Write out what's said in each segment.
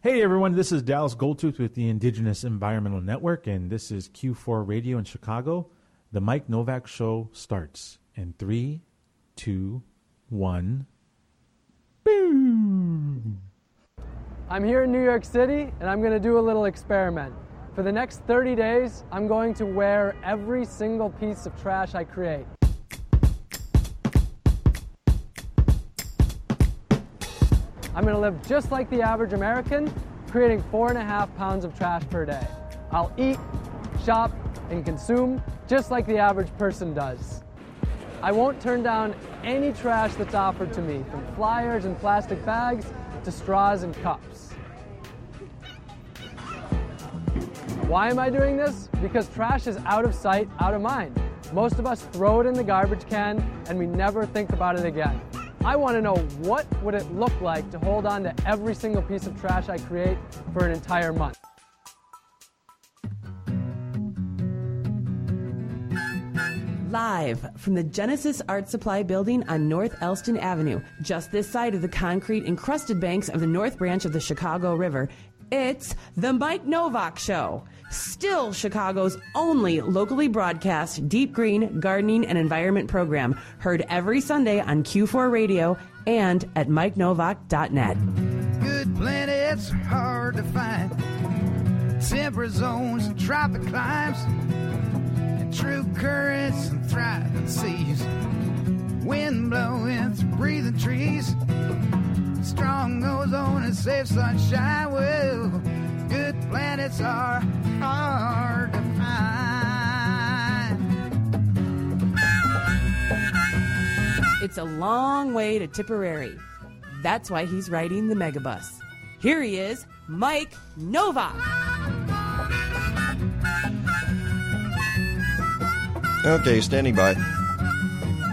Hey everyone, this is Dallas Goldtooth with the Indigenous Environmental Network, and this is Q4 Radio in Chicago. The Mike Nowak Show starts in three, two, one. Boom! I'm here in New York City, and I'm going to do a little experiment. For the next 30 days, I'm going to wear every single piece of trash I create. I'm to live just like the average American, creating four and a half pounds of trash per day. I'll eat, shop, and consume just like the average person does. I won't turn down any trash that's offered to me, from flyers and plastic bags to straws and cups. Why am I doing this? Because trash is out of sight, out of mind. Most of us throw it in the garbage can and we never think about it again. I want to know what would it look like to hold on to every single piece of trash I create for an entire month. Live from the Genesis Art Supply building on North Elston Avenue, just this side of the concrete encrusted banks of the North Branch of the Chicago River, it's The Mike Nowak Show. Still Chicago's only locally broadcast deep green gardening and environment program, heard every Sunday on Q4 Radio and at MikeNowak.net. Good planets are hard to find. Temperate zones and tropic climes. And true currents and thriving seas. Wind blowing through breathing trees. Strong ozone and safe sunshine. Well, good planets are hard to find. It's a long way to Tipperary. That's why he's riding the megabus. Here he is, Mike Nowak. Okay, standing by.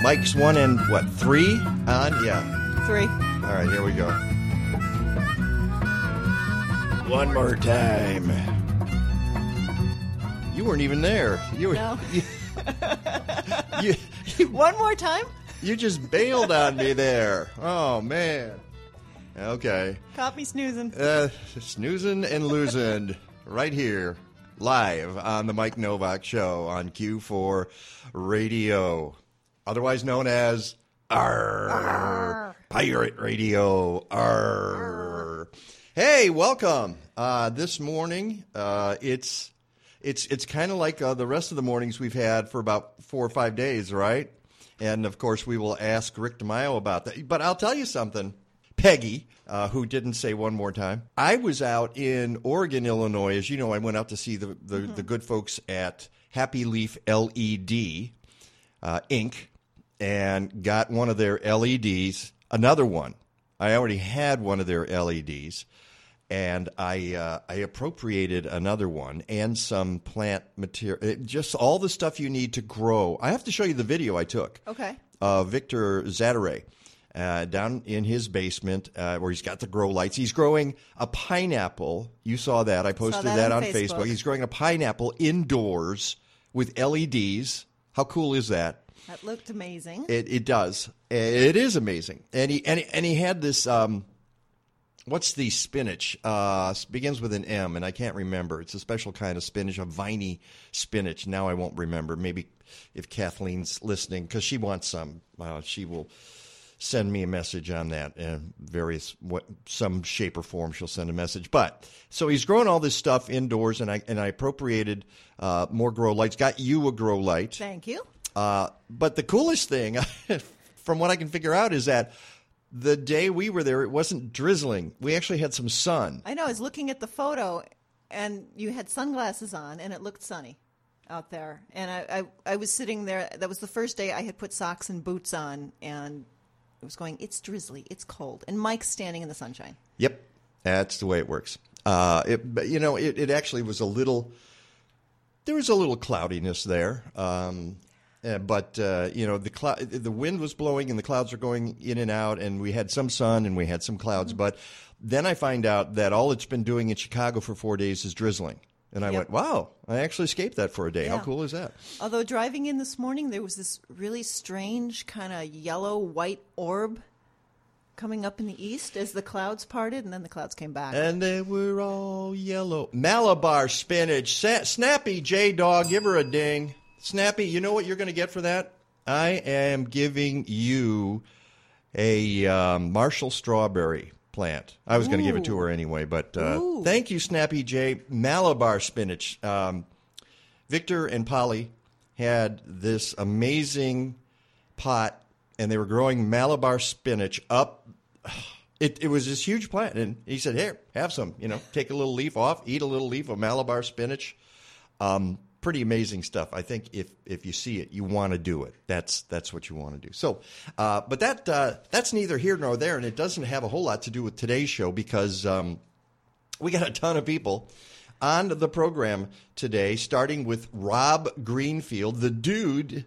Mike's one and what, three on? Yeah. Three. All right, here we go. One more time. You weren't even there. You were. No. You, you, One more time? you just bailed on me there. Oh, man. Okay. Caught me snoozing. Uh, snoozing and losing right here, live on the Mike Nowak Show on Q4 Radio, otherwise known as R Pirate Radio. R. Hey, welcome. Uh, this morning, uh, it's it's it's kind of like uh, the rest of the mornings we've had for about four or five days, right? And of course, we will ask Rick DeMaio about that. But I'll tell you something. Peggy, uh, who didn't say one more time. I was out in Oregon, Illinois. As you know, I went out to see the, the, the good folks at Happy Leaf LED uh, Inc. and got one of their LEDs, another one. I already had one of their LEDs, and I uh, I appropriated another one and some plant material, just all the stuff you need to grow. I have to show you the video I took Okay. uh, Victor Zaderej uh, down in his basement uh, where he's got the grow lights. He's growing a pineapple. You saw that. I posted that that, on on Facebook. Facebook. He's growing a pineapple indoors with LEDs. How cool is that? That looked amazing. It, it does. It is amazing. And he and he, and he had this. Um, what's the spinach? Uh, begins with an M, and I can't remember. It's a special kind of spinach, a viney spinach. Now I won't remember. Maybe if Kathleen's listening, because she wants some, uh, she will send me a message on that in various what some shape or form she'll send a message but so he's growing all this stuff indoors and i and i appropriated uh, more grow lights got you a grow light Thank you. Uh, but the coolest thing, from what I can figure out, is that the day we were there, it wasn't drizzling. We actually had some sun. I know. I was looking at the photo, and you had sunglasses on, and it looked sunny out there. And I, I, I was sitting there. That was the first day I had put socks and boots on, and it was going. It's drizzly. It's cold. And Mike's standing in the sunshine. Yep, that's the way it works. Uh, it, but, you know, it, it actually was a little. There was a little cloudiness there, um, uh, but uh, you know the clou- the wind was blowing and the clouds were going in and out, and we had some sun and we had some clouds. But then I find out that all it's been doing in Chicago for four days is drizzling, and I Yep. went, "Wow! I actually escaped that for a day. How cool is that?" Although driving in this morning, there was this really strange kind of yellow white orb coming up in the east as the clouds parted, and then the clouds came back. And they were all yellow. Malabar spinach. Sa- Snappy J Dog, give her a ding. Snappy, you know what you're going to get for that? I am giving you a um, Marshall strawberry plant. I was going to give it to her anyway, but uh, thank you, Snappy J. Malabar spinach. Um, Victor and Polly had this amazing pot, and they were growing Malabar spinach up. It, it was this huge plant, and he said, "Here, have some. You know, take a little leaf off, eat a little leaf of Malabar spinach." Um, pretty amazing stuff. I think if if you see it, you want to do it. That's that's what you want to do. So, uh, but that uh, that's neither here nor there, and it doesn't have a whole lot to do with today's show because um, we got a ton of people on the program today, starting with Rob Greenfield, the dude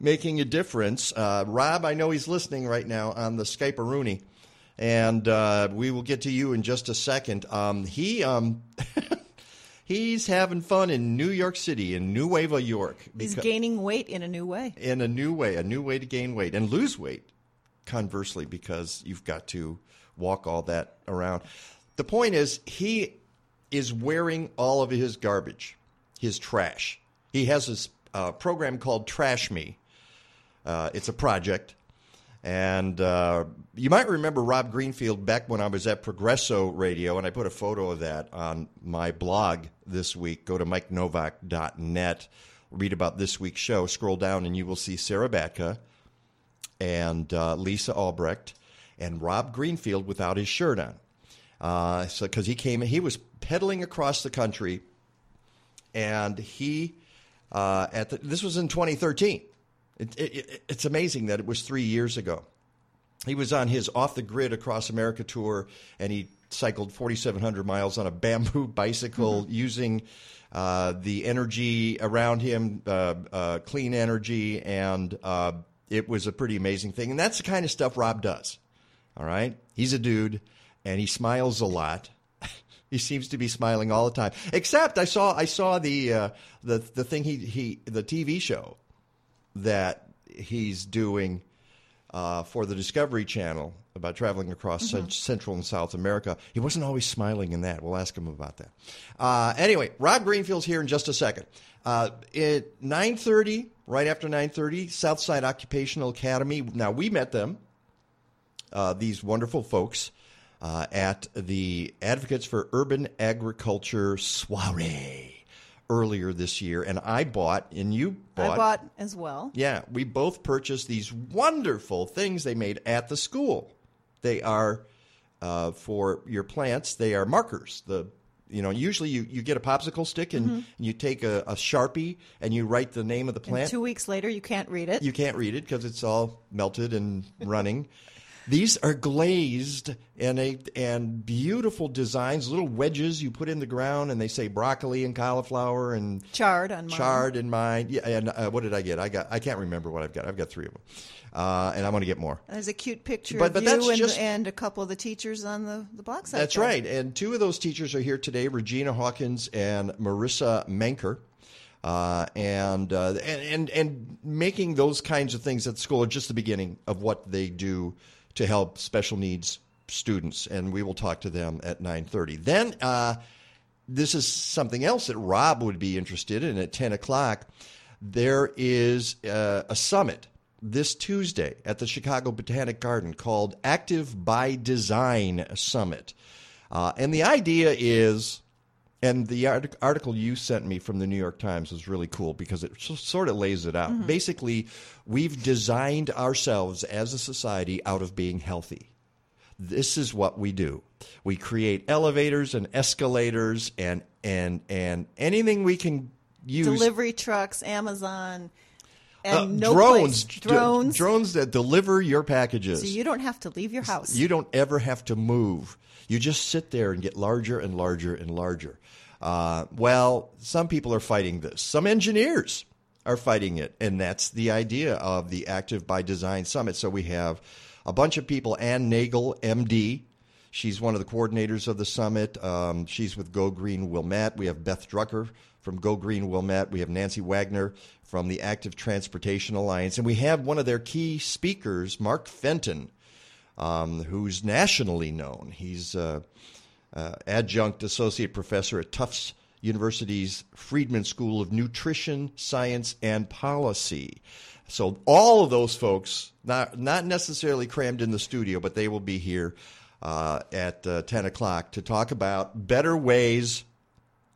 making a difference. Uh, Rob, I know he's listening right now on the Skype Rooney, and uh, we will get to you in just a second. Um, he. Um, He's having fun in New York City, in Nueva York. He's gaining weight in a new way. in a new way, a new way to gain weight and lose weight, conversely, because you've got to walk all that around. The point is, he is wearing all of his garbage, his trash. He has this uh, program called Trash Me. Uh, it's a project. And uh, you might remember Rob Greenfield back when I was at Progresso Radio, and I put a photo of that on my blog this week. Go to mikenowak.net, read about this week's show, scroll down, and you will see Sarah Batka and uh, Lisa Albrecht and Rob Greenfield without his shirt on. Uh, so, because he came, he was pedaling across the country, and he uh, at the, this was in 2013. It, it, it, it's amazing that it was three years ago. He was on his off the grid across America tour, and he cycled 4,700 miles on a bamboo bicycle using uh, the energy around him, uh, uh, clean energy, and uh, it was a pretty amazing thing. And that's the kind of stuff Rob does. All right, he's a dude, and he smiles a lot. he seems to be smiling all the time. Except I saw I saw the uh, the the thing he he the TV show that he's doing uh, for the Discovery Channel about traveling across Cent- Central and South America. He wasn't always smiling in that. We'll ask him about that. Uh, anyway, Rob Greenfield's here in just a second. Uh, at 9.30, right after 9.30, Southside Occupational Academy. Now, we met them, uh, these wonderful folks, uh, at the Advocates for Urban Agriculture soiree earlier this year. And I bought, and you bought. I bought as well. Yeah, we both purchased these wonderful things they made at the school. They are uh, for your plants. They are markers. The you know usually you, you get a popsicle stick and, and you take a, a sharpie and you write the name of the And plant. two weeks later, you can't read it. You can't read it because it's all melted and running. These are glazed and a and beautiful designs, little wedges you put in the ground, and they say broccoli and cauliflower and Charred on mine. charred in mine. Yeah, and uh, what did I get? I got I can't remember what I've got. I've got three of them, uh, and I'm going to get more. There's a cute picture But- of but you that's and, just- and a couple of the teachers on the, the site. That's there. right. And two of those teachers are here today: Regina Hawkins and Marissa Manker. Uh, and, uh, and and and making those kinds of things at school are just the beginning of what they do to help special needs students. And we will talk to them at nine thirty. Then uh, this is something else that Rob would be interested in at ten o'clock. There is uh, a summit this Tuesday at the Chicago Botanic Garden called Active by Design Summit. Uh, and the idea is, and the art- article you sent me from the New York Times was really cool because it sort of lays it out. Basically, we've designed ourselves as a society out of being healthy. This is what we do. We create elevators and escalators and and and anything we can use Delivery trucks, Amazon, and uh, no drones, d- drones. drones that deliver your packages. So you don't have to leave your house. You don't ever have to move. You just sit there and get larger and larger and larger. Uh, well, some people are fighting this. Some engineers are fighting it, and that's the idea of the Active by Design Summit. So we have a bunch of people. Ann Nagel, MD. She's one of the coordinators of the summit. Um, she's with Go Green Wilmette. We have Beth Drucker from Go Green Wilmette. We have Nancy Wagner from the Active Transportation Alliance. And we have one of their key speakers, Mark Fenton, um, who's nationally known. He's uh, uh, adjunct associate professor at Tufts University's Friedman School of Nutrition, Science, and Policy. So all of those folks, not not necessarily crammed in the studio, but they will be here uh, at uh, ten o'clock to talk about better ways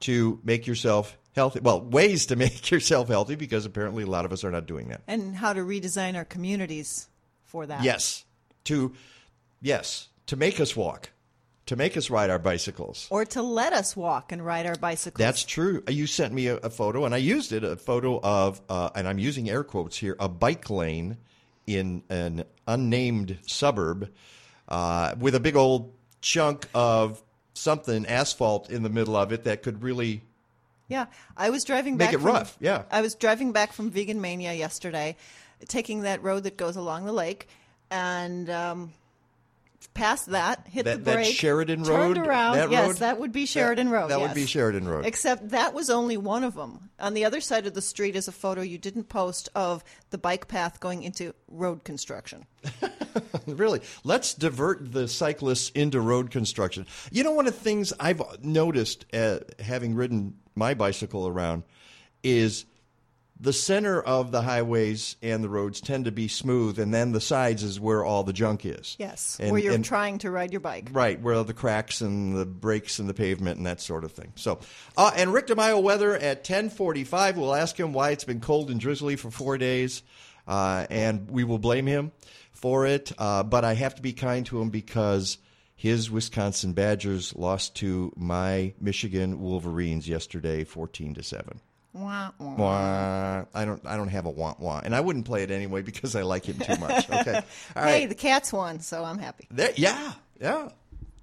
to make yourself healthy. Well, ways to make yourself healthy because apparently a lot of us are not doing that. And how to redesign our communities for that. Yes, to yes to make us walk, to make us ride our bicycles. Or to let us walk and ride our bicycles. That's true. You sent me a, a photo, and I used it. A photo of, uh, and I'm using air quotes here, a bike lane in an unnamed suburb uh, with a big old chunk of something asphalt in the middle of it that could really Yeah, I was driving Make back. it from, rough, yeah. I was driving back from Vegan Mania yesterday, taking that road that goes along the lake, and um, past that, hit That- the brake, Sheridan turned Road? around. That yes, road? that would be Sheridan That- Road. that would be Sheridan Road. Except that was only one of them. On the other side of the street is a photo you didn't post of the bike path going into road construction. really let's divert the cyclists into road construction you know one of the things i've noticed uh, having ridden my bicycle around is the center of the highways and the roads tend to be smooth and then the sides is where all the junk is Yes, And- where you're and- trying to ride your bike. Right, where are the cracks and the breaks in the pavement and that sort of thing. So, uh, and Rick DeMaio weather at 1045. We'll ask him why it's been cold and drizzly for four days, uh, and we will blame him for it. Uh, but I have to be kind to him because his Wisconsin Badgers lost to my Michigan Wolverines yesterday, 14 to 7. Wah, wah. Wah. I don't. I don't have a wah wah, and I wouldn't play it anyway because I like him too much. Okay, all right. Hey, the Cats won, so I'm happy. There, yeah, yeah.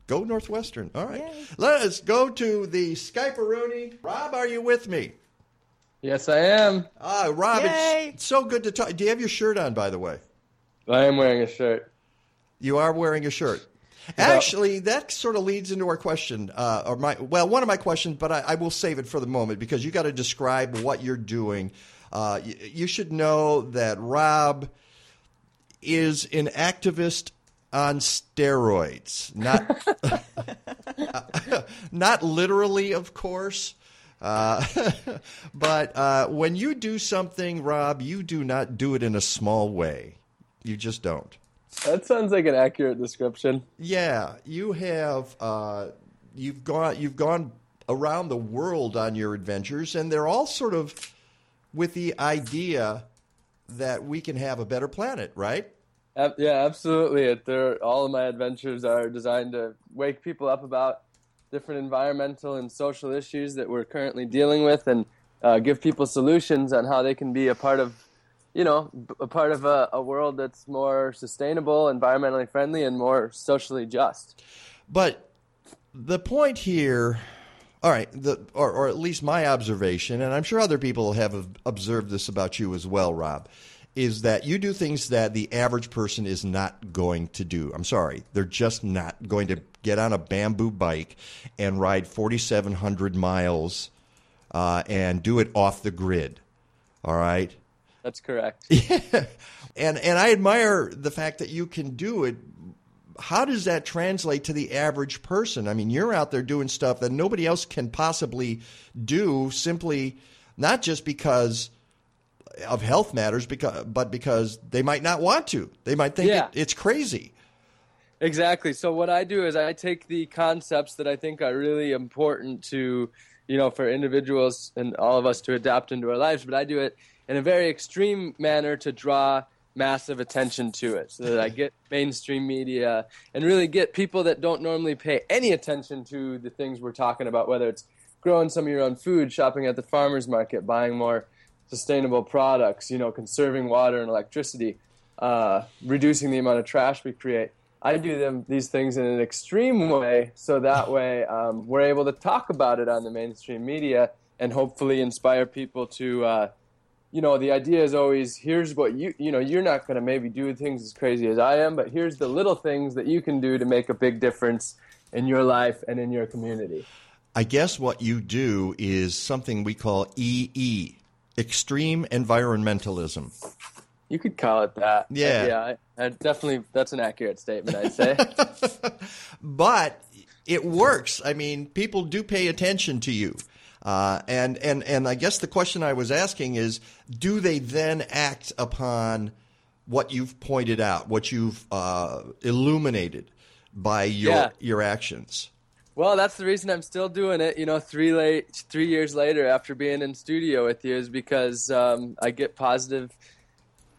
Go Northwestern. All right. Yay. Let us go to the Skype-a-rooney. Rob, are you with me? Yes, I am. Ah, Rob, it's, Yay. it's so good to talk. Do you have your shirt on, by the way? I am wearing a shirt. You are wearing a shirt. Actually, that sort of leads into our question, uh, or my well, one of my questions, but I, I will save it for the moment because you got to describe what you're doing. Uh, you, you should know that Rob is an activist on steroids, not not literally, of course. Uh, but uh, when you do something, Rob, you do not do it in a small way. You just don't. That sounds like an accurate description. Yeah, you have. Uh, you've gone. You've gone around the world on your adventures, and they're all sort of with the idea that we can have a better planet, right? Yeah, absolutely. It, they're, all of my adventures are designed to wake people up about different environmental and social issues that we're currently dealing with, and uh, give people solutions on how they can be a part of, you know, a part of a, a world that's more sustainable, environmentally friendly, and more socially just. But the point here, all right, the, or, or at least my observation, and I'm sure other people have observed this about you as well, Rob, is that you do things that the average person is not going to do. I'm sorry, they're just not going to get on a bamboo bike and ride 4,700 miles uh, and do it off the grid. All right. That's correct. Yeah. and and I admire the fact that you can do it. How does that translate to the average person? I mean, you're out there doing stuff that nobody else can possibly do simply not just because of health matters because but because they might not want to. They might think Yeah. it, it's crazy. Exactly. So what I do is I take the concepts that I think are really important to, you know, for individuals and all of us to adapt into our lives, but I do it in a very extreme manner to draw massive attention to it so that I get mainstream media and really get people that don't normally pay any attention to the things we're talking about, whether it's growing some of your own food, shopping at the farmer's market, buying more sustainable products, you know, conserving water and electricity, uh, reducing the amount of trash we create. I do them these things in an extreme way, so that way um, we're able to talk about it on the mainstream media and hopefully inspire people to, uh, you know, the idea is always here's what you, you know, you're not going to maybe do things as crazy as I am, but here's the little things that you can do to make a big difference in your life and in your community. I guess what you do is something we call EE, extreme environmentalism. You could call it that. Yeah. yeah. I, I definitely, that's an accurate statement. I'd say. but it works. I mean, people do pay attention to you. Uh, and, and, and I guess the question I was asking is do they then act upon what you've pointed out, what you've uh, illuminated by your, Yeah. your actions? Well, that's the reason I'm still doing it. You know, three late, three years later after being in studio with you is because um, I get positive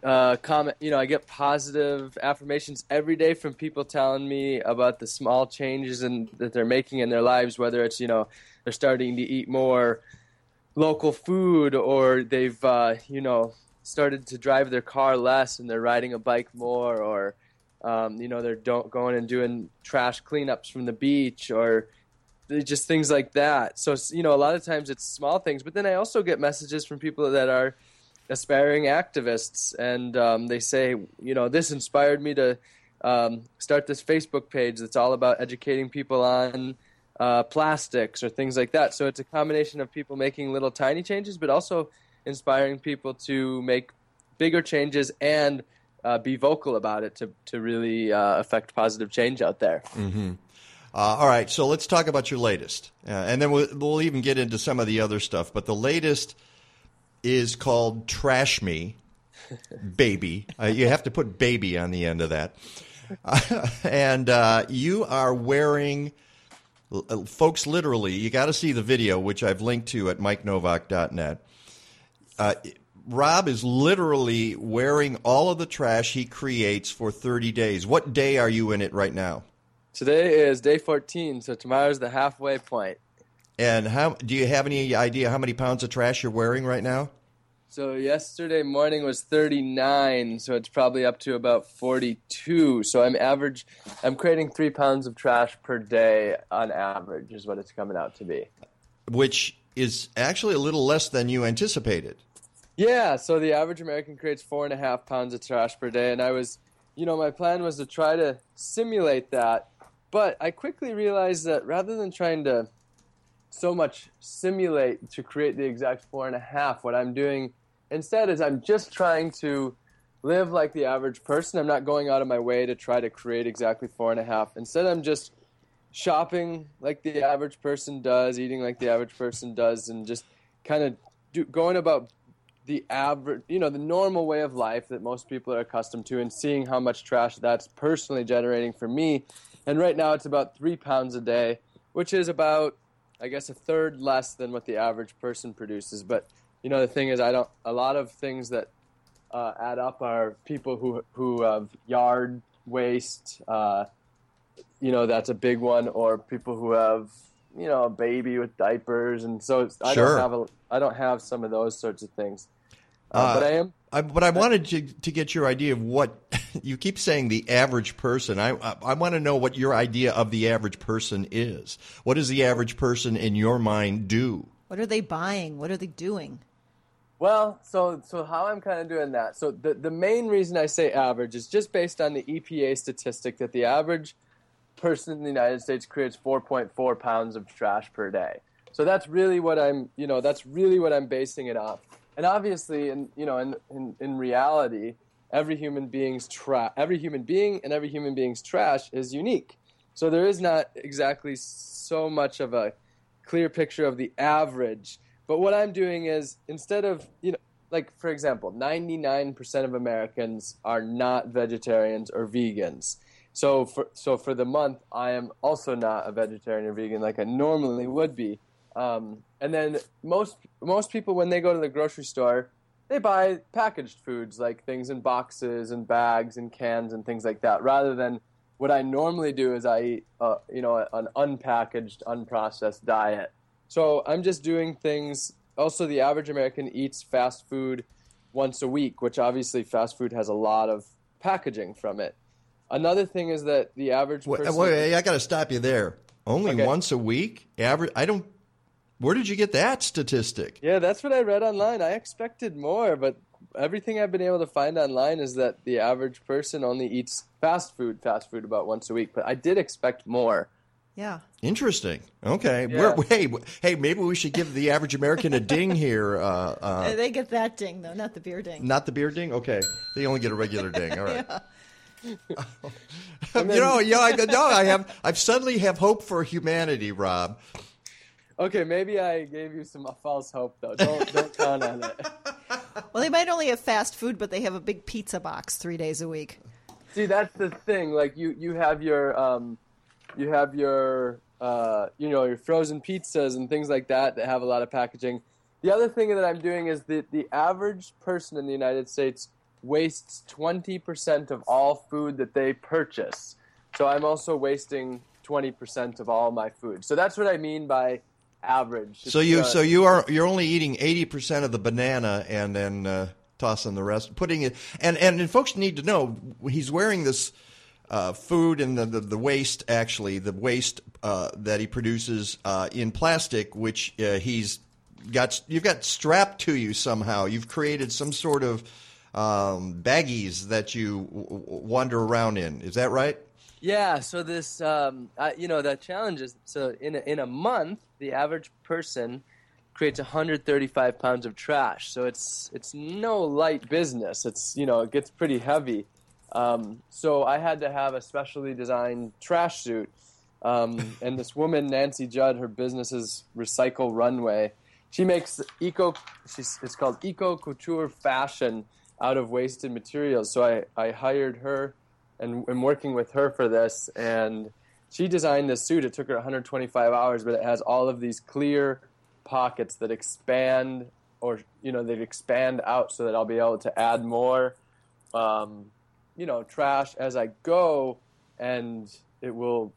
uh, comment. You know, I get positive affirmations every day from people telling me about the small changes in, that they're making in their lives. Whether it's you know they're starting to eat more local food, or they've uh, you know started to drive their car less and they're riding a bike more, or um, you know they're don't, going and doing trash cleanups from the beach, or just things like that. So you know, a lot of times it's small things, but then I also get messages from people that are aspiring activists, and um, they say, you know, this inspired me to um, start this Facebook page that's all about educating people on uh, plastics or things like that. So it's a combination of people making little tiny changes, but also inspiring people to make bigger changes and uh, be vocal about it to to really uh, affect positive change out there. Uh, all right, so let's talk about your latest, uh, and then we'll, we'll even get into some of the other stuff. But the latest is called "Trash Me, Baby." Uh, you have to put "baby" on the end of that, and uh, you are wearing, uh, folks. Literally, you got to see the video, which I've linked to at MikeNowak.net. Uh, Rob is literally wearing all of the trash he creates for 30 days. What day are you in it right now? Today is day 14, so tomorrow's the halfway point. And how do you have any idea how many pounds of trash you're wearing right now? So yesterday morning was 39, so it's probably up to about 42. So I'm average, I'm creating three pounds of trash per day on average, is what it's coming out to be. Which is actually a little less than you anticipated. Yeah, so the average American creates four and a half pounds of trash per day, and I was, you know, my plan was to try to simulate that, but I quickly realized that rather than trying to so much simulate to create the exact four and a half, what I'm doing instead is I'm just trying to live like the average person. I'm not going out of my way to try to create exactly four and a half. Instead, I'm just shopping like the average person does, eating like the average person does, and just kind of do, going about the average, you know, the normal way of life that most people are accustomed to, and seeing how much trash that's personally generating for me. And right now, it's about three pounds a day, which is about, I guess, a third less than what the average person produces. But you know, the thing is, I don't. A lot of things that uh, add up are people who who have yard waste. Uh, you know, that's a big one, or people who have you know a baby with diapers, and so I Sure. don't have a, I don't have some of those sorts of things. Uh, Uh, but I am I, but I wanted to, to get your idea of what you keep saying the average person. I, I, I want to know what your idea of the average person is. What does the average person in your mind do? What are they buying? What are they doing? Well, so so how I'm kind of doing that. So the the main reason I say average is just based on the EPA statistic that the average person in the United States creates 4.4 pounds of trash per day. So that's really what I'm, you know, that's really what I'm basing it off. And obviously, in you know, in in, in reality, every human being's tra- every human being and every human being's trash is unique. So there is not exactly so much of a clear picture of the average. But what I'm doing is instead of, you know, like for example, 99% of Americans are not vegetarians or vegans. So for so for the month, I am also not a vegetarian or vegan like I normally would be. Um, and then most most people when they go to the grocery store, they buy packaged foods like things in boxes and bags and cans and things like that, rather than what I normally do is I eat, uh, you know, an unpackaged, unprocessed diet. So I'm just doing things. Also, the average American eats fast food once a week, which obviously fast food has a lot of packaging from it. Another thing is that the average Wait, person. wait, I got to stop you there. Only Okay. once a week? Average? I don't. Where did you get that statistic? Yeah, that's what I read online. I expected more, but everything I've been able to find online is that the average person only eats fast food, fast food about once a week. But I did expect more. Yeah. Interesting. Okay. Yeah. Hey, hey, maybe we should give the average American a ding here. Uh, uh, they get that ding though, not the beer ding. not the beer ding. Okay, they only get a regular ding. All right. then- you know, yeah, I, no, I have. I've suddenly have hope for humanity, Rob. Okay, maybe I gave you some false hope though. Don't don't count on it. Well, they might only have fast food, but they have a big pizza box three days a week. See, that's the thing. Like you, you have your, um, you have your, uh, you know, your frozen pizzas and things like that that have a lot of packaging. The other thing that I'm doing is that the average person in the United States wastes 20% of all food that they purchase. So I'm also wasting 20% of all my food. So that's what I mean by average. So you, uh, so you are, you're only eating eighty percent of the banana and then uh, tossing the rest, putting it. And, and and folks need to know he's wearing this uh, food and the, the the waste actually the waste uh, that he produces uh, in plastic, which uh, he's got. You've got strapped to you somehow. You've created some sort of um, baggies that you w- wander around in. Is that right? Yeah, so this, um, I, you know, the challenge is so in a, in a month, the average person creates 135 pounds of trash. So it's it's no light business. It's you know it gets pretty heavy. Um, so I had to have a specially designed trash suit. Um, and this woman, Nancy Judd, her business is Recycle Runway. She makes eco. She's it's called eco couture fashion out of wasted materials. So I I hired her and I'm working with her for this. And she designed this suit. It took her 125 hours, but it has all of these clear pockets that expand, or you know, they expand out so that I'll be able to add more, um, you know, trash as I go, and it will.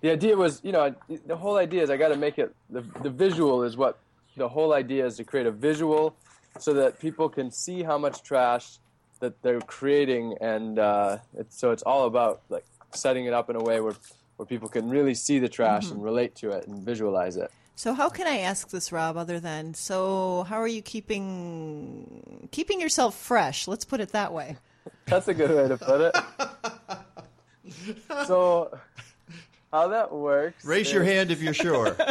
The idea was, you know, the whole idea is I got to make it. The the visual is what the whole idea is to create a visual so that people can see how much trash that they're creating, and uh, it's, so it's all about like setting it up in a way where where people can really see the trash and relate to it and visualize it. So how can I ask this, Rob, other than so how are you keeping keeping yourself fresh? Let's put it that way. That's a good way to put it. so, how that works? Raise your hand if you're sure.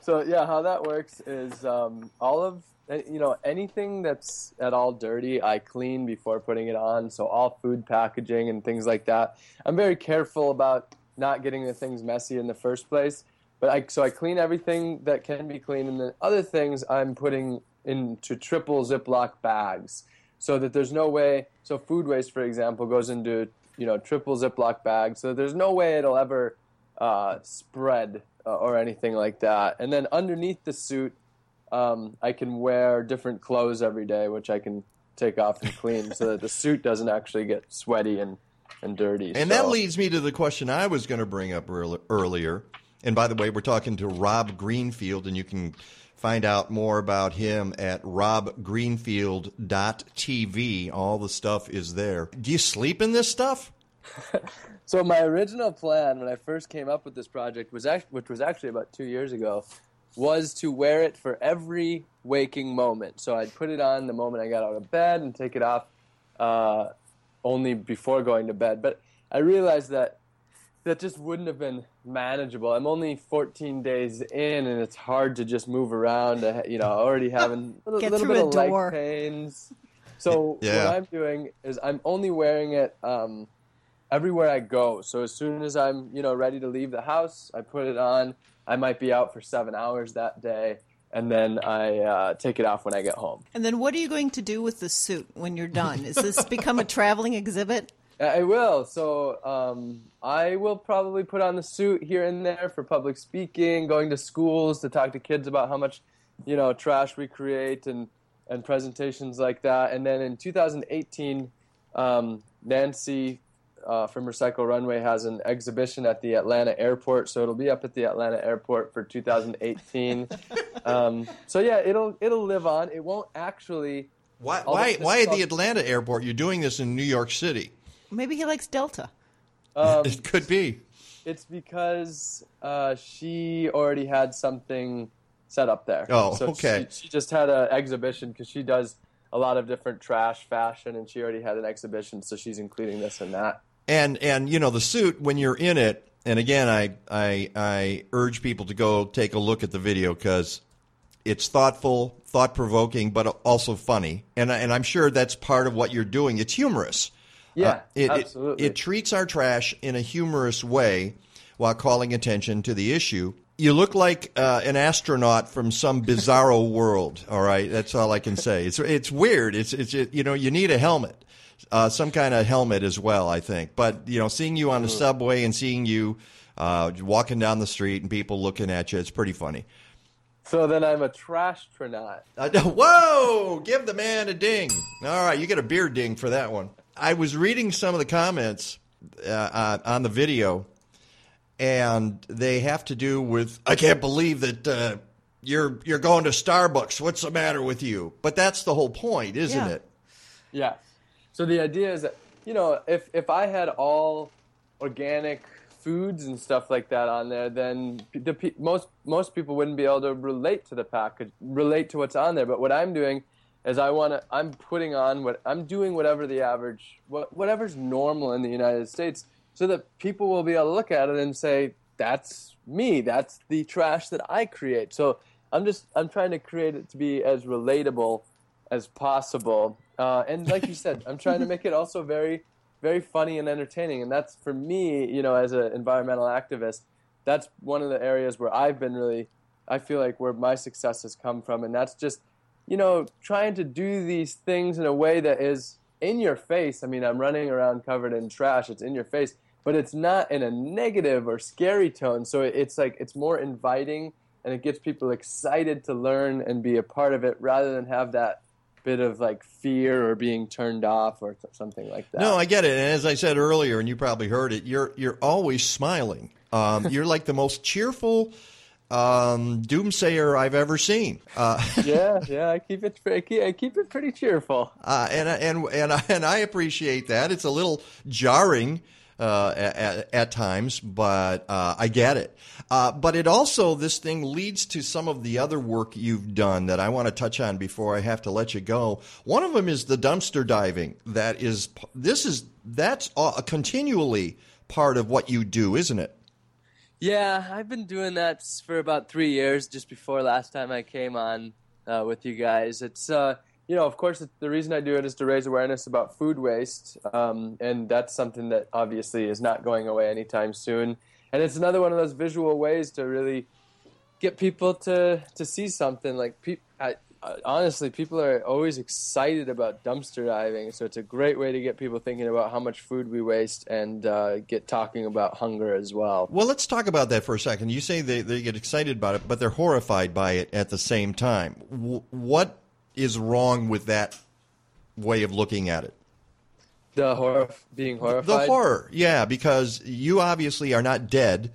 So yeah, how that works is um, all of you know anything that's at all dirty, I clean before putting it on. So all food packaging and things like that. I'm very careful about not getting the things messy in the first place. But I so I clean everything that can be cleaned, and then other things I'm putting into triple Ziploc bags, so that there's no way. So food waste, for example, goes into you know triple Ziploc bags, so there's no way it'll ever uh, spread uh, or anything like that. And then underneath the suit, um, I can wear different clothes every day, which I can take off and clean, so that the suit doesn't actually get sweaty and and dirty. And So- that leads me to the question I was going to bring up earlier. And by the way, we're talking to Rob Greenfield, and you can find out more about him at robgreenfield.tv. All the stuff is there. Do you sleep in this stuff? So my original plan when I first came up with this project was act- which was actually about two years ago, was to wear it for every waking moment. So I'd put it on the moment I got out of bed and take it off uh, only before going to bed. But I realized that that just wouldn't have been manageable. I'm only 14 days in, and it's hard to just move around. You know, already having a little, little bit a of leg pains. So Yeah. what I'm doing is I'm only wearing it. Um, everywhere I go. So as soon as I'm, you know, ready to leave the house, I put it on. I might be out for seven hours that day, and then I uh, take it off when I get home. And then what are you going to do with the suit when you're done? Is this become a traveling exhibit? I will. So um, I will probably put on the suit here and there for public speaking, going to schools to talk to kids about how much, you know, trash we create and and presentations like that. And then in 2018, um, Nancy uh, from Recycle Runway has an exhibition at the Atlanta airport, so it'll be up at the Atlanta airport for 2018. um, so yeah, it'll it'll live on. It won't actually. Why, why, this why is at the Atlanta airport? You're doing this in New York City. Maybe he likes Delta. Um, it could be. It's because uh, she already had something set up there. Oh, so okay. She, she just had an exhibition because she does a lot of different trash fashion, and she already had an exhibition, so she's including this and that. And and you know the suit when you're in it, and again, I I I urge people to go take a look at the video because it's thoughtful, thought provoking, but also funny, and and I'm sure that's part of what you're doing. It's humorous. Yeah, Uh, it, it- absolutely. It, treats our trash in a humorous way while calling attention to the issue. You look like uh, an astronaut from some bizarro world. All right, that's all I can say. It's it's weird. It's it's it, you know you need a helmet, uh, some kind of helmet as well. I think, but you know, seeing you on the subway and seeing you uh, walking down the street and people looking at you, it's pretty funny. So then I'm a trash tronaut. Uh, whoa! Give the man a ding. All right, you get a beer ding for that one. I was reading some of the comments uh, uh, on the video, and they have to do with I can't believe that uh, you're you're going to Starbucks. What's the matter with you? But that's the whole point, isn't Yeah. it? Yeah. So the idea is that you know if if I had all organic foods and stuff like that on there, then the most most people wouldn't be able to relate to the package, relate to what's on there. But what I'm doing is I want to I'm putting on what I'm doing whatever the average what whatever's normal in the United States, so that people will be able to look at it and say that's me, that's the trash that I create. So I'm just I'm trying to create it to be as relatable as possible. Uh, and like you said, I'm trying to make it also very, very funny and entertaining. And that's for me, you know, as an environmental activist, that's one of the areas where I've been really, I feel like where my success has come from. And that's just, you know, trying to do these things in a way that is in your face. I mean, I'm running around covered in trash, it's in your face, but it's not in a negative or scary tone. So it's like, it's more inviting and it gets people excited to learn and be a part of it rather than have that bit of like fear or being turned off or th- something like that. No, I get it. And as I said earlier, and you probably heard it, you're you're always smiling. Um, you're like the most cheerful um, doomsayer I've ever seen. Uh, yeah, yeah, I keep it I keep, I keep it pretty cheerful. Uh, and and and I, and I appreciate that. It's a little jarring uh, at, at times, but uh, I get it. Uh, but it also this thing leads to some of the other work you've done that I want to touch on before I have to let you go. One of them is the dumpster diving. That is this is that's continually part of what you do, isn't it? Yeah, I've been doing that for about three years. Just before last time I came on uh, with you guys, it's uh, you know, of course, the reason I do it is to raise awareness about food waste, um, and that's something that obviously is not going away anytime soon. And it's another one of those visual ways to really get people to to see something like pe- I, honestly people are always excited about dumpster diving so it's a great way to get people thinking about how much food we waste and uh, get talking about hunger as well Well, let's talk about that for a second. You say they, they get excited about it, but they're horrified by it at the same time. W- what is wrong with that way of looking at it? the horror being horrified The horror, yeah, because you obviously are not dead.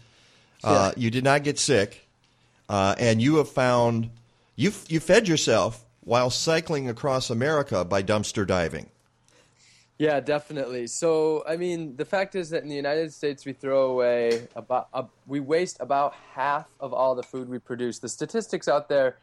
Uh, You did not get sick, uh, and you have found you you fed yourself while cycling across America by dumpster diving. Yeah, definitely. So, I mean, the fact is that in the United States, we throw away about uh, we waste about half of all the food we produce. The statistics out there,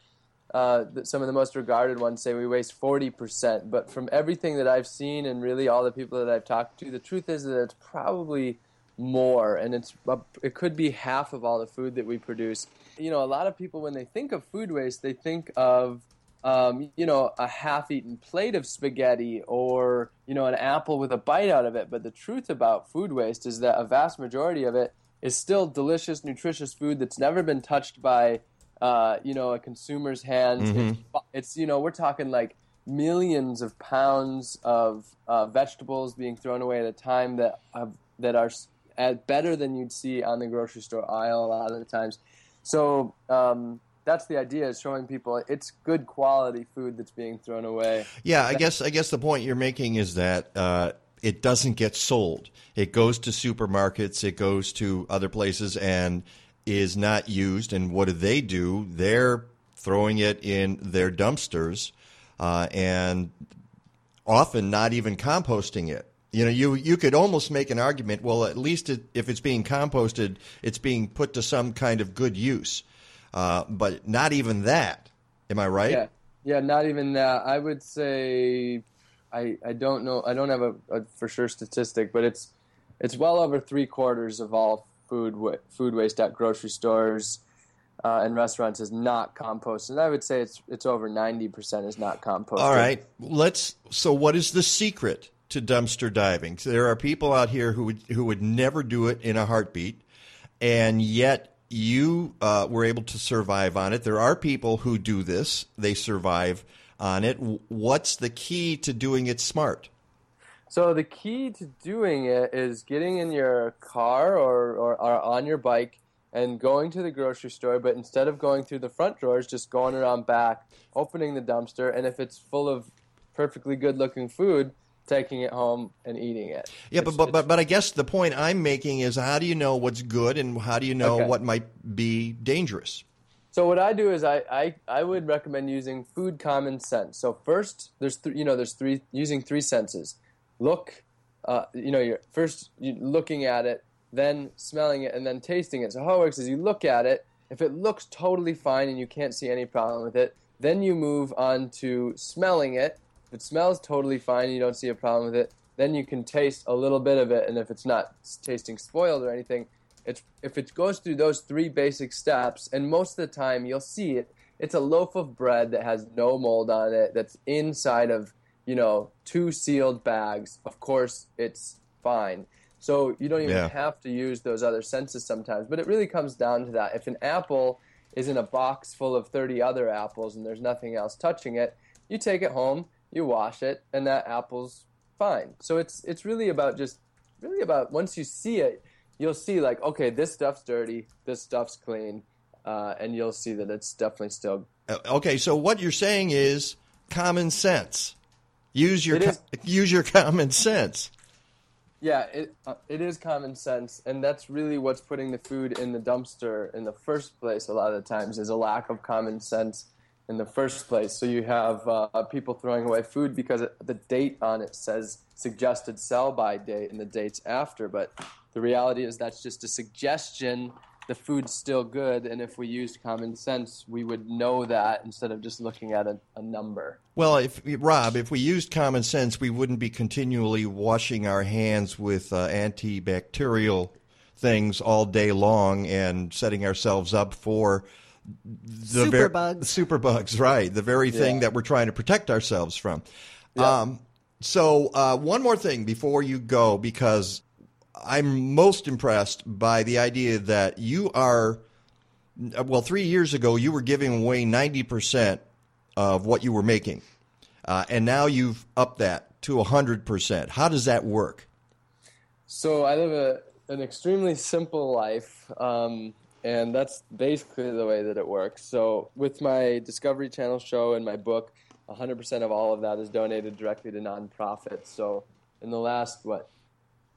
uh, some of the most regarded ones say we waste forty percent. But from everything that I've seen and really all the people that I've talked to, the truth is that it's probably more, and it's it could be half of all the food that we produce. You know, a lot of people when they think of food waste, they think of um, you know, a half-eaten plate of spaghetti or you know an apple with a bite out of it. But the truth about food waste is that a vast majority of it is still delicious, nutritious food that's never been touched by uh, you know a consumer's hands. It's, it's you know we're talking like millions of pounds of uh, vegetables being thrown away at a time that have, that are at better than you'd see on the grocery store aisle a lot of the times. So um, that's the idea: is showing people it's good quality food that's being thrown away. Yeah, I guess I guess the point you're making is that uh, it doesn't get sold. It goes to supermarkets, it goes to other places, and is not used. And what do they do? They're throwing it in their dumpsters, uh, and often not even composting it. You know, you you could almost make an argument. Well, at least it, if it's being composted, it's being put to some kind of good use. Uh, but not even that. Am I right? Yeah, yeah, not even that. I would say, I I don't know. I don't have a, a for sure statistic, but it's it's well over three quarters of all food wa- food waste at grocery stores uh, and restaurants is not composted. And I would say it's it's over ninety percent is not composted. All right, let's. So, what is the secret to dumpster diving? There are people out here who would who would never do it in a heartbeat, and yet you uh, were able to survive on it. There are people who do this; they survive on it. What's the key to doing it smart? So the key to doing it is getting in your car or, or, or on your bike and going to the grocery store, but instead of going through the front doors, just going around back, opening the dumpster, and if it's full of perfectly good looking food, taking it home and eating it. Yeah, It's- but, but but but I guess the point I'm making is how do you know what's good and how do you know Okay. what might be dangerous? So what I do is I, I, I would recommend using food common sense. So first, there's th- you know there's three using three senses. Look, uh, you know you're first you looking at it, then smelling it, and then tasting it. So how it works is you look at it. If it looks totally fine and you can't see any problem with it, then you move on to smelling it. If it smells totally fine and you don't see a problem with it, then you can taste a little bit of it. And if it's not tasting spoiled or anything, it's if it goes through those three basic steps, and most of the time you'll see it. It's a loaf of bread that has no mold on it. That's inside of you know two sealed bags. Of course, it's fine. So you don't even Yeah. have to use those other senses sometimes. But it really comes down to that. If an apple is in a box full of 30 other apples and there's nothing else touching it, you take it home, you wash it, and that apple's fine. So it's it's really about just really about once you see it, you'll see like okay, this stuff's dirty, this stuff's clean, uh, and you'll see that it's definitely still Uh, Okay, so what you're saying is common sense. Use your It is- co- use your common sense. Yeah, it uh, it is common sense, and that's really what's putting the food in the dumpster in the first place. A lot of the times is a lack of common sense in the first place. So you have uh, people throwing away food because it, the date on it says suggested sell by date, and the date's after. But the reality is that's just a suggestion. The food's still good, and if we used common sense, we would know that instead of just looking at a, a number. Well, if Rob, if we used common sense, we wouldn't be continually washing our hands with uh, antibacterial things all day long and setting ourselves up for the ver- Superbugs. superbugs, right? The very thing Yeah. that we're trying to protect ourselves from. Um, so, uh, one more thing before you go, because I'm most impressed by the idea that you are. Well, three years ago, you were giving away ninety percent of what you were making, uh, and now you've upped that to hundred percent. How does that work? So I live a, an extremely simple life, um, and that's basically the way that it works. So with my Discovery Channel show and my book, 100% of all of that is donated directly to nonprofits. So in the last what?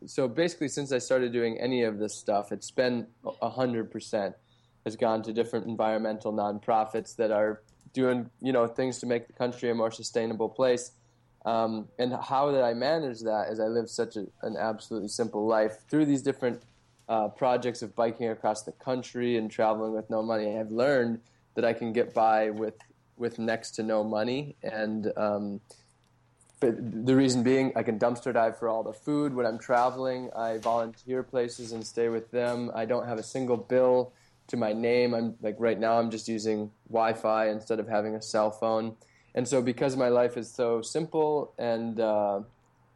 So basically, since I started doing any of this stuff, it's been 100% has gone to different environmental nonprofits that are doing you know things to make the country a more sustainable place. Um, and how that I manage that is I live such a, an absolutely simple life through these different uh, projects of biking across the country and traveling with no money. I've learned that I can get by with with next to no money, and um, the reason being, I can dumpster dive for all the food when I'm traveling. I volunteer places and stay with them. I don't have a single bill to my name. I'm like right now, I'm just using Wi-Fi instead of having a cell phone. And so, because my life is so simple, and uh,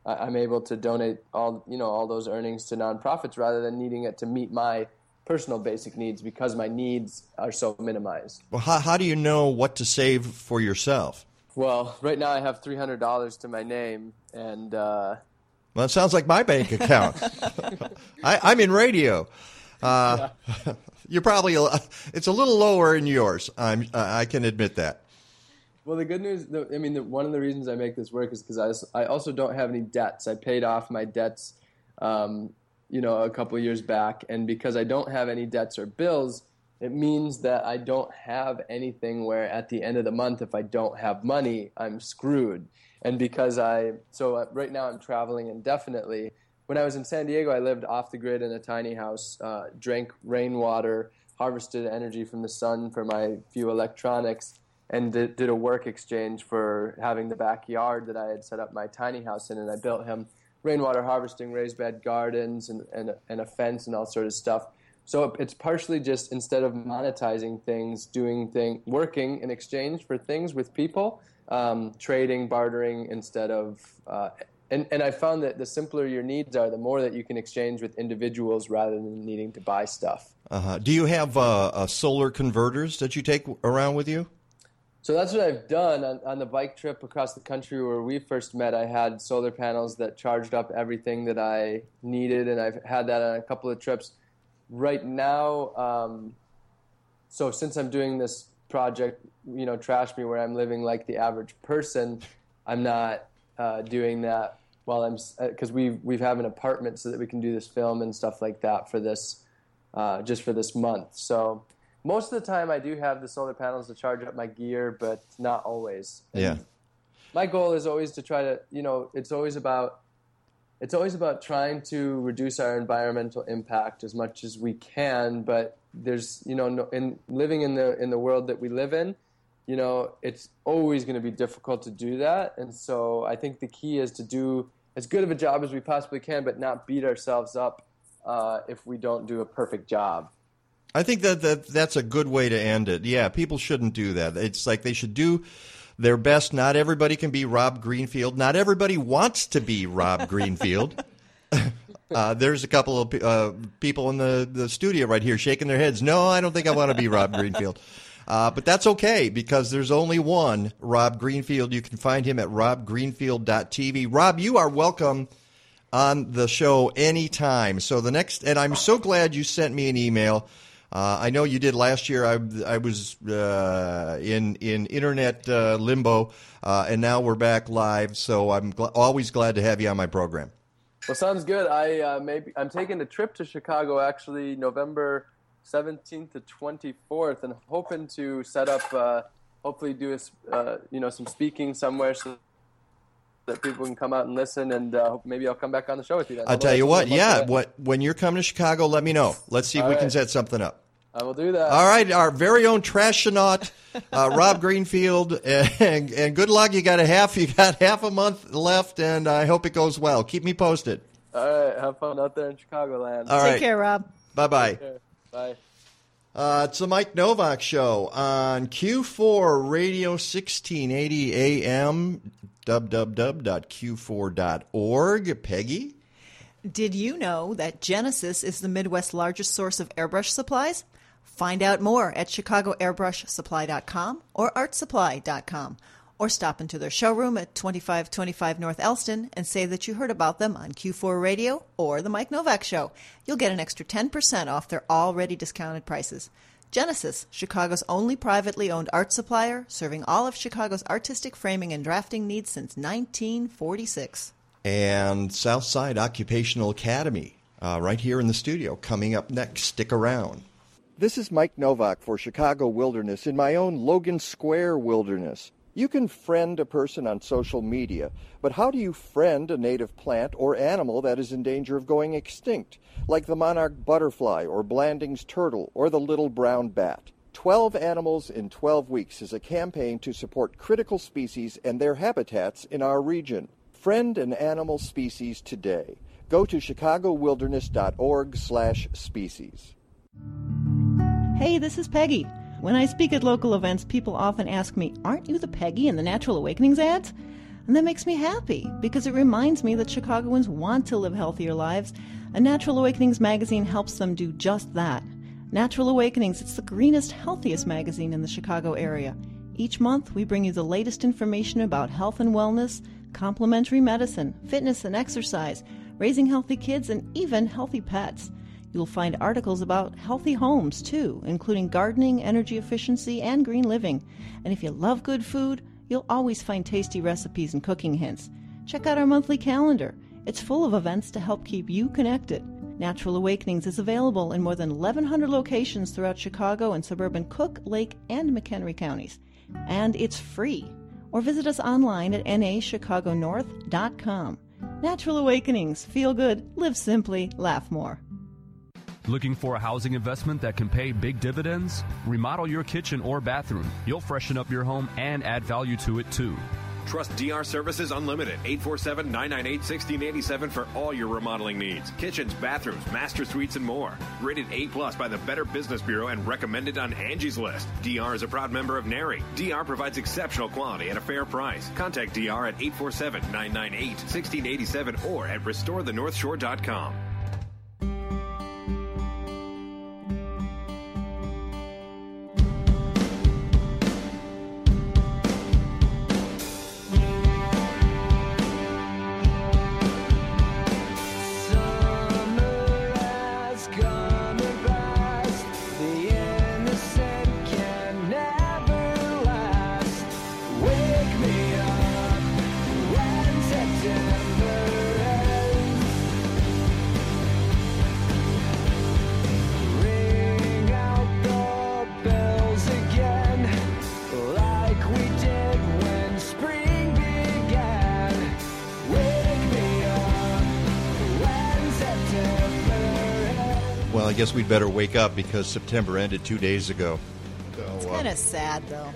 I- I'm able to donate all you know all those earnings to nonprofits rather than needing it to meet my personal basic needs because my needs are so minimized. Well, how, how do you know what to save for yourself? Well, right now I have three hundred dollars to my name, and uh, Well, it sounds like my bank account. I, I'm in radio. Uh, You're probably a, it's a little lower in yours. I'm I can admit that. Well, the good news, the, I mean, the, one of the reasons I make this work is because I, I also don't have any debts. I paid off my debts, um, you know, a couple years back, and because I don't have any debts or bills, it means that I don't have anything where at the end of the month, if I don't have money, I'm screwed. And because I, so uh, right now I'm traveling indefinitely. When I was in San Diego, I lived off the grid in a tiny house, uh, drank rainwater, harvested energy from the sun for my few electronics and did, did a work exchange for having the backyard that I had set up my tiny house in, and I built him rainwater harvesting, raised bed gardens, and, and, and a fence and all sort of stuff So it's partially just instead of monetizing things, doing thing, working in exchange for things with people, um, trading, bartering instead of. Uh, and, and I found that the simpler your needs are, the more that you can exchange with individuals rather than needing to buy stuff. Uh-huh. Do you have uh, uh, solar converters that you take around with you? So that's what I've done on, on the bike trip across the country where we first met. I had solar panels that charged up everything that I needed, and I've had that on a couple of trips. Right now, um, so since I'm doing this project, you know, Trash Me, where I'm living like the average person, I'm not uh, doing that while I'm because we we have an apartment so that we can do this film and stuff like that for this uh, just for this month. So most of the time I do have the solar panels to charge up my gear, but not always. And yeah. My goal is always to try to, you know, it's always about it's always about trying to reduce our environmental impact as much as we can, but there's, you know, no, in living in the in the world that we live in, you know, it's always going to be difficult to do that. And so I think the key is to do as good of a job as we possibly can, but not beat ourselves up uh, if we don't do a perfect job. I think that, that that's a good way to end it. Yeah, people shouldn't do that. It's like they should do their best. Not everybody can be Rob Greenfield. Not everybody wants to be Rob Greenfield. uh, there's a couple of uh, people in the, the studio right here shaking their heads. No, I don't think I want to be Rob Greenfield. Uh, but that's okay because there's only one Rob Greenfield. You can find him at robgreenfield.tv. Rob, you are welcome on the show anytime. So the next, and I'm so glad you sent me an email uh, I know you did last year. I, I was uh, in in internet uh, limbo, uh, and now we're back live. So I'm gl- always glad to have you on my program. Well, sounds good. I uh, maybe I'm taking a trip to Chicago actually November 17th to 24th, and hoping to set up, uh, hopefully do a, you know some speaking somewhere so that people can come out and listen, and uh, maybe I'll come back on the show with you. Then. I'll tell you what, yeah, what when you're coming to Chicago, let me know. Let's see if All we right. can set something up. I will do that. All right, our very own trashonaut, uh, Rob Greenfield, and, and good luck. You got a half, you got half a month left, and I hope it goes well. Keep me posted. All right, have fun out there in Chicagoland. All Take right. care, Rob. Bye bye. Bye. Uh, it's the Mike Nowak Show on Q4 Radio 1680 AM www.q4.org. Peggy? Did you know that Genesis is the Midwest's largest source of airbrush supplies? Find out more at chicagoairbrushsupply.com or artsupply.com or stop into their showroom at 2525 North Elston and say that you heard about them on Q4 Radio or The Mike Nowak Show. You'll get an extra 10% off their already discounted prices. Genesis, Chicago's only privately owned art supplier, serving all of Chicago's artistic framing and drafting needs since 1946. And Southside Occupational Academy, uh, right here in the studio, coming up next. Stick around. This is Mike Nowak for Chicago Wilderness in my own Logan Square Wilderness. You can friend a person on social media, but how do you friend a native plant or animal that is in danger of going extinct, like the monarch butterfly or Blanding's turtle or the little brown bat? 12 Animals in 12 Weeks is a campaign to support critical species and their habitats in our region. Friend an animal species today. Go to chicagowilderness.org/species. Hey, this is Peggy. When I speak at local events, people often ask me, Aren't you the Peggy in the Natural Awakenings ads? And that makes me happy because it reminds me that Chicagoans want to live healthier lives, and Natural Awakenings magazine helps them do just that. Natural Awakenings, it's the greenest, healthiest magazine in the Chicago area. Each month, we bring you the latest information about health and wellness, complementary medicine, fitness and exercise, raising healthy kids, and even healthy pets. You'll find articles about healthy homes too, including gardening, energy efficiency, and green living. And if you love good food, you'll always find tasty recipes and cooking hints. Check out our monthly calendar. It's full of events to help keep you connected. Natural Awakenings is available in more than 1,100 locations throughout Chicago and suburban Cook, Lake, and McHenry counties. And it's free. Or visit us online at nachicagonorth.com. Natural Awakenings. Feel good, live simply, laugh more. Looking for a housing investment that can pay big dividends? Remodel your kitchen or bathroom. You'll freshen up your home and add value to it too. Trust DR Services Unlimited, 847 998 1687 for all your remodeling needs. Kitchens, bathrooms, master suites, and more. Rated A plus by the Better Business Bureau and recommended on Angie's List. DR is a proud member of NARI. DR provides exceptional quality at a fair price. Contact DR at 847 998 1687 or at restorethenorthshore.com. Well, I guess we'd better wake up because September ended two days ago. It's So, uh, kind of sad, though.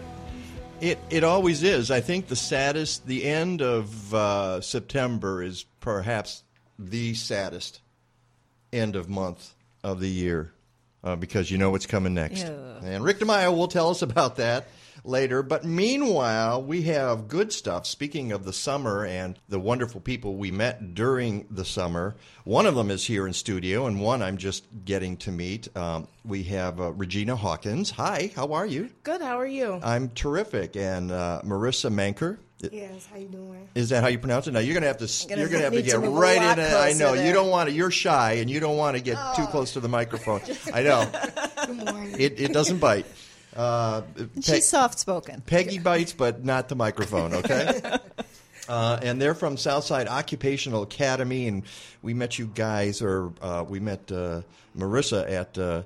It it always is. I think the saddest, the end of uh, September is perhaps the saddest end of month of the year uh, because you know what's coming next. Yeah. And Rick DeMaio will tell us about that later. But meanwhile, we have good stuff. Speaking of the summer and the wonderful people we met during the summer, one of them is here in studio, and one I'm just getting to meet. Um, we have uh, Regina Hawkins. Hi, how are you? Good. How are you? I'm terrific. And uh, Marissa Manker. Yes. How you doing? Is that how you pronounce it? Now you're going to have to. Gonna You're going to have to need to get right in. it. I closer know you don't want to. You're shy, and you don't want to get too close to the microphone. I know. Good morning. It it doesn't bite. Uh, She's soft spoken. Peggy bites, but not the microphone. Okay. Uh, and they're from Southside Occupational Academy, and we met you guys, or uh, we met uh, Marissa at uh,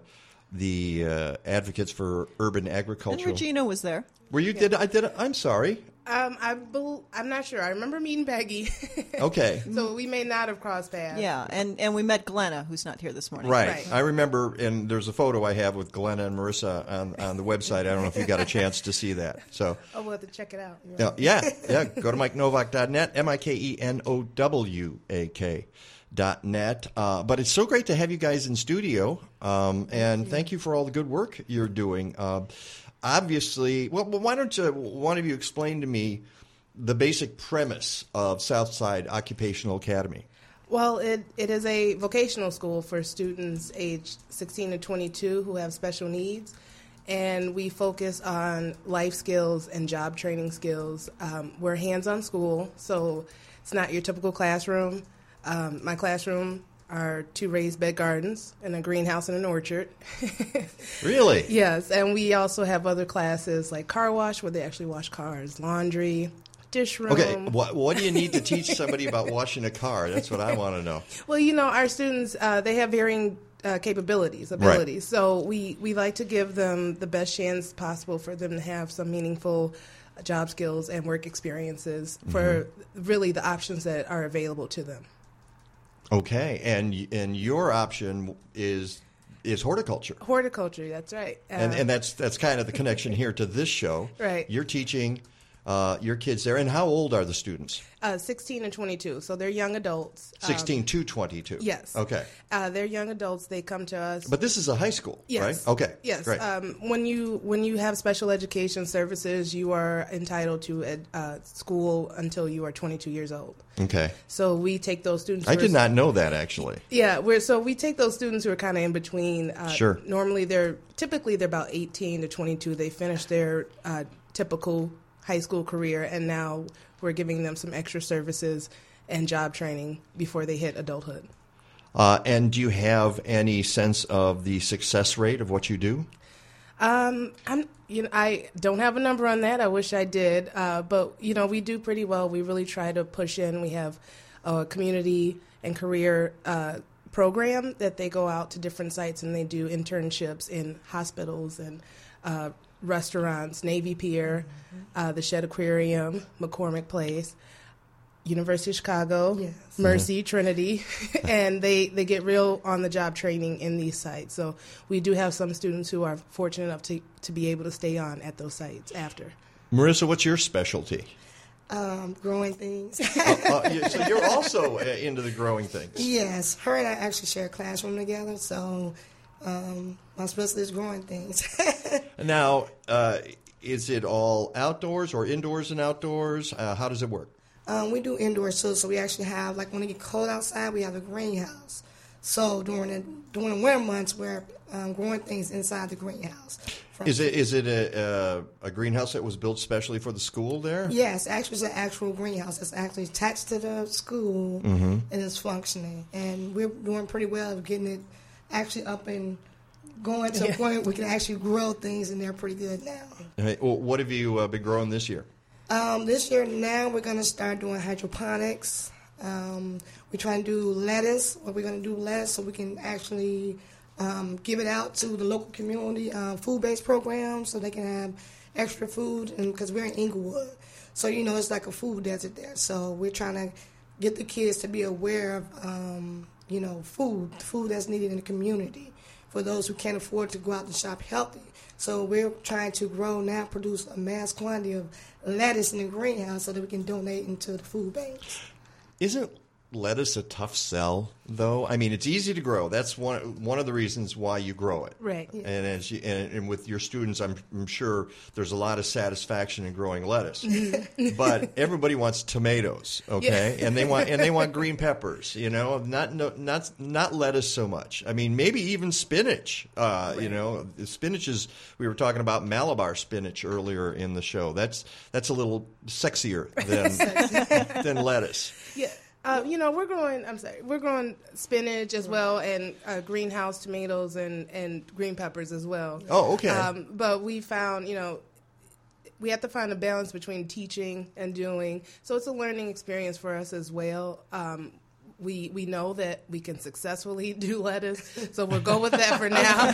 the uh, Advocates for Urban Agriculture. And. Regina was there. Were you? Did I? Did I, I'm sorry. Um, I bel I'm not sure. I remember meeting Peggy. Okay. so we may not have crossed paths. Yeah, and, and we met Glenna, who's not here this morning. Right. I remember, and there's a photo I have with Glenna and Marissa on, on the website. I don't know if you got a chance to see that. So, Oh, we'll have to check it out. yeah, yeah, yeah. Go to MikeNowak.net, M I K E N O W A K. Dot net, uh, but it's so great to have you guys in studio, um, and thank you for all the good work you're doing. Uh, obviously, well, why don't you, one of you explain to me the basic premise of Southside Occupational Academy? Well, it, it is a vocational school for students aged 16 to 22 who have special needs. And we focus on life skills and job training skills. Um, we're hands on school, so it's not your typical classroom. Um, my classroom are two raised bed gardens and a greenhouse and an orchard. Really? Yes, and we also have other classes like car wash, where they actually wash cars, laundry, dish room. Okay, what, what do you need to teach somebody about washing a car? That's what I want to know. Well, you know, our students uh, they have varying uh, capabilities, abilities. So we we like to give them the best chance possible for them to have some meaningful job skills and work experiences for really the options that are available to them. Okay, and and your option is is horticulture, Horticulture, that's right. Uh, and and that's that's kind of the connection here to this show. Right. You're teaching uh, your kids there, and how old are the students? uh, 16 and 22, so they're young adults. Um, Sixteen to twenty-two. Yes. Okay, Uh, they're young adults. They come to us. but this is a high school, Yes. right? Okay. Yes. Great. Um, when you when you have special education services, you are entitled to ed, uh, school until you are 22 years old. okay. So we take those students. I did not know that actually. Yeah, we're so we take those students who are kind of in between. Uh, Sure. Normally, they're typically they're about 18 to 22. They finish their uh, typical high school career, and now we're giving them some extra services and job training before they hit adulthood. Uh, and do you have any sense of the success rate of what you do? Um, I'm, you know, I don't have a number on that. I wish I did, uh, but you know, we do pretty well. We really try to push in. We have a community and career uh, program that they go out to different sites and they do internships in hospitals and uh, restaurants, Navy Pier, uh, the Shedd Aquarium, McCormick Place. University of Chicago, Mercy, Trinity, and they, they get real on the job training in these sites. So we do have some students who are fortunate enough to, to be able to stay on at those sites after. Marissa, what's your specialty? um, growing things. Uh, uh, yeah, so you're also uh, into the growing things. yes, her and I actually share a classroom together, so um, my specialty is growing things. Now, uh, is it all outdoors or indoors and outdoors? Uh, how does it work? Um, we do indoors too, so we actually have like when it get cold outside, we have a greenhouse. So during the during the winter months, we're um, growing things inside the greenhouse. Is it is it a, a, a greenhouse that was built specially for the school there? Yes, actually, it's an actual greenhouse. It's actually attached to the school Mhm. and it's functioning. And we're doing pretty well of getting it actually up and going to Yeah. a point we can actually grow things and they're pretty good now. Hey, well, what have you uh, been growing this year? Um, this year now we're going to start doing hydroponics. Um, we're trying to do lettuce. What we're going to do lettuce so we can actually um, give it out to the local community uh, food-based programs so they can have extra food. And because we're in Englewood, so you know it's like a food desert there. So we're trying to get the kids to be aware of um, you know food, food that's needed in the community for those who can't afford to go out and shop healthy. So we're trying to grow now, produce a mass quantity of lettuce in the greenhouse so that we can donate into the food banks. Isn't lettuce a tough sell though? I mean, it's easy to grow. That's one one of the reasons why you grow it. Right. And as you, and, and with your students, I'm, I'm sure there's a lot of satisfaction in growing lettuce. but everybody wants tomatoes, okay? Yeah. And they want and they want green peppers. You know, not no, not not lettuce so much. I mean, maybe even spinach. Uh, You know, spinach is. We were talking about Malabar spinach earlier in the show. That's that's a little sexier than than lettuce. Yeah. Uh, you know, we're growing. I'm sorry, we're growing spinach as well, and uh, greenhouse tomatoes and and green peppers as well. Oh, okay. Um, but we found, you know, we have to find a balance between teaching and doing. So it's a learning experience for us as well. Um, we we know that we can successfully do lettuce, so we'll go with that for now.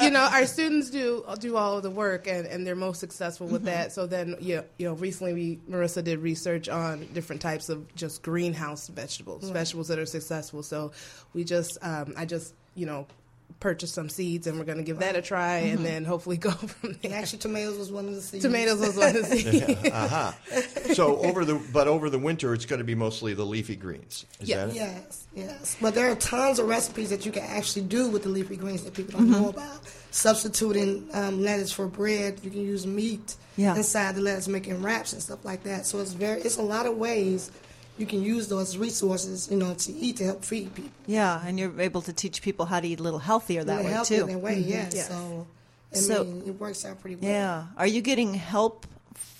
you know, our students do do all of the work, and, and they're most successful with Mhm. that. So then, you you know, recently we Marissa did research on different types of just greenhouse vegetables, Right. vegetables that are successful. So we just, um, I just, you know. Purchase some seeds, and we're going to give that a try, Mhm. and then hopefully go from there. And actually, tomatoes was one of the seeds. Tomatoes was one of the seeds. uh-huh. So over the but over the winter, it's going to be mostly the leafy greens. Is Yeah. that it? Yes, yes. But there are tons of recipes that you can actually do with the leafy greens that people don't know about. Substituting um, lettuce for bread, you can use meat Yeah. inside the lettuce, making wraps and stuff like that. So it's very, it's a lot of ways you can use those resources, you know, to eat to help feed people. Yeah, and you're able to teach people how to eat a little healthier that Really way healthy too. That way, Mhm. yes. So, I So- mean, it works out pretty well. Yeah. Are you getting help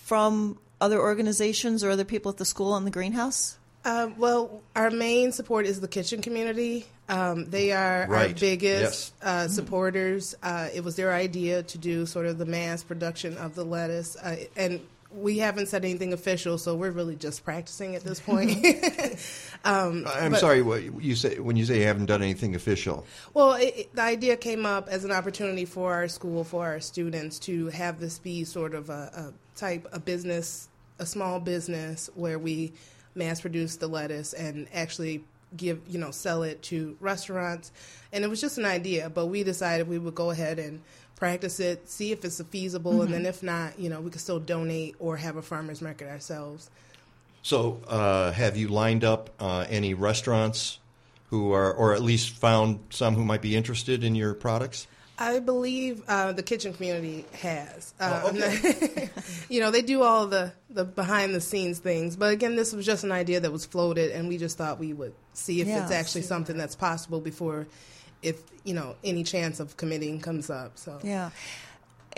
from other organizations or other people at the school on the greenhouse? Um, well, our main support is the kitchen community. Um, they are our biggest Yes. uh, supporters. Uh, it was their idea to do sort of the mass production of the lettuce, uh, and we haven't said anything official, so we're really just practicing at this point. um, I'm but- sorry. What you say when you say you haven't done anything official? Well, it, it- the idea came up as an opportunity for our school, for our students, to have this be sort of a, a type, a business, a small business where we mass produce the lettuce and actually give, you know, sell it to restaurants. And it was just an idea, but we decided we would go ahead and practice it, see if it's feasible, and then if not, you know, we could still donate or have a farmer's market ourselves. So uh, have you lined up uh, any restaurants who are, or at least found some who might be interested in your products? I believe uh, the kitchen community has. Uh, Oh, I'm you know, they do all the, the behind the scenes things. But again, this was just an idea that was floated, and we just thought we would see if Yeah. it's actually something that's possible before, if you know, any chance of committing comes up. So Yeah.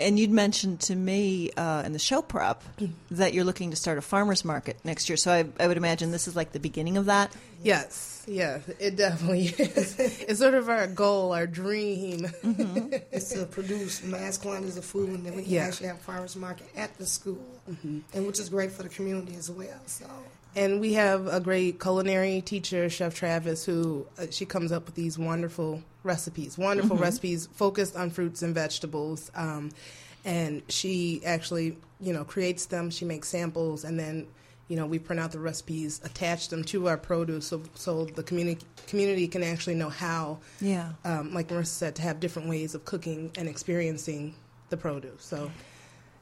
And you'd mentioned to me uh, in the show prep mm-hmm. that you're looking to start a farmer's market next year. So I, I would imagine this is like the beginning of that. Yes, yeah, it definitely is. it's sort of our goal, our dream. Mm-hmm. It's to produce mass quantities of food, and then we can Yeah. actually have farmers market at the school, mm-hmm. and which is great for the community as well. So. And we have a great culinary teacher, Chef Travis, who uh, she comes up with these wonderful recipes, wonderful Mhm. recipes focused on fruits and vegetables. Um, and she actually, you know, creates them. She makes samples, and then, you know, we print out the recipes, attach them to our produce, so so the community community can actually know how. Yeah. Um, like Marissa said, to have different ways of cooking and experiencing the produce. So.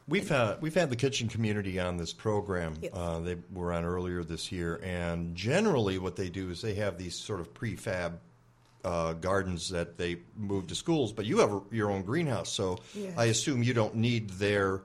We've had we've had the kitchen community on this program. Yes. Uh, they were on earlier this year, and generally, what they do is they have these sort of prefab uh, gardens that they move to schools. But you have a, your own greenhouse, so Yes. I assume you don't need their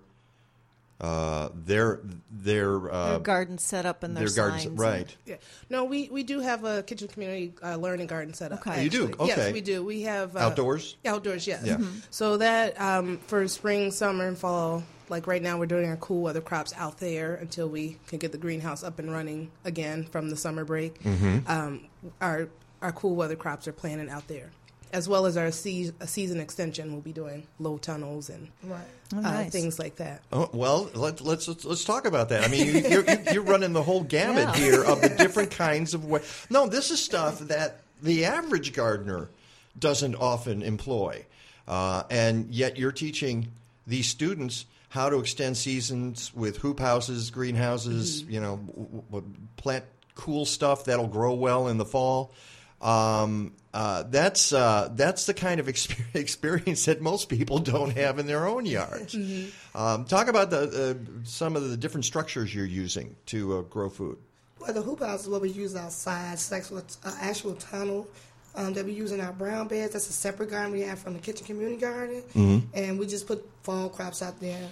uh, their their, uh, Their garden set up and their gardens, signs right? Yeah. No, we, we do have a kitchen community uh, learning garden set up. Okay. You do? Okay. Yes, we do. We have uh, Outdoors? Outdoors, yes. Yeah. Mm-hmm. So that um, for spring, summer, and fall, like right now, we're doing our cool weather crops out there until we can get the greenhouse up and running again from the summer break. Mm-hmm. Um, our our cool weather crops are planted out there, as well as our sea, a season extension. We'll be doing low tunnels and Right. Oh, uh, nice. things like that. Oh, well, let, let's, let's let's talk about that. I mean, you, you're, you're running the whole gamut Yeah. here of the different kinds of way. No, this is stuff that the average gardener doesn't often employ, uh, and yet you're teaching these students how to extend seasons with hoop houses, greenhouses. You know, w- w- plant cool stuff that'll grow well in the fall. Um, uh, that's uh, that's the kind of experience that most people don't have in their own yards. Um, talk about the uh, some of the different structures you're using to uh, grow food. Well, the hoop house is what we use outside. It's like an actual tunnel um, that we use in our brown beds. That's a separate garden we have from the kitchen community garden. And we just put fall crops out there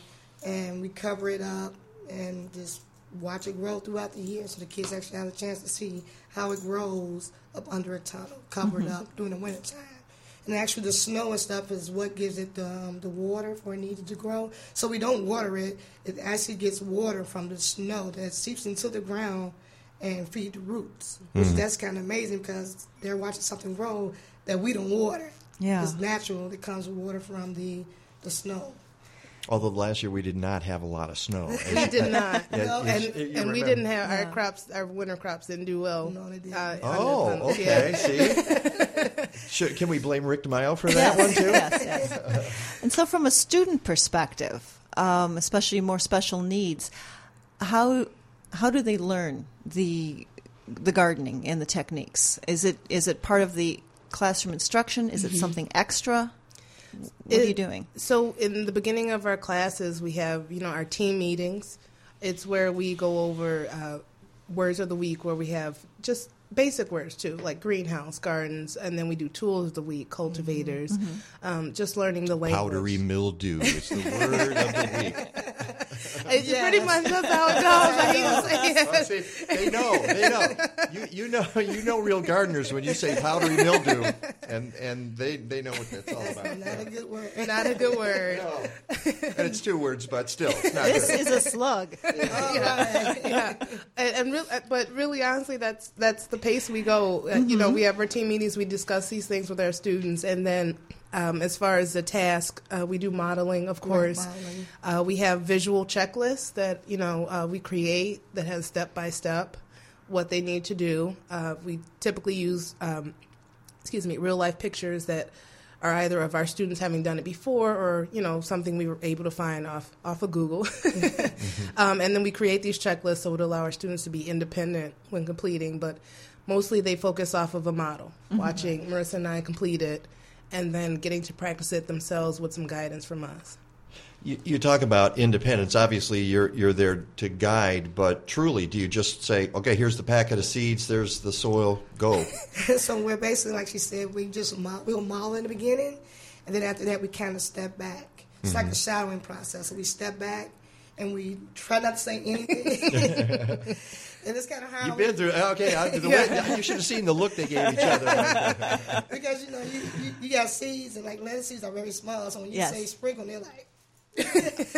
and we cover it up and just watch it grow throughout the year so the kids actually have a chance to see how it grows up under a tunnel, covered up during the wintertime. And actually, the snow and stuff is what gives it the, um, the water for it needed to grow. So we don't water it. It actually gets water from the snow that seeps into the ground and feed the roots. Which that's kind of amazing because they're watching something grow that we don't water. Yeah. It's natural. It comes with water from the, the snow. Although last year we did not have a lot of snow. We did not, Yeah, and, you- you and we didn't have our crops. Our winter crops didn't do well. No, they didn't. Uh, Oh, under- okay. yeah. See, Should, can we blame Rick DeMaio for that one too? yes, yes. And so, from a student perspective, um, especially more special needs, how how do they learn the the gardening and the techniques? Is it is it part of the classroom instruction? Is it something extra? What are you doing? So in the beginning of our classes, we have you know our team meetings. It's where we go over uh, words of the week, where we have just basic words too, like greenhouse, gardens, and then we do tools of the week, cultivators, um, just learning the language. Powdery mildew is the word of the week. It's pretty much that's how it goes. I hate to say it. See, they know, they know. You, you know, you know, real gardeners when you say powdery mildew, and and they they know what that's all about. Not a good word. Not a good word. And it's two words, but still, it's not This good. is a slug. yeah, and, and real, but really, honestly, that's that's the pace we go. Uh, You know, we have our team meetings, we discuss these things with our students, and then um, as far as the task, uh, we do modeling, of course. modeling. Uh, we have visual checklists that you know uh, we create that has step by step what they need to do. Uh, we typically use, um, excuse me, real life pictures that are either of our students having done it before or you know something we were able to find off off of Google, um, and then we create these checklists so it would allow our students to be independent when completing. But mostly they focus off of a model, watching Marissa and I complete it, and then getting to practice it themselves with some guidance from us. You, you talk about independence. Obviously, you're you're there to guide, but truly, do you just say, "Okay, here's the packet of seeds. There's the soil. Go." so we're basically, like she said, we just we'll model in the beginning, and then after that we kind of step back. It's like a mm-hmm. shadowing process. So we step back and we try not to say anything. and it's kind of hard You've been through. Uh, okay, I, the way, you should have seen the look they gave each other. because you know you, you, you got seeds and like lettuce seeds are very small. So when you Yes. say sprinkle, they're like.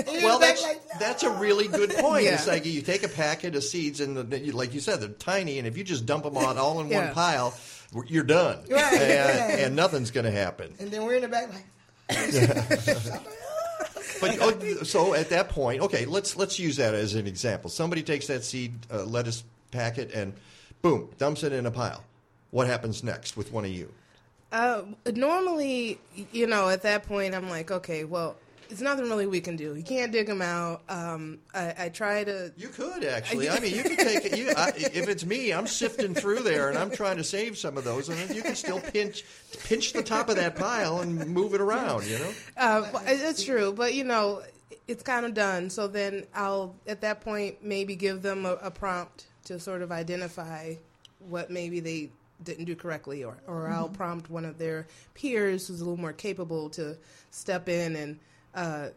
Well, that's like, that's a really good point. Yeah. It's like you take a packet of seeds, and the, like you said, they're tiny, and if you just dump them all, all in one pile, you're done, Right, and, right. and nothing's going to happen. and then we're in the back like. But oh, so at that point, okay, let's let's use that as an example. Somebody takes that seed uh, lettuce packet and boom, dumps it in a pile. What happens next with one of you? Uh, normally, you know, at that point, I'm like, okay, well, it's nothing really we can do. You can't dig them out. Um, I, I try to. You could actually. I mean, you could take it. You, I, if it's me, I'm sifting through there and I'm trying to save some of those, and you can still pinch pinch the top of that pile and move it around. You know. Uh, well, it's true, but you know, it's kind of done. So then I'll at that point maybe give them a, a prompt to sort of identify what maybe they didn't do correctly, or or I'll Mhm. prompt one of their peers who's a little more capable to step in and uh,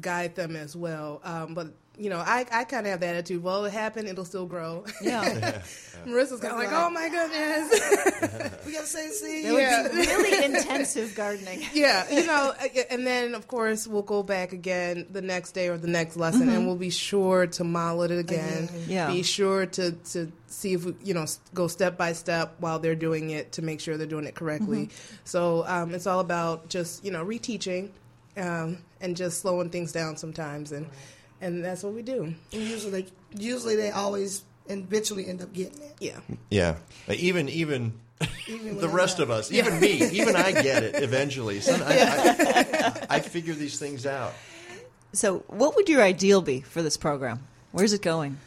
guide them as well. Um, but you know, I, I kind of have the attitude, well, it happened, it'll still grow. Yeah. Marissa's kind of like, oh my goodness. we gotta say, see, That would be really intensive gardening. yeah, you know, and then of course we'll go back again the next day or the next lesson, Mhm. and we'll be sure to model it again. Again. Yeah. Be sure to to see if we, you know, go step by step while they're doing it to make sure they're doing it correctly. Mhm. So um, it's all about just you know reteaching, um, and just slowing things down sometimes, and and that's what we do. And usually, usually they always eventually end up getting it. Yeah. Yeah, Uh, even even Even the rest of us, even me, even I get it eventually. Son, I, I, I figure these things out. So, what would your ideal be for this program? Where's it going?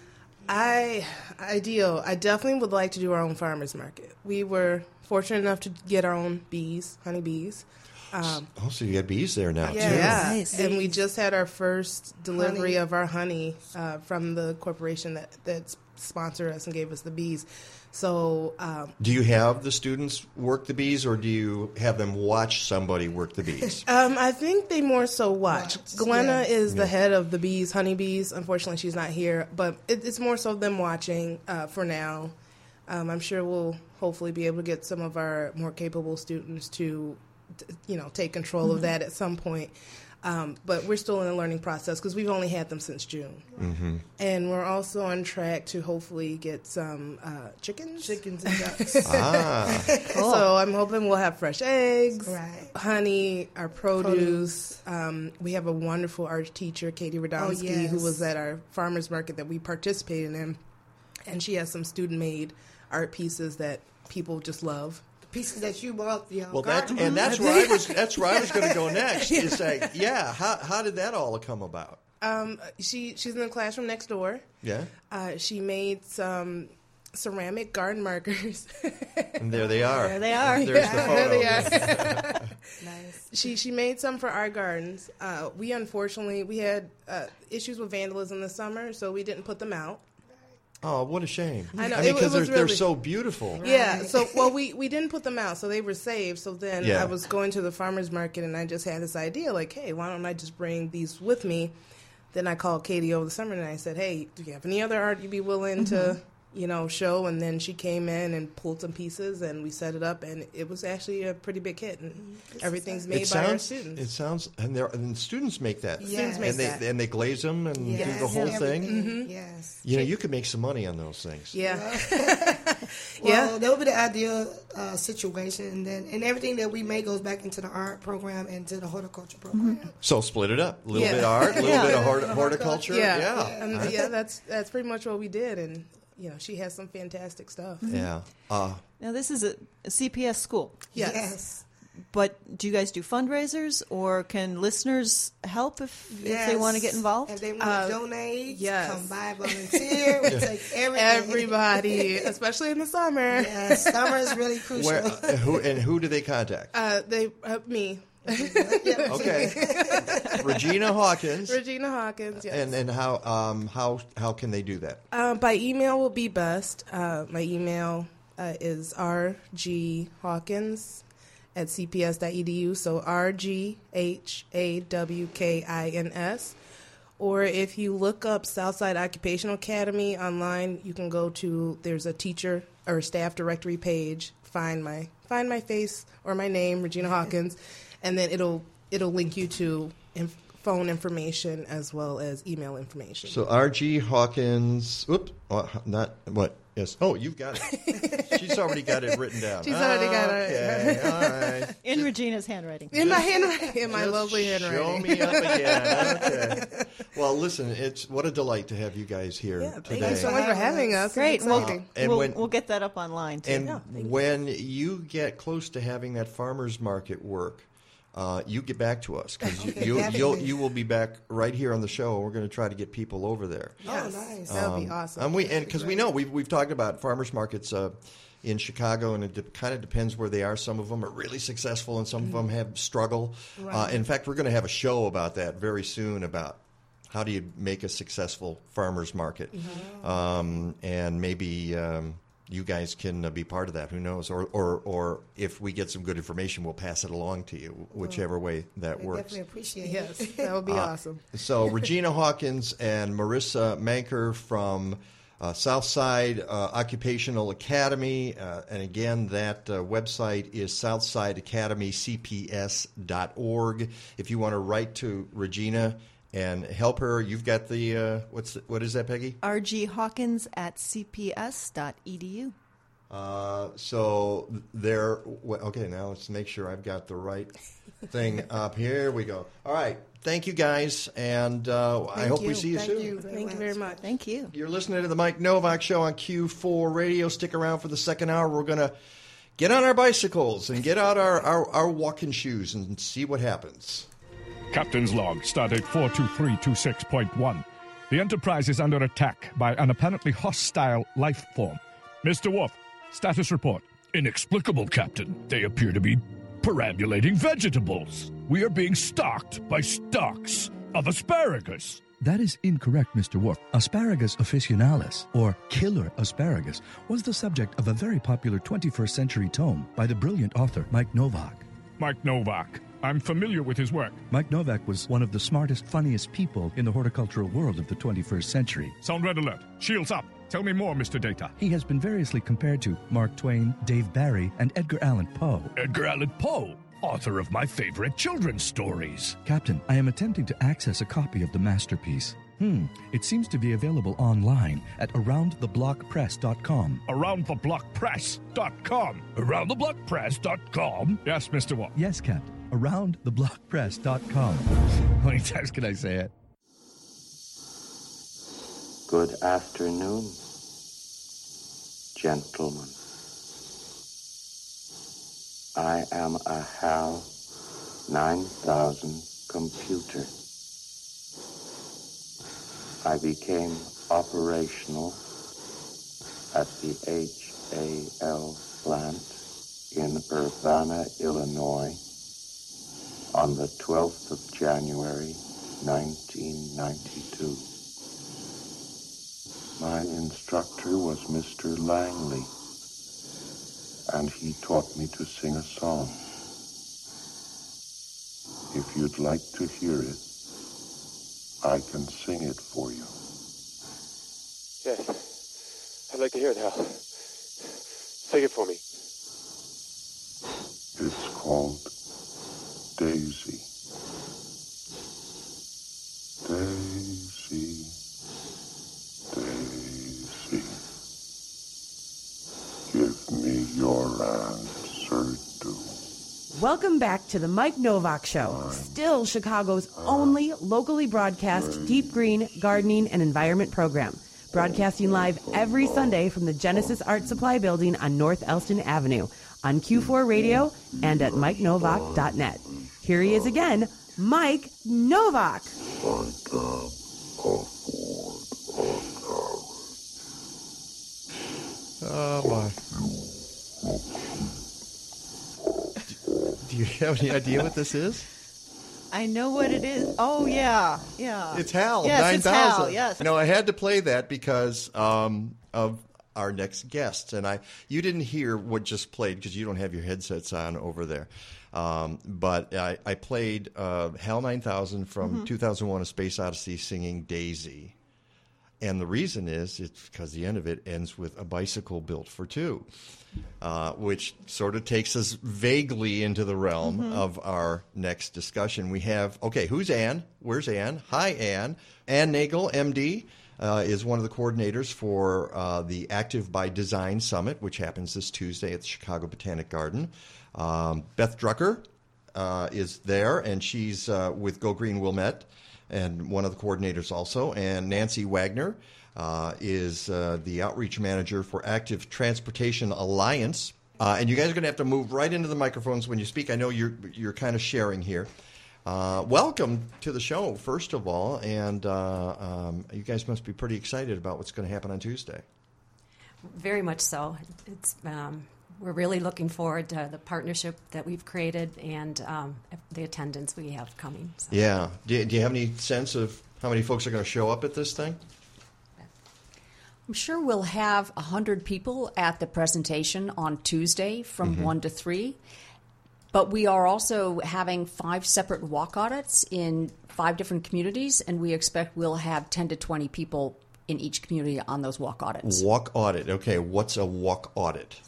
I ideal. I definitely would like to do our own farmers market. We were fortunate enough to get our own bees, honey bees. Um, Oh, so you got bees there now yeah, too. and we just had our first delivery Honey. of our honey uh, from the corporation that that sponsored us and gave us the bees. So um, Do you have the students work the bees, or do you have them watch somebody work the bees? Um, I think they more so watch. Glenna Yeah. is the head of the bees, honeybees. Unfortunately, she's not here, but it, it's more so them watching uh, for now. Um, I'm sure we'll hopefully be able to get some of our more capable students to, t- you know, take control of Mhm. that at some point. Um, but we're still in the learning process because we've only had them since June. Mm-hmm. And we're also on track to hopefully get some uh, chickens. Chickens and ducks. Ah. Cool. So I'm hoping we'll have fresh eggs, Right. honey, our produce. Um, we have a wonderful art teacher, Katie Radomski, who yes. was at our farmers market that we participated in, and she has some student made art pieces that people just love. Pieces that you bought, you know, Well, that and that's where I was. That's where I was going to go next. Is like, yeah, how how did that all come about? Um, she she's in the classroom next door. Yeah, Uh, she made some ceramic garden markers. and there they are. There they are. There's Yeah, the photo. there they are. nice. She she made some for our gardens. Uh, we unfortunately we had uh, issues with vandalism this summer, so we didn't put them out. Oh, what a shame! I know, I mean, it because they're was they're so beautiful. Yeah. So well, we we didn't put them out, so they were saved. So then Yeah. I was going to the farmers market, and I just had this idea, like, hey, why don't I just bring these with me? Then I called Katie over the summer, and I said, hey, do you have any other art you'd be willing to? Mm-hmm. You know, show and then she came in and pulled some pieces and we set it up and it was actually a pretty big hit and everything's made it by our students. It sounds, and they're and students make that. Students make and they that. and they glaze them and do the whole Yes, thing. everything. Yes. You know, you could make some money on those things. Yeah. Well, that would be the ideal uh, situation, and then and everything that we make goes back into the art program and to the horticulture program. So split it up. A little Yeah. bit of art, a little Yeah. bit of hort- horticulture. Yeah, Yeah. Um, yeah. That's that's pretty much what we did, and you know, she has some fantastic stuff. Yeah. Uh, Now, this is a, a CPS school. Yes. Yes. But do you guys do fundraisers, or can listeners help if, if they want to get involved? If they want Uh, to donate, yes. come by, volunteer. We take everything. Everybody, especially in the summer. Yes, summer is really crucial. where, uh, who and who do they contact? Uh, they uh, me. Okay. Regina Hawkins. Regina Hawkins. Yes. And and how um how how can they do that? Uh, by email will be best. Uh, my email uh, is rghawkins at cps.edu. So R G H A W K I N S. Or if you look up Southside Occupational Academy online, you can go to there's a teacher or staff directory page. Find my find my face or my name, Regina Hawkins, and then it'll it'll link you to inf- phone information as well as email information. So R.G. Hawkins. Whoops. Oh, uh, not what? Yes. Oh, you've got it. She's already got it written down. She's already got it. Okay. All right. In Regina's handwriting. In my handwriting, in my lovely handwriting. Show me up again. Okay. Well, listen, it's what a delight to have you guys here Yeah, today. thank you so much for having us. Great. It's Well, exciting. And we'll, when- we'll get that up online too. And when you get close to having that farmers market work, uh, you get back to us because you, Okay, you, you'll, you will be back right here on the show. and We're going to try to get people over there. Yes, Oh, nice. That would be Um, awesome. And we and because we know we've we've talked about farmers markets. Uh, in Chicago, and it de- kind of depends where they are. Some of them are really successful, and some of them have struggle. Uh, in fact, we're going to have a show about that very soon about how do you make a successful farmers market, um, and maybe. Um, you guys can uh, be part of that. Who knows? Or, or, or if we get some good information, we'll pass it along to you, whichever way that We works. definitely appreciate Yes, it. that would be Uh, awesome. So Regina Hawkins and Marissa Manker from uh, Southside uh, Occupational Academy, uh, and again, that uh, website is southsideacademycps.org. If you want to write to Regina and help her, you've got the uh, what's the, what is that, Peggy? RG Hawkins at cps.edu. Uh, so there. Okay, now let's make sure I've got the right thing up. Here we go. All right. Thank you guys, and uh, I hope we see you Thank soon. you. Thank you very much. Thank you. You're listening to the Mike Nowak Show on Q4 Radio. Stick around for the second hour. We're going to get on our bicycles and get out our, our, our walking shoes and see what happens. Captain's log, stardate 42326.1. The Enterprise is under attack by an apparently hostile life form. Mr. Worf, status report. Inexplicable, Captain. They appear to be perambulating vegetables. We are being stalked by stalks of asparagus. That is incorrect, Mr. Worf. Asparagus officinalis, or killer asparagus, was the subject of a very popular 21st century tome by the brilliant author Mike Nowak. Mike Nowak. I'm familiar with his work. Mike Nowak was one of the smartest, funniest people in the horticultural world of the 21st century. Sound red alert. Shields up. Tell me more, Mr. Data. He has been variously compared to Mark Twain, Dave Barry, and Edgar Allan Poe. Edgar Allan Poe, author of my favorite children's stories. Captain, I am attempting to access a copy of the masterpiece. Hmm, it seems to be available online at aroundtheblockpress.com. Aroundtheblockpress.com. Aroundtheblockpress.com. Yes, Mr. Worf. Yes, Captain. Aroundtheblockpress.com. How many times can I say it? Good afternoon, gentlemen. I am a HAL 9000 computer. I became operational at the HAL plant in Urbana, Illinois on the 12th of January, 1992. My instructor was Mr. Langley, and he taught me to sing a song. If you'd like to hear it, I can sing it for you. Yes. I'd like to hear it, Hal. Sing it for me. It's called Daisy. Daisy, Daisy, give me your answer too. Welcome back to the Mike Nowak Show, still Chicago's ah. only locally broadcast deep green gardening and environment program. Broadcasting live every oh. Sunday from the Genesis Art Supply Building on North Elston Avenue on Q4 Radio and at MikeNowak.net. Here he is again, Mike Nowak. Oh, my. Do you have any idea what this is? I know what it is. Oh yeah, yeah. It's HAL Yes, nine it's HAL. thousand. Yes. No, I had to play that because um, of our next guest, and I you didn't hear what just played because you don't have your headsets on over there. Um, but I, I played uh, HAL nine thousand from Mhm. two thousand one: A Space Odyssey, singing Daisy. And the reason is it's because the end of it ends with a bicycle built for two, uh, which sort of takes us vaguely into the realm Mhm. of our next discussion. We have, okay, who's Anne? Where's Anne? Hi, Anne. Anne Nagel, MD, uh, is one of the coordinators for uh, the Active by Design Summit, which happens this Tuesday at the Chicago Botanic Garden. Um, Beth Drucker uh, is there, and she's uh, with Go Green Wilmette and one of the coordinators also. And Nancy Wagner uh, is uh, the outreach manager for Active Transportation Alliance. Uh, and you guys are going to have to move right into the microphones when you speak. I know you're you're kind of sharing here. Uh, welcome to the show, first of all, and um, you guys must be pretty excited about what's going to happen on Tuesday. very much so. It's um, we're really looking forward to the partnership that we've created and um, the attendance we have coming. So. Yeah. Do you, do you have any sense of how many folks are going to show up at this thing? I'm sure we'll have 100 people at the presentation on Tuesday from Mm-hmm. 1 to 3. But we are also having five separate walk audits in five different communities, and we expect we'll have 10 to 20 people in each community on those walk audits. Walk audit. Okay, what's a walk audit?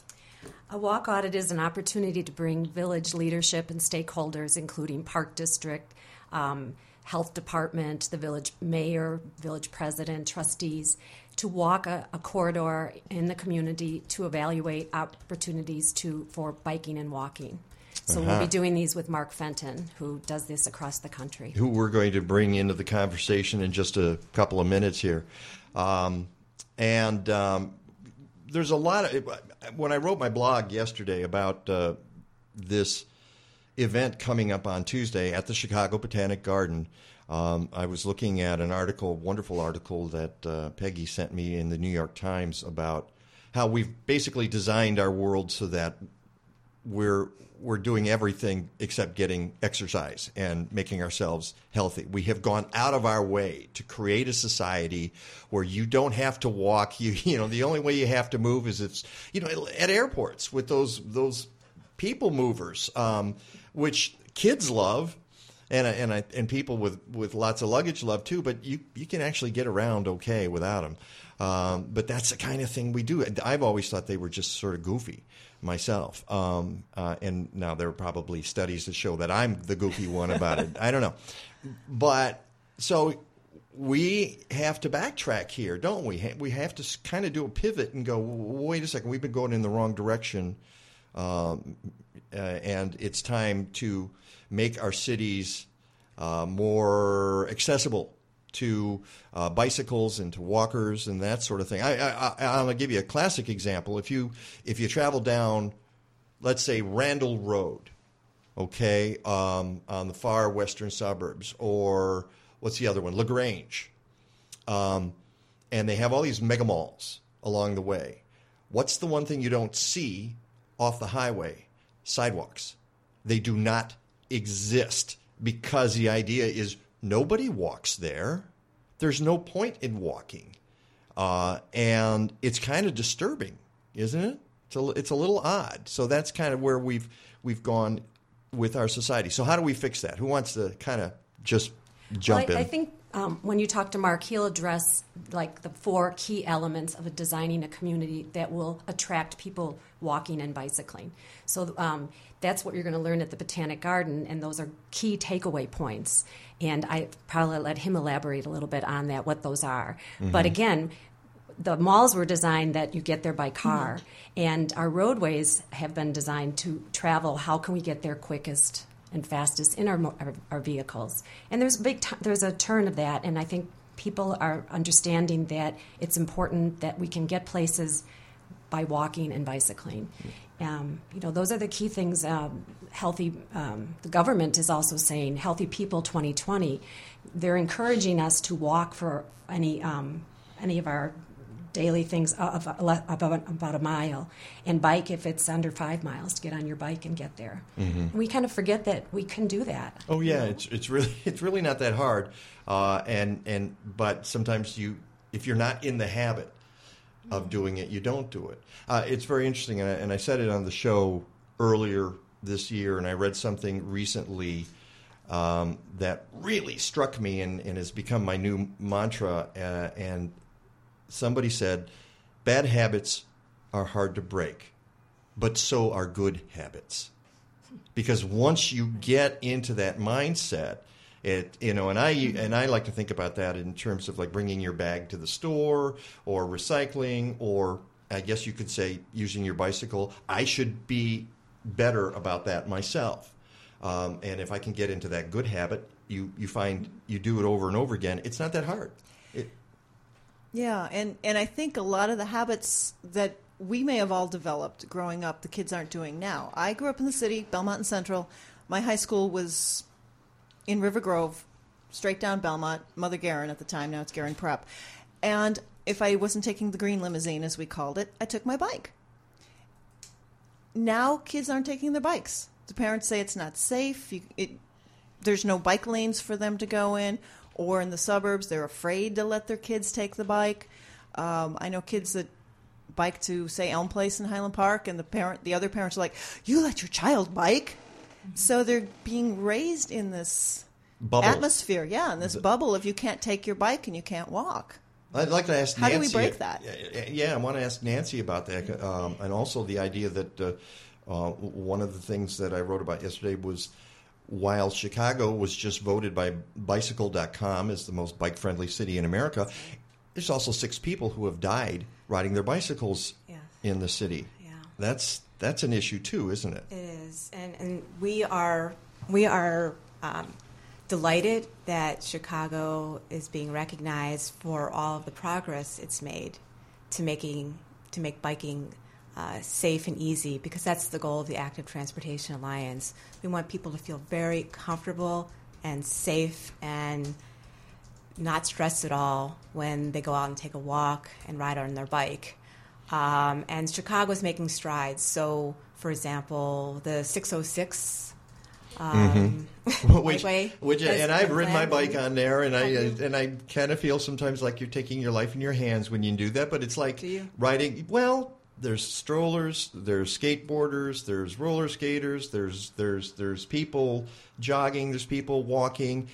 A walk audit is an opportunity to bring village leadership and stakeholders, including Park District, um, Health Department, the village mayor, village president, trustees, to walk a, a corridor in the community to evaluate opportunities to for biking and walking. So we'll Uh-huh. be doing these with Mark Fenton, who does this across the country. who we're going to bring into the conversation in just a couple of minutes here. Um, and um, there's a lot of when I wrote my blog yesterday about uh, this event coming up on Tuesday at the Chicago Botanic Garden. Um, I was looking at an article, wonderful article that uh, Peggy sent me in the New York Times about how we've basically designed our world so that we're we're doing everything except getting exercise and making ourselves healthy. We have gone out of our way to create a society where you don't have to walk. You you know the only way you have to move is if you know at airports with those those people movers, um, which kids love. And, and, and people with, with lots of luggage love too, but you, you can actually get around okay without them. Um, but that's the kind of thing we do. I've always thought they were just sort of goofy myself. Um, uh, and now there are probably studies that show that I'm the goofy one about it. I don't know. But so we have to backtrack here, don't we? We have to kind of do a pivot and go, wait a second, we've been going in the wrong direction. Um, uh, and it's time to make our cities uh, more accessible to uh, bicycles and to walkers and that sort of thing. I, I, I'm give you a classic example. If you if you travel down, let's say Randall Road, okay, um, on the far western suburbs, or what's the other one, Lagrange, um, and they have all these mega malls along the way. What's the one thing you don't see off the highway? Sidewalks. They do not exist because the idea is nobody walks there. There's no point in walking. Uh, and it's kind of disturbing, isn't it? It's a, it's a little odd. So that's kind of where we've we've gone with our society. So how do we fix that? Who wants to kind of just jump well, I, in? I think um, when you talk to Mark, he'll address like the four key elements of a designing a community that will attract people walking and bicycling. So um, that's what you're going to learn at the Botanic Garden, and those are key takeaway points. And I probably let him elaborate a little bit on that, what those are. But Mhm. again, the malls were designed that you get there by car, and our roadways have been designed to travel. How can we get there quickest and fastest in our our, our vehicles? And there's a big t- there's a turn of that, and I think people are understanding that it's important that we can get places by walking and bicycling. Um, you know, those are the key things. Um, healthy. Um, the government is also saying healthy people 2020. They're encouraging us to walk for any um, any of our daily things of, of about, about a mile, and bike if it's under five miles to get on your bike and get there. Mhm. We kind of forget that we can do that. Oh yeah, it's it's really it's really not that hard, uh, and and but sometimes you if you're not in the habit of doing it, you don't do it. Uh, it's very interesting, and I, and I said it on the show earlier this year, and I read something recently um, that really struck me and, and has become my new mantra. Uh, and somebody said, "Bad habits are hard to break, but so are good habits." because once you get into that mindset it you know and i and i like to think about that in terms of like bringing your bag to the store or recycling or i guess you could say using your bicycle i should be better about that myself um, and if i can get into that good habit you you find you do it over and over again it's not that hard it, Yeah, and, and I think a lot of the habits that we may have all developed growing up, the kids aren't doing now. I grew up in the city, Belmont and Central. My high school was in River Grove, straight down Belmont, Mother Guerin at the time, now it's Guerin Prep. And if I wasn't taking the green limousine, as we called it, I took my bike. Now kids aren't taking their bikes. The parents say it's not safe. You, it, there's no bike lanes for them to go in, or in the suburbs, they're afraid to let their kids take the bike. Um, I know kids that bike to say Elm Place in Highland Park, and the parent, the other parents are like, "You let your child bike," so they're being raised in this Bubble. atmosphere, yeah, in this bubble of you can't take your bike and you can't walk. I'd like to ask How do we Nancy. break that? Yeah, Yeah, I want to ask Nancy about that, um, and also the idea that uh, uh, one of the things that I wrote about yesterday was while Chicago was just voted by Bicycle.com as the most bike-friendly city in America, there's also six people who have died riding their bicycles in the city. Yeah. That's that's an issue too, isn't it? It is, and and we are we are um, delighted that Chicago is being recognized for all of the progress it's made to making to make biking uh, safe and easy because that's the goal of the Active Transportation Alliance. We want people to feel very comfortable and safe and not stressed at all when they go out and take a walk and ride on their bike. Um, and Chicago is making strides. So, for example, the 606 um, which, bikeway which, has and I've ridden my bike on there, and I and I kind of feel sometimes like you're taking your life in your hands when you do that. But it's like riding. Well, there's strollers, there's skateboarders, there's roller skaters, there's there's there's people jogging, there's people walking,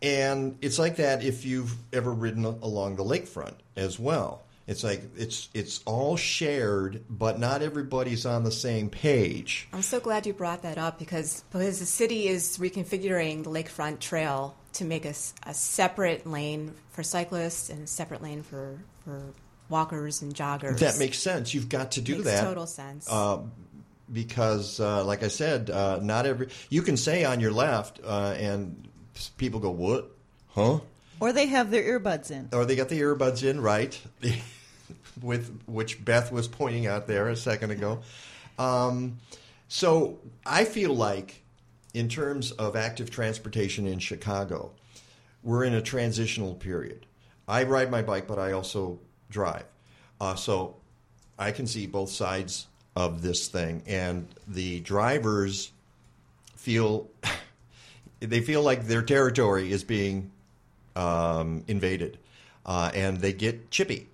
and it's like that if you've ever ridden along the lakefront as well. It's like it's it's all shared, but not everybody's on the same page. I'm so glad you brought that up because because the city is reconfiguring the lakefront trail to make a, a separate lane for cyclists and a separate lane for, for walkers and joggers. That makes sense. You've got to do Makes that. total sense. Uh, because, uh, like I said, uh, not every you can say on your left, uh, and people go, "What? Huh?" Or they have their earbuds in. Or they got the earbuds in, right? With which Beth was pointing out there a second ago. Um, so I feel like, in terms of active transportation in Chicago, we're in a transitional period. I ride my bike, but I also drive. Uh, so I can see both sides of this thing, and the drivers feel they feel like their territory is being um, invaded, uh, and they get chippy.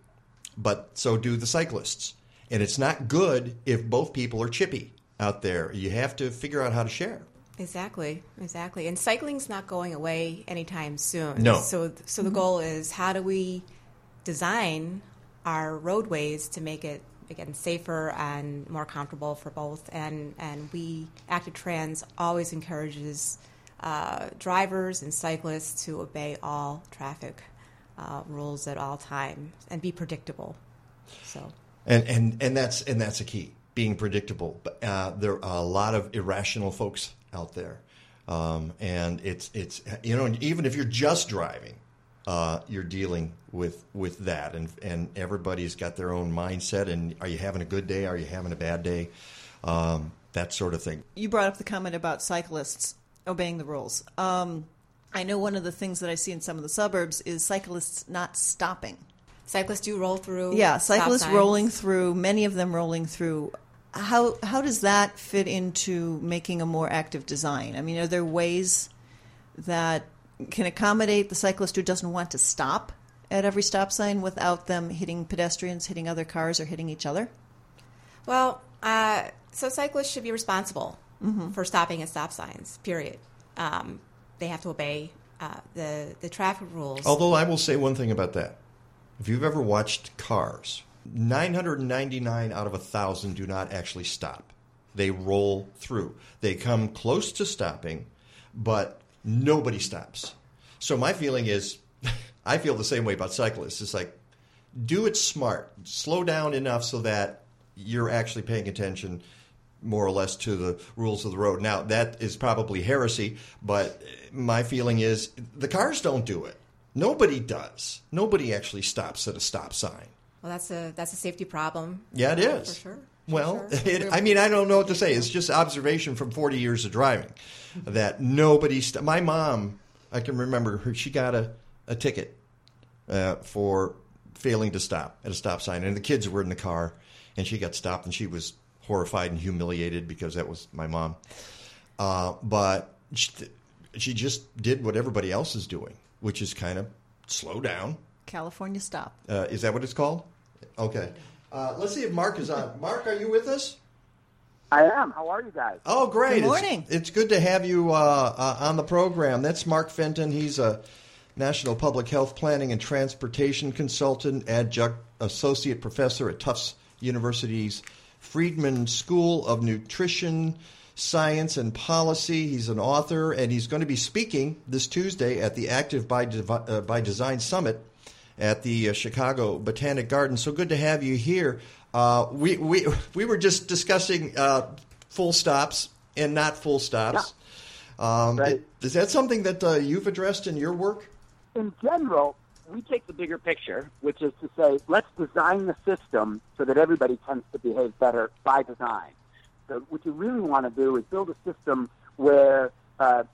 But so do the cyclists, and it's not good if both people are chippy out there. You have to figure out how to share. Exactly, exactly. And cycling's not going away anytime soon. No. So, so the goal is how do we design our roadways to make it again safer and more comfortable for both? And and we Active Trans always encourages uh, drivers and cyclists to obey all traffic uh, rules at all times and be predictable. So. And and and that's and that's a key, being predictable. But uh, there are a lot of irrational folks out there, um, and it's it's you know even if you're just driving, uh, you're dealing with with that, and and everybody's got their own mindset. And are you having a good day? Are you having a bad day? Um, that sort of thing. You brought up the comment about cyclists obeying the rules. Um, I know one of the things that I see in some of the suburbs is cyclists not stopping. Cyclists do roll through. Yeah, cyclists rolling through, many of them rolling through. How how does that fit into making a more active design? I mean, are there ways that can accommodate the cyclist who doesn't want to stop at every stop sign without them hitting pedestrians, hitting other cars, or hitting each other? Well, uh, so cyclists should be responsible Mhm. for stopping at stop signs. Period. Um, they have to obey uh, the the traffic rules. Although I will say one thing about that. If you've ever watched Cars, 999 out of a 1,000 do not actually stop. They roll through. They come close to stopping, but nobody stops. So my feeling is, I feel the same way about cyclists. It's like, do it smart. Slow down enough so that you're actually paying attention more or less to the rules of the road. Now, that is probably heresy, but my feeling is the cars don't do it. Nobody does. Nobody actually stops at a stop sign. well, that's a that's a safety problem. Yeah, it uh, for sure. Well, sure. it, I mean, I don't know what to say. It's just observation from 40 years of driving that nobody. St- my mom, I can remember her. She got a, a ticket uh, for failing to stop at a stop sign, and the kids were in the car, and she got stopped, and she was horrified and humiliated because that was my mom. Uh, but she, she just did what everybody else is doing, which is kind of slow down. California stop. Uh, is that what it's called? Okay. Uh, let's see if Mark is on. Mark, are you with us? I am. How are you guys? Oh, great! Good morning. It's, it's good to have you uh, uh, on the program. That's Mark Fenton. He's a national public health planning and transportation consultant, adjunct associate professor at Tufts University's Friedman School of Nutrition Science and Policy. He's an author, and he's going to be speaking this Tuesday at the Active by, Devi- uh, by Design Summit at the uh, Chicago Botanic Garden. So good to have you here. Uh, we, we, we were just discussing uh, full stops and not full stops. Um, Is that something that uh, you've addressed in your work? In general, we take the bigger picture, which is to say, let's design the system so that everybody tends to behave better by design. So what you really want to do is build a system where uh,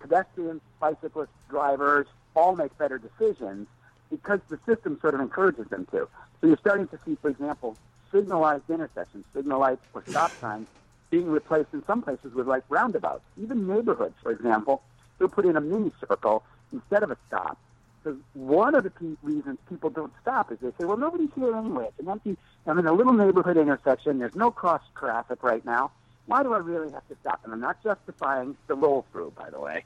pedestrians, bicyclists, drivers all make better decisions because the system sort of encourages them to. So you're starting to see, for example, signalized intersections, signal lights or stop signs being replaced in some places with like roundabouts. Even neighborhoods, for example, they'll put in a mini circle instead of a stop. Because one of the pe- reasons people don't stop is they say, well, nobody's here anyway. It's an empty, I'm in a little neighborhood intersection. There's no cross traffic right now. Why do I really have to stop? And I'm not justifying the roll through, by the way.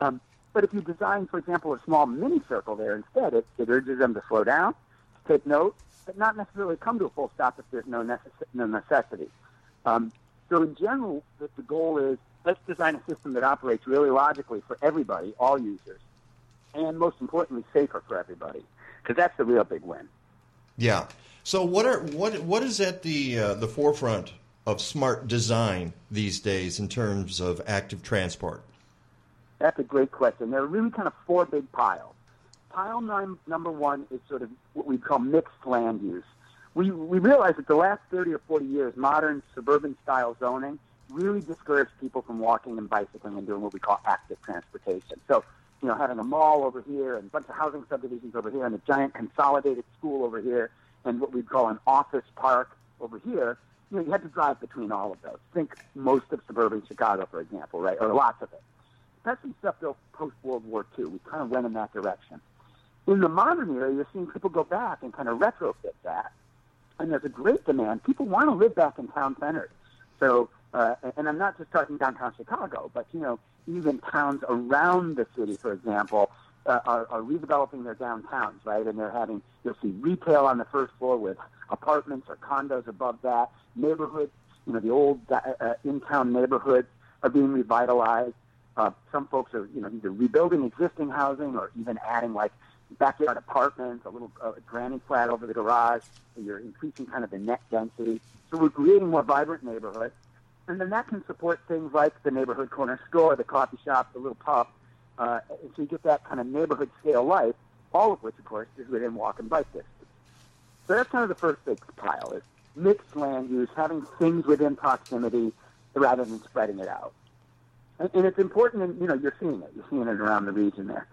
Um, but if you design, for example, a small mini circle there instead, it, it urges them to slow down, take note, but not necessarily come to a full stop if there's no, necess- no necessity. Um, so in general, the, the goal is let's design a system that operates really logically for everybody, all users, and most importantly, safer for everybody, because that's the real big win. Yeah. So what are what what is at the uh, the forefront of smart design these days in terms of active transport? That's a great question. There are really kind of four big piles. Pile nine, number one is sort of what we call mixed land use. We, we realize that the last 30 or 40 years, modern suburban style zoning really discouraged people from walking and bicycling and doing what we call active transportation. So, you know, having a mall over here and a bunch of housing subdivisions over here and a giant consolidated school over here and what we'd call an office park over here, you know, you had to drive between all of those. Think most of suburban Chicago, for example, right, or lots of it. Especially stuff built post World War II. We kind of went in that direction. In the modern era, you're seeing people go back and kind of retrofit that. And there's a great demand. People want to live back in town centers. So, uh, and I'm not just talking downtown Chicago, but, you know, even towns around the city, for example, uh, are, are redeveloping their downtowns, right? And they're having, you'll see retail on the first floor with apartments or condos above that. Neighborhoods, you know, the old uh, uh, in-town neighborhoods are being revitalized. Uh, some folks are, you know, either rebuilding existing housing or even adding like backyard apartments, a little uh, granny flat over the garage. So you're increasing kind of the net density. So we're creating more vibrant neighborhoods. And then that can support things like the neighborhood corner store, the coffee shop, the little pub. Uh, and so you get that kind of neighborhood scale life, all of which, of course, is within walk and bike distance. So that's kind of the first big pile is mixed land use, having things within proximity rather than spreading it out. And, and it's important, and you know, you're seeing it. You're seeing it around the region there.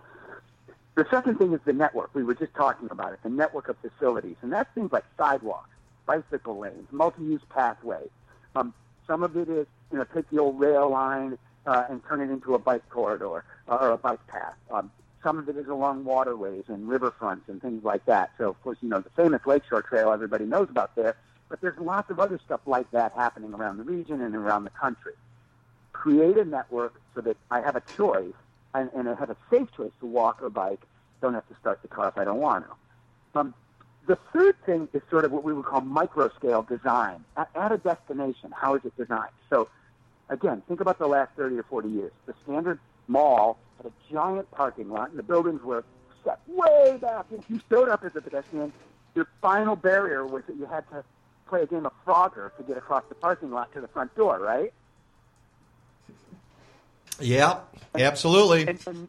The second thing is the network. We were just talking about it, the network of facilities. And that's things like sidewalks, bicycle lanes, multi-use pathways. Um, some of it is, you know, take the old rail line uh, and turn it into a bike corridor uh, or a bike path. Um, some of it is along waterways and riverfronts and things like that. So, of course, you know, the famous Lakeshore Trail everybody knows about there, but there's lots of other stuff like that happening around the region and around the country. Create a network so that I have a choice and, and I have a safe choice to walk or bike. Don't have to start the car if I don't want to. Um, the third thing is sort of what we would call micro scale design. At, at a destination, how is it designed? So, again, think about the last 30 or 40 years. The standard mall had a giant parking lot, and the buildings were set way back. And If you showed up as a pedestrian, your final barrier was that you had to play a game of Frogger to get across the parking lot to the front door, right? Yeah, absolutely. And, and,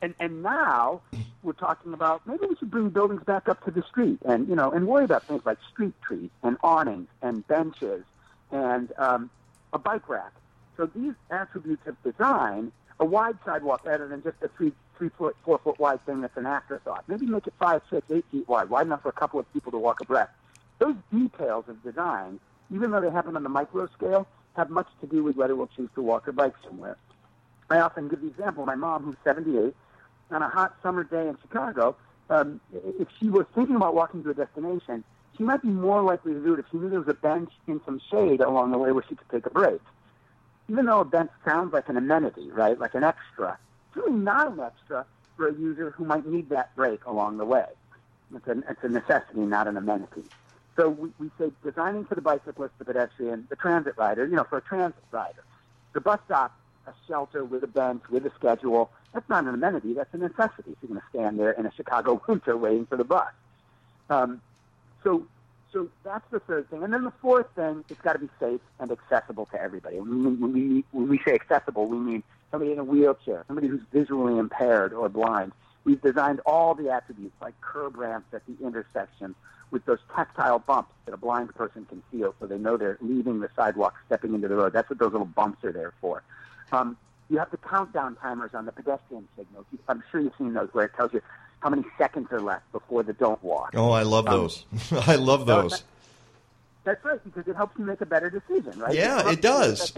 and, and now we're talking about maybe we should bring buildings back up to the street and, you know, and worry about things like street trees and awnings and benches and um, a bike rack. So these attributes of design, a wide sidewalk rather than just a three, three foot, four foot wide thing that's an afterthought. Maybe make it five, six, eight feet wide, wide enough for a couple of people to walk abreast. Those details of design, even though they happen on the micro scale, have much to do with whether we'll choose to walk or bike somewhere. I often give the example. Of my mom, who's 78, on a hot summer day in Chicago, um, if she was thinking about walking to a destination, she might be more likely to do it if she knew there was a bench in some shade along the way where she could take a break. Even though a bench sounds like an amenity, right, like an extra, it's really not an extra for a user who might need that break along the way. It's a, it's a necessity, not an amenity. So we, we say designing for the bicyclist, the pedestrian, the transit rider, you know, for a transit rider. The bus stop, a shelter with a bench, with a schedule, that's not an amenity, that's a necessity if you're going to stand there in a Chicago winter waiting for the bus. Um, so, so that's the third thing. And then the fourth thing, it's got to be safe and accessible to everybody. When we, when, we, say accessible, we mean somebody in a wheelchair, somebody who's visually impaired or blind. We've designed all the attributes like curb ramps at the intersection with those tactile bumps that a blind person can feel so they know they're leaving the sidewalk, stepping into the road. That's what those little bumps are there for. Um, you have the countdown timers on the pedestrian signals. I'm sure you've seen those where it tells you how many seconds are left before the don't walk. Oh, I love Um, those. I love those. that- That's right, because it helps you make a better decision, right? Yeah, If it does.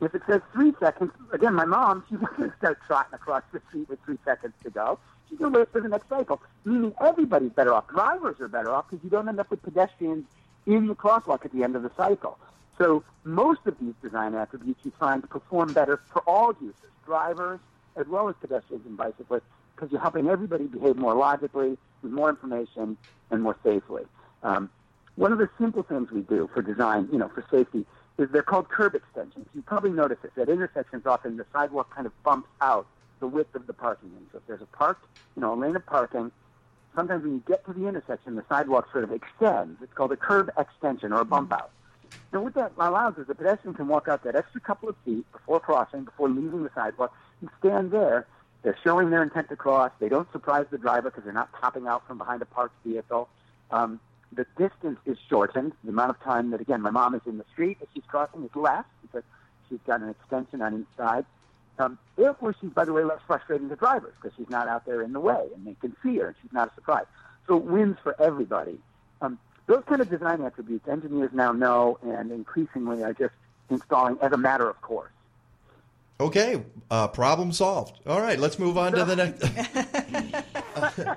If it says three seconds, again, my mom, she's not going to start trotting across the street with three seconds to go. She's going to wait for the next cycle, meaning everybody's better off. Drivers are better off because you don't end up with pedestrians in the crosswalk at the end of the cycle. So most of these design attributes you find perform better for all users, drivers as well as pedestrians and bicyclists, because you're helping everybody behave more logically, with more information, and more safely. Um, one of the simple things we do for design, you know, for safety, is they're called curb extensions. You probably notice this. At intersections, often the sidewalk kind of bumps out the width of the parking lane. So if there's a park, you know, a lane of parking, sometimes when you get to the intersection, the sidewalk sort of extends. It's called a curb extension or a bump out. And what that allows is the pedestrian can walk out that extra couple of feet before crossing, before leaving the sidewalk, and stand there. They're showing their intent to cross. They don't surprise the driver because they're not popping out from behind a parked vehicle. Um, the distance is shortened. The amount of time that, again, my mom is in the street as she's crossing is less because she's got an extension on each side. Um, therefore, she's, by the way, less frustrating to drivers because she's not out there in the way and they can see her and she's not a surprise. So it wins for everybody. Um, those kind of design attributes engineers now know and increasingly are just installing as a matter of course. Okay, uh, problem solved. All right, let's move on to the next.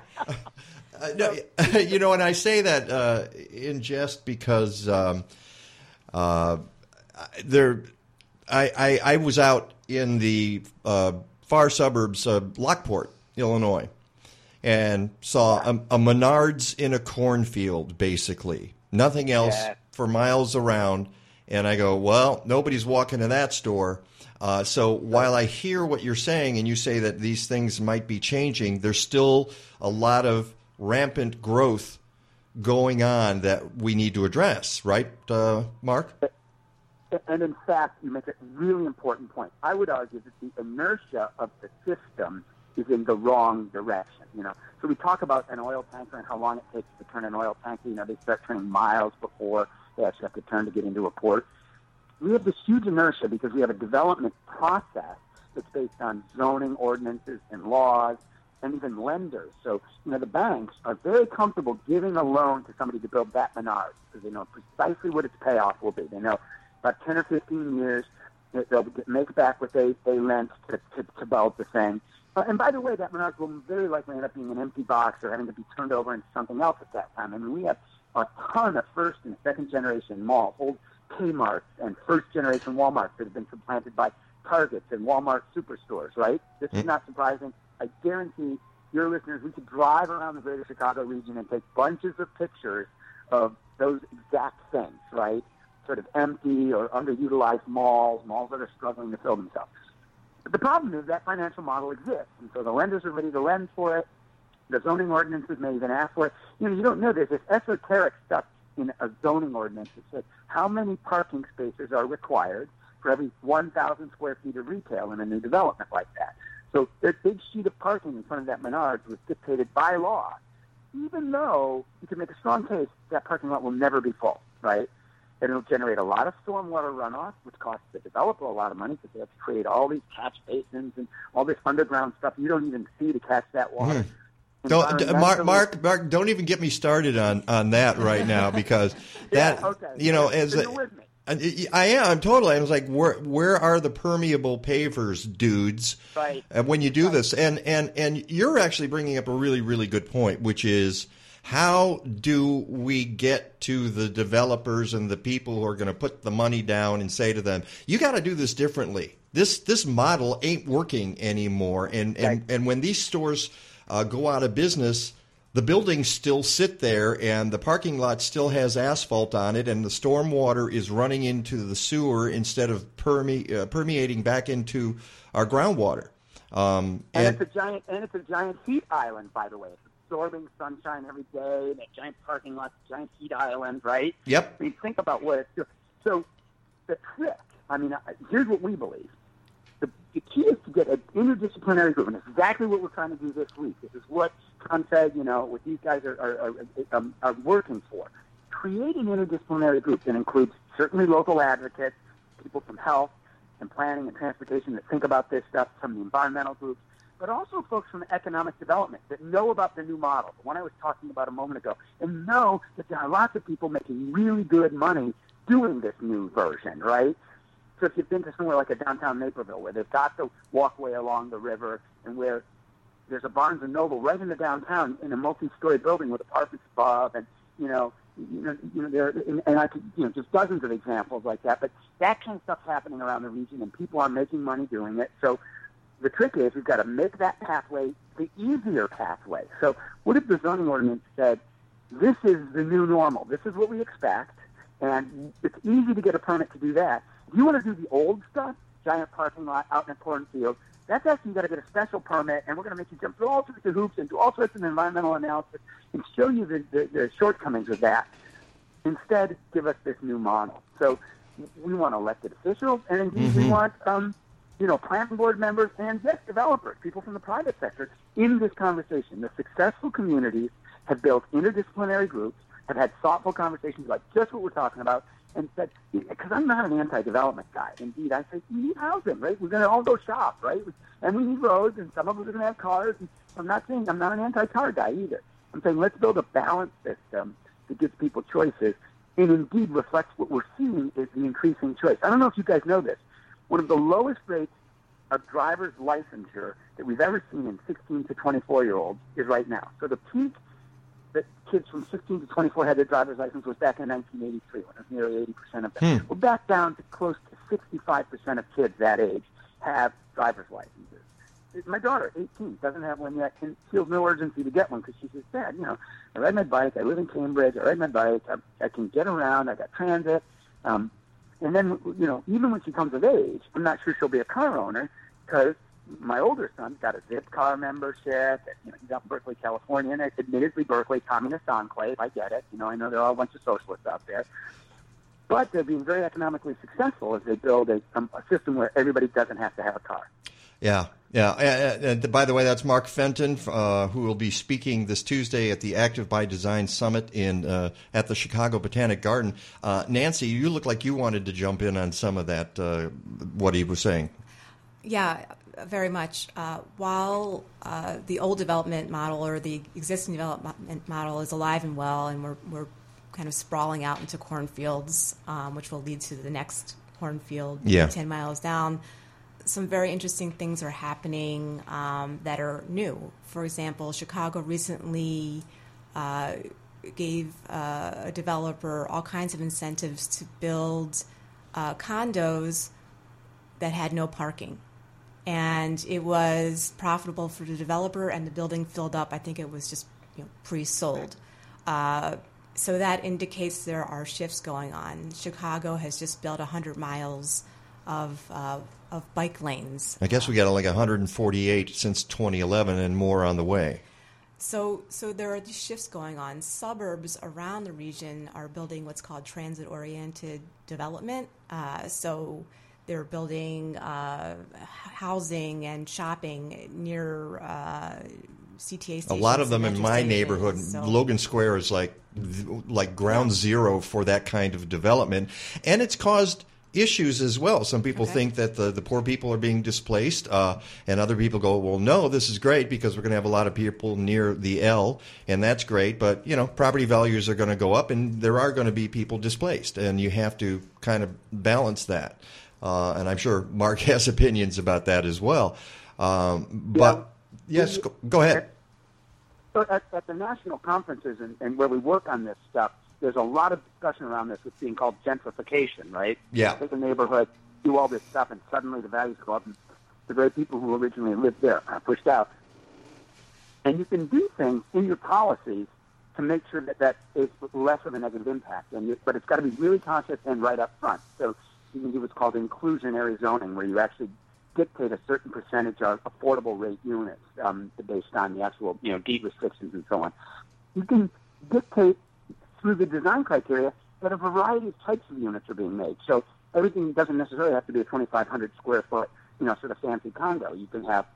Uh, no, you know, and I say that uh, in jest because um, uh, there, I, I, I was out in the uh, far suburbs of Lockport, Illinois, and saw a, a Menards in a cornfield, basically, nothing else Yeah. for miles around. And I go, well, nobody's walking to that store. Uh, so while I hear what you're saying, and you say that these things might be changing, there's still a lot of rampant growth going on that we need to address, right, uh, Mark? And in fact, you make a really important point. I would argue that the inertia of the system is in the wrong direction. You know, so we talk about an oil tanker and how long it takes to turn an oil tanker. You know, they start turning miles before they actually have to turn to get into a port. We have this huge inertia because we have a development process that's based on zoning ordinances and laws and even lenders. So, you know, the banks are very comfortable giving a loan to somebody to build that Menards because they know precisely what its payoff will be. They know about 10 or 15 years they'll make back what they, they lent to, to, to build the thing. Uh, and by the way, that Menards will very likely end up being an empty box or having to be turned over into something else at that time. I mean, we have a ton of first and second generation malls, old Kmart's and first generation Walmarts that have been supplanted by Targets and Walmart superstores, right? This is not surprising. I guarantee your listeners, we could drive around the greater Chicago region and take bunches of pictures of those exact things, right? Sort of empty or underutilized malls, malls that are struggling to fill themselves. But the problem is that financial model exists, and so the lenders are ready to lend for it. The zoning ordinances may even ask for it. You know, you don't know. There's this esoteric stuff in a zoning ordinance that says how many parking spaces are required for every 1,000 square feet of retail in a new development like that. So that big sheet of parking in front of that Menards was dictated by law, even though you can make a strong case that parking lot will never be full, right? And it'll generate a lot of stormwater runoff, which costs the developer a lot of money because they have to create all these catch basins and all this underground stuff you don't even see to catch that water. Hmm. Don't, d- Mark, Mark, Mark, don't even get me started on, on that right now because Yeah, that, okay. you know, as So with me. I I am, I'm totally. I was like, where, where are the permeable pavers, dudes? Right. And when you do this, and and and you're actually bringing up a really really good point, which is how do we get to the developers and the people who are going to put the money down and say to them, you got to do this differently. This this model ain't working anymore, and and and when these stores uh, go out of business. The buildings still sit there, and the parking lot still has asphalt on it, and the storm water is running into the sewer instead of perme- uh, permeating back into our groundwater. Um, And, and it's a giant and it's a giant heat island, by the way. It's absorbing sunshine every day. That giant parking lot, giant heat island, right? Yep. I mean, think about what it's doing. So the trick. I mean, here's what we believe. The, the key is to get an interdisciplinary group, and it's exactly what we're trying to do this week. This is what Confed, you know, what these guys are, are, are, um, are working for. Create an interdisciplinary group that includes certainly local advocates, people from health and planning and transportation that think about this stuff, some of the environmental groups, but also folks from economic development that know about the new model, the one I was talking about a moment ago, and know that there are lots of people making really good money doing this new version, right? So if you've been to somewhere like a downtown Naperville where they've got the walkway along the river and where there's a Barnes and Noble right in the downtown in a multi-story building with apartments above, and you know, you know, you know, there, and, and I could, you know, just dozens of examples like that. But that kind of stuff's happening around the region, and people are making money doing it. So the trick is we've got to make that pathway the easier pathway. So what if the zoning ordinance said, this is the new normal, this is what we expect, and it's easy to get a permit to do that. If you want to do the old stuff, giant parking lot out in a cornfield, that's actually got to get a special permit, and we're going to make you jump through all sorts of hoops and do all sorts of environmental analysis and show you the, the, the shortcomings of that. Instead, give us this new model. So we want elected officials, and indeed we Mhm. want, um, you know, planning board members and yes, developers, people from the private sector in this conversation. The successful communities have built interdisciplinary groups, have had thoughtful conversations about just what we're talking about, and said, because I'm not an anti-development guy. Indeed, I say we need housing, right? We're going to all go shop, right? And we need roads, and some of us are going to have cars. And I'm not saying I'm not an anti-car guy either. I'm saying let's build a balanced system that gives people choices, and indeed reflects what we're seeing is the increasing choice. I don't know if you guys know this. One of the lowest rates of driver's licensure that we've ever seen in 16 to 24 year olds is right now. So the peak that kids from 16 to 24 had their driver's license was back in 1983 when it was nearly 80% of them. Hmm. We're back down to close to 65% of kids that age have driver's licenses. My daughter, 18, doesn't have one yet and feels no urgency to get one because she says, Dad, you know, I ride my bike, I live in Cambridge, I ride my bike, I, I can get around, I got transit. Um, and then, you know, even when she comes of age, I'm not sure she'll be a car owner because my older son's got a zip car membership. And, you know, he's out in Berkeley, California, and it's admittedly, Berkeley, communist enclave. I get it. You know, I know there are a bunch of socialists out there. But they're being very economically successful as they build a, um, a system where everybody doesn't have to have a car. Yeah, yeah. And, and by the way, that's Mark Fenton, uh, who will be speaking this Tuesday at the Active by Design Summit in uh, at the Chicago Botanic Garden. Uh, Nancy, you look like you wanted to jump in on some of that. Uh, what he was saying. Yeah, very much. Uh, while uh, the old development model or the existing development model is alive and well, and we're, we're kind of sprawling out into cornfields, um, which will lead to the next cornfield Yeah. 10 miles down, some very interesting things are happening um, that are new. For example, Chicago recently uh, gave uh, a developer all kinds of incentives to build uh, condos that had no parking. And it was profitable for the developer, and the building filled up. I think it was just you know, pre sold. Uh, so that indicates there are shifts going on. Chicago has just built 100 miles of, uh, of bike lanes. I guess we got like 148 since 2011, and more on the way. So, so there are these shifts going on. Suburbs around the region are building what's called transit-oriented development. Uh, so they're building uh, housing and shopping near uh, CTA A lot of them in my stations, neighborhood, so- Logan Square is like like ground zero for that kind of development, and it's caused issues as well. Some people think that the, the poor people are being displaced, uh, and other people go, "Well, no, this is great because we're going to have a lot of people near the L, and that's great." But you know, property values are going to go up, and there are going to be people displaced, and you have to kind of balance that. Uh, and I'm sure Mark has opinions about that as well. Um, but yes, go, go ahead. At, at the national conferences and, and where we work on this stuff, there's a lot of discussion around this. What's being called gentrification, right? Yeah. Take a neighborhood, do all this stuff, and suddenly the values go up, and the very people who originally lived there are pushed out. And you can do things in your policies to make sure that that is less of a negative impact. And you, but it's got to be really conscious and right up front. So you can do what's called inclusionary zoning, where you actually dictate a certain percentage of affordable rate units um, based on the actual you know deed restrictions and so on. You can dictate through the design criteria that a variety of types of units are being made. So everything doesn't necessarily have to be a 2,500 square foot, you know, sort of fancy condo. You can have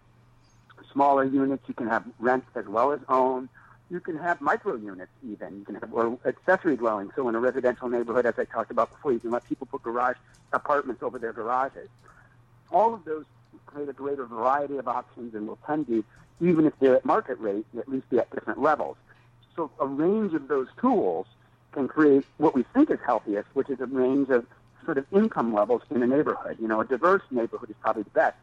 smaller units. You can have rent as well as own. You can have micro units even. You can have or accessory dwellings. So in a residential neighborhood, as I talked about before, you can let people put garage apartments over their garages. All of those create a greater variety of options and will tend to, even if they're at market rate, at least be at different levels. So a range of those tools can create what we think is healthiest, which is a range of sort of income levels in a neighborhood. You know, a diverse neighborhood is probably the best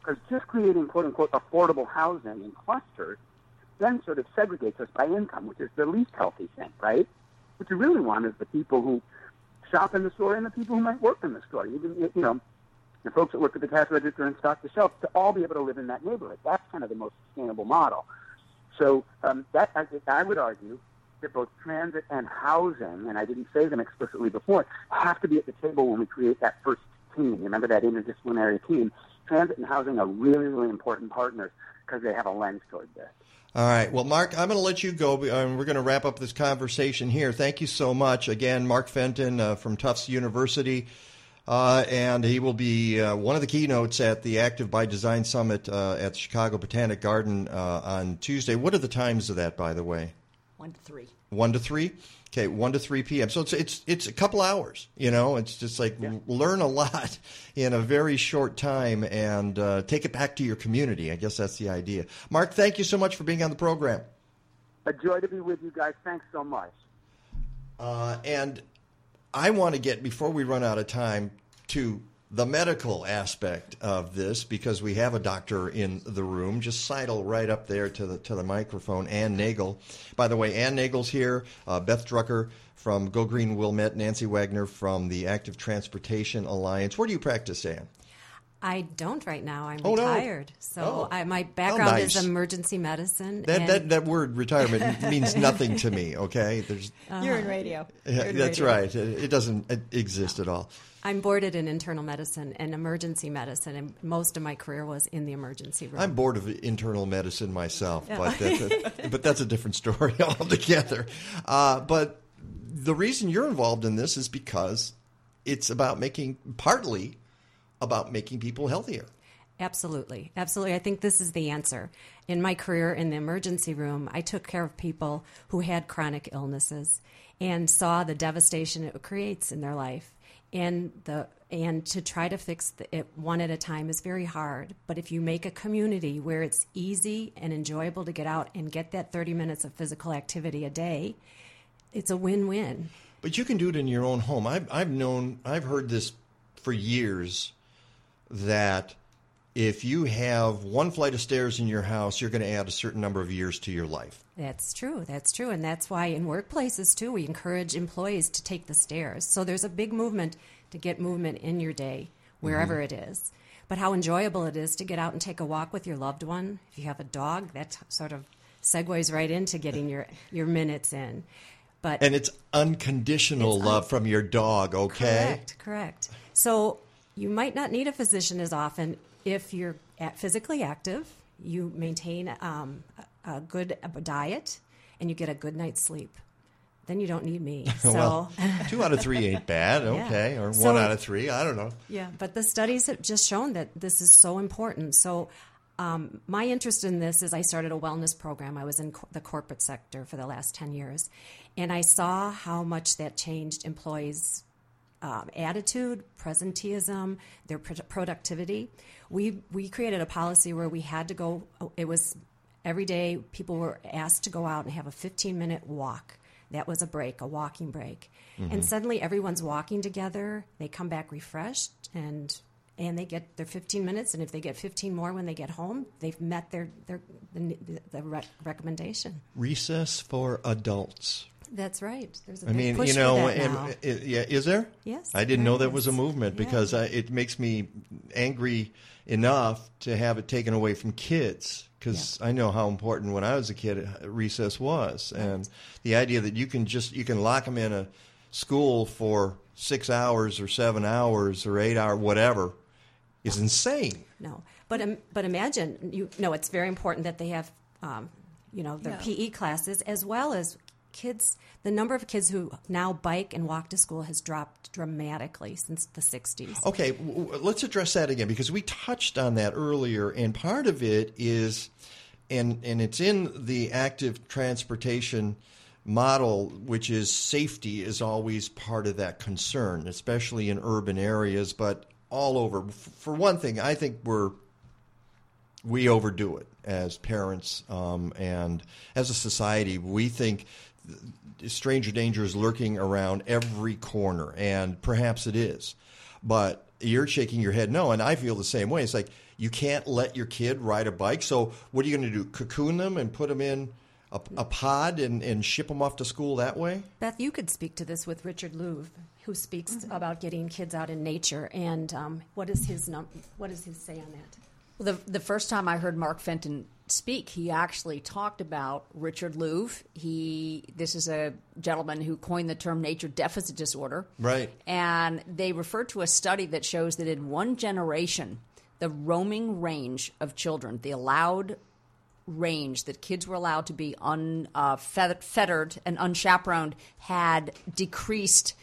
because just creating quote unquote affordable housing in clusters then sort of segregates us by income, which is the least healthy thing, right? What you really want is the people who shop in the store and the people who might work in the store. Even you know, the folks that work at the cash register and stock the shelf to all be able to live in that neighborhood. That's kind of the most sustainable model. So um, that I, I would argue that both transit and housing, and I didn't say them explicitly before, have to be at the table when we create that first team. Remember that interdisciplinary team. Transit and housing are really, really important partners because they have a lens toward this. All right. Well, Mark, I'm going to let you go. Um, we're going to wrap up this conversation here. Thank you so much. Again, Mark Fenton uh, from Tufts University. Uh, and he will be uh, one of the keynotes at the Active by Design Summit uh, at the Chicago Botanic Garden uh, on Tuesday. What are the times of that, by the way? One to three. One to three. Okay, one to three p.m. So it's it's it's a couple hours. You know, it's just like learn a lot in a very short time and uh, take it back to your community. I guess that's the idea. Mark, thank you so much for being on the program. A joy to be with you guys. Thanks so much. Uh, and I want to get before we run out of time to the medical aspect of this because we have a doctor in the room. Just sidle right up there to the to the microphone. Ann Nagel. By the way, Ann Nagel's here. Uh, Beth Drucker from Go Green Wilmette. Nancy Wagner from the Active Transportation Alliance. Where do you practice, Ann? I don't right now. I'm Oh, no. retired. So Oh. I, my background nice. is emergency medicine. That and- that, that word retirement means nothing to me. Okay, there's. You're in radio. You're in that's radio. right. It, it doesn't exist at all. I'm boarded in internal medicine and emergency medicine, and most of my career was in the emergency room. I'm bored of internal medicine myself, Yeah. but that's a, but that's a different story altogether. Uh, but the reason you're involved in this is because it's about making partly about making people healthier. Absolutely. Absolutely. I think this is the answer. In my career in the emergency room, I took care of people who had chronic illnesses and saw the devastation it creates in their life. And the and to try to fix the, it one at a time is very hard. But if you make a community where it's easy and enjoyable to get out and get that 30 minutes of physical activity a day, it's a win-win. But you can do it in your own home. I've, I've known, I've heard this for years that if you have one flight of stairs in your house, you're going to add a certain number of years to your life. That's true. That's true. And that's why in workplaces, too, we encourage employees to take the stairs. So there's a big movement to get movement in your day, wherever Mhm. it is. But how enjoyable it is to get out and take a walk with your loved one. If you have a dog, that sort of segues right into getting your, your minutes in. But And it's unconditional love from your dog, okay? Correct, correct. So you might not need a physician as often if you're at physically active, you maintain um, a good diet, and you get a good night's sleep. Then you don't need me. So. well, two out of three ain't bad, Yeah. okay? Or So- one out of three, I don't know. Yeah, but the studies have just shown that this is so important. So um, my interest in this is I started a wellness program. I was in co- the corporate sector for the last 10 years, and I saw how much that changed employees' um, attitude, presenteeism, their pro- productivity. We, we created a policy where we had to go, it was every day people were asked to go out and have a 15 minute walk. That was a break, a walking break. Mhm. And suddenly everyone's walking together. They come back refreshed and and they get their 15 minutes and if they get 15 more when they get home, they've met their their the, the rec- recommendation. Recess for adults. That's right. There's a I big mean, push you for know, that and, now. i- yeah, is there? Yes, I didn't know that is. was a movement Yeah. because uh, it makes me angry enough to have it taken away from kids because I know how important when I was a kid uh, recess was, and the idea that you can just you can lock them in a school for six hours or seven hours or eight hour whatever is insane. No, but um, but imagine you know it's very important that they have um, you know their Yeah. PE classes as well as kids. The number of kids who now bike and walk to school has dropped dramatically since the '60s. Okay, w- let's address that again because we touched on that earlier, and part of it is, and and it's in the active transportation model, which is safety is always part of that concern, especially in urban areas, but all over. For one thing, I think we're we overdo it as parents um, and as a society. We think th- stranger danger is lurking around every corner, and perhaps it is. But you're shaking your head no, and I feel the same way. It's like you can't let your kid ride a bike. So what are you going to do? Cocoon them and put them in a, a pod and, and ship them off to school that way? Beth, you could speak to this with Richard Louv, who speaks about getting kids out in nature. And um, what is his num- What does his say on that? Well, the, the first time I heard Mark Fenton speak, he actually talked about Richard Louv. He this is a gentleman who coined the term nature deficit disorder. Right. And they refer to a study that shows that in one generation, the roaming range of children, the allowed range that kids were allowed to be unfettered uh, and unchaperoned, had decreased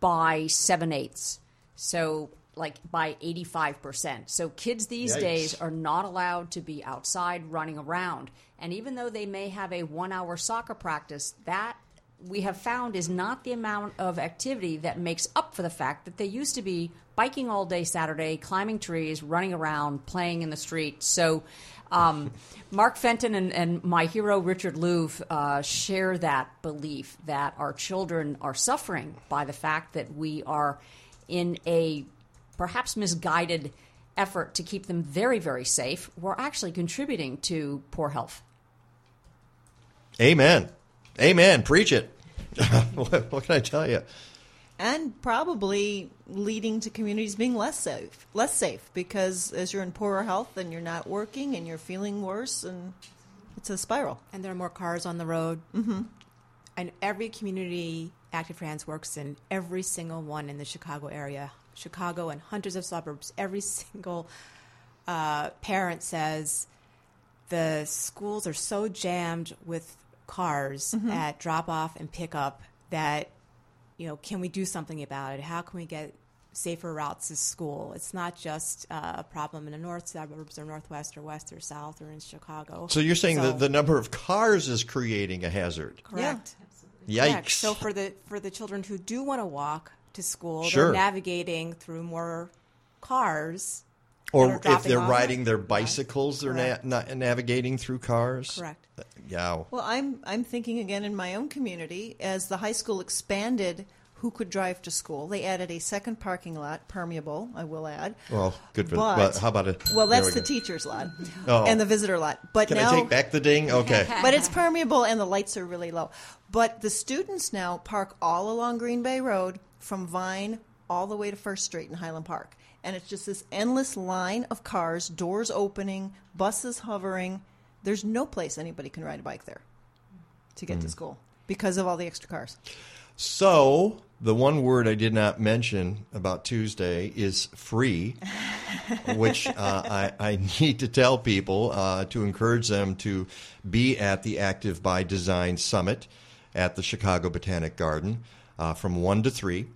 by seven eighths. So, like by 85%. So, kids these Yikes. days are not allowed to be outside running around. And even though they may have a one hour soccer practice, that we have found is not the amount of activity that makes up for the fact that they used to be biking all day Saturday, climbing trees, running around, playing in the street. So, um, Mark Fenton and, and my hero Richard Louv uh, share that belief that our children are suffering by the fact that we are in a perhaps misguided effort to keep them very, very safe. We're actually contributing to poor health. Amen. Amen. Preach it. what, what can I tell you? and probably leading to communities being less safe, less safe because as you're in poorer health and you're not working and you're feeling worse, and it's a spiral. And there are more cars on the road. Mm-hmm. And every community Active Trans works in, every single one in the Chicago area, Chicago and hundreds of suburbs, every single uh, parent says the schools are so jammed with cars Mhm. at drop off and pick up that you know can we do something about it how can we get safer routes to school it's not just uh, a problem in the north suburbs or northwest or west or south or in chicago So you're saying So- that the number of cars is creating a hazard? correct Yikes. Correct. so for the for the children who do want to walk to school Sure. they're navigating through more cars Or if they're off. riding their bicycles, they're na- na- navigating through cars. Correct. Yeah. Well, I'm I'm thinking again in my own community as the high school expanded. Who could drive to school? They added a second parking lot, permeable. I will add. Well, good for. But- But how about it? Well, that's we the go. teacher's lot Oh. and the visitor lot. But Can now, I take back the ding? Okay. but it's permeable and the lights are really low. But the students now park all along Green Bay Road from Vine all the way to First Street in Highland Park. And it's just this endless line of cars, doors opening, buses hovering. There's no place anybody can ride a bike there to get to Mm. school because of all the extra cars. So the one word I did not mention about Tuesday is free, which uh, I, I need to tell people uh, to encourage them to be at the Active by Design Summit at the Chicago Botanic Garden uh, from one to three.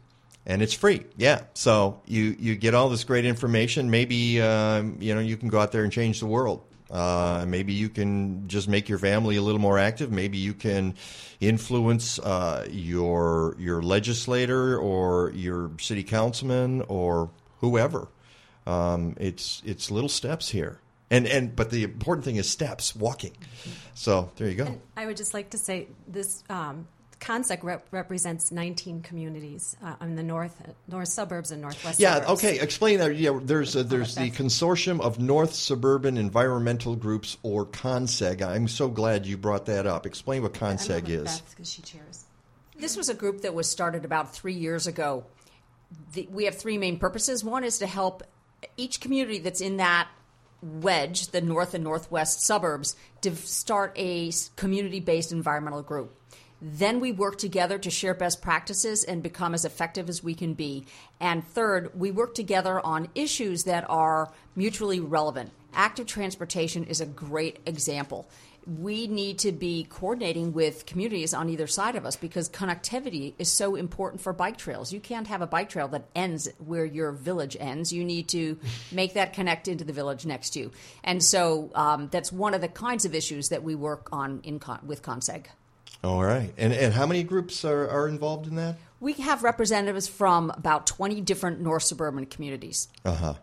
And it's free, yeah. So you, you get all this great information. Maybe um, you know you can go out there and change the world Uh, maybe you can just make your family a little more active. Maybe you can influence uh, your your legislator or your city councilman or whoever. Um, it's it's little steps here, and and but the important thing is steps, walking. So there you go. I would just like to say this um, CONSEG rep- represents 19 communities uh, in the north north suburbs and northwest. Yeah. suburbs. Okay. Explain that. Yeah. There's a, there's the Consortium of North Suburban Environmental Groups, or CONSEG. I'm so glad you brought that up. Explain what CONSEG is. because she chairs. This was a group that was started about three years ago. The, we have three main purposes. One is to help each community that's in that wedge, the north and northwest suburbs, to start a community based environmental group. Then we work together to share best practices and become as effective as we can be. And third, we work together on issues that are mutually relevant. Active transportation is a great example. We need to be coordinating with communities on either side of us because connectivity is so important for bike trails. You can't have a bike trail that ends where your village ends. You need to make that connect into the village next to you. And so um, that's one of the kinds of issues that we work on in con- with CONSEG. All right. And and how many groups are, are involved in that? We have representatives from about 20 different North suburban communities. Uh huh.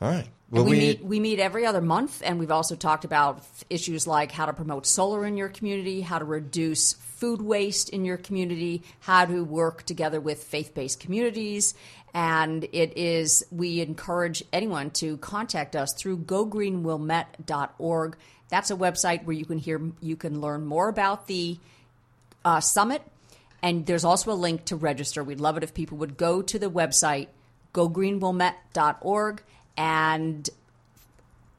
All right. And we, meet we meet every other month, and we've also talked about issues like how to promote solar in your community, how to reduce food waste in your community, how to work together with faith-based communities, and it is we encourage anyone to contact us through gogreenwilmette.org. That's a website where you can hear you can learn more about the uh, summit, and there's also a link to register. We'd love it if people would go to the website gogreenwilmette.org and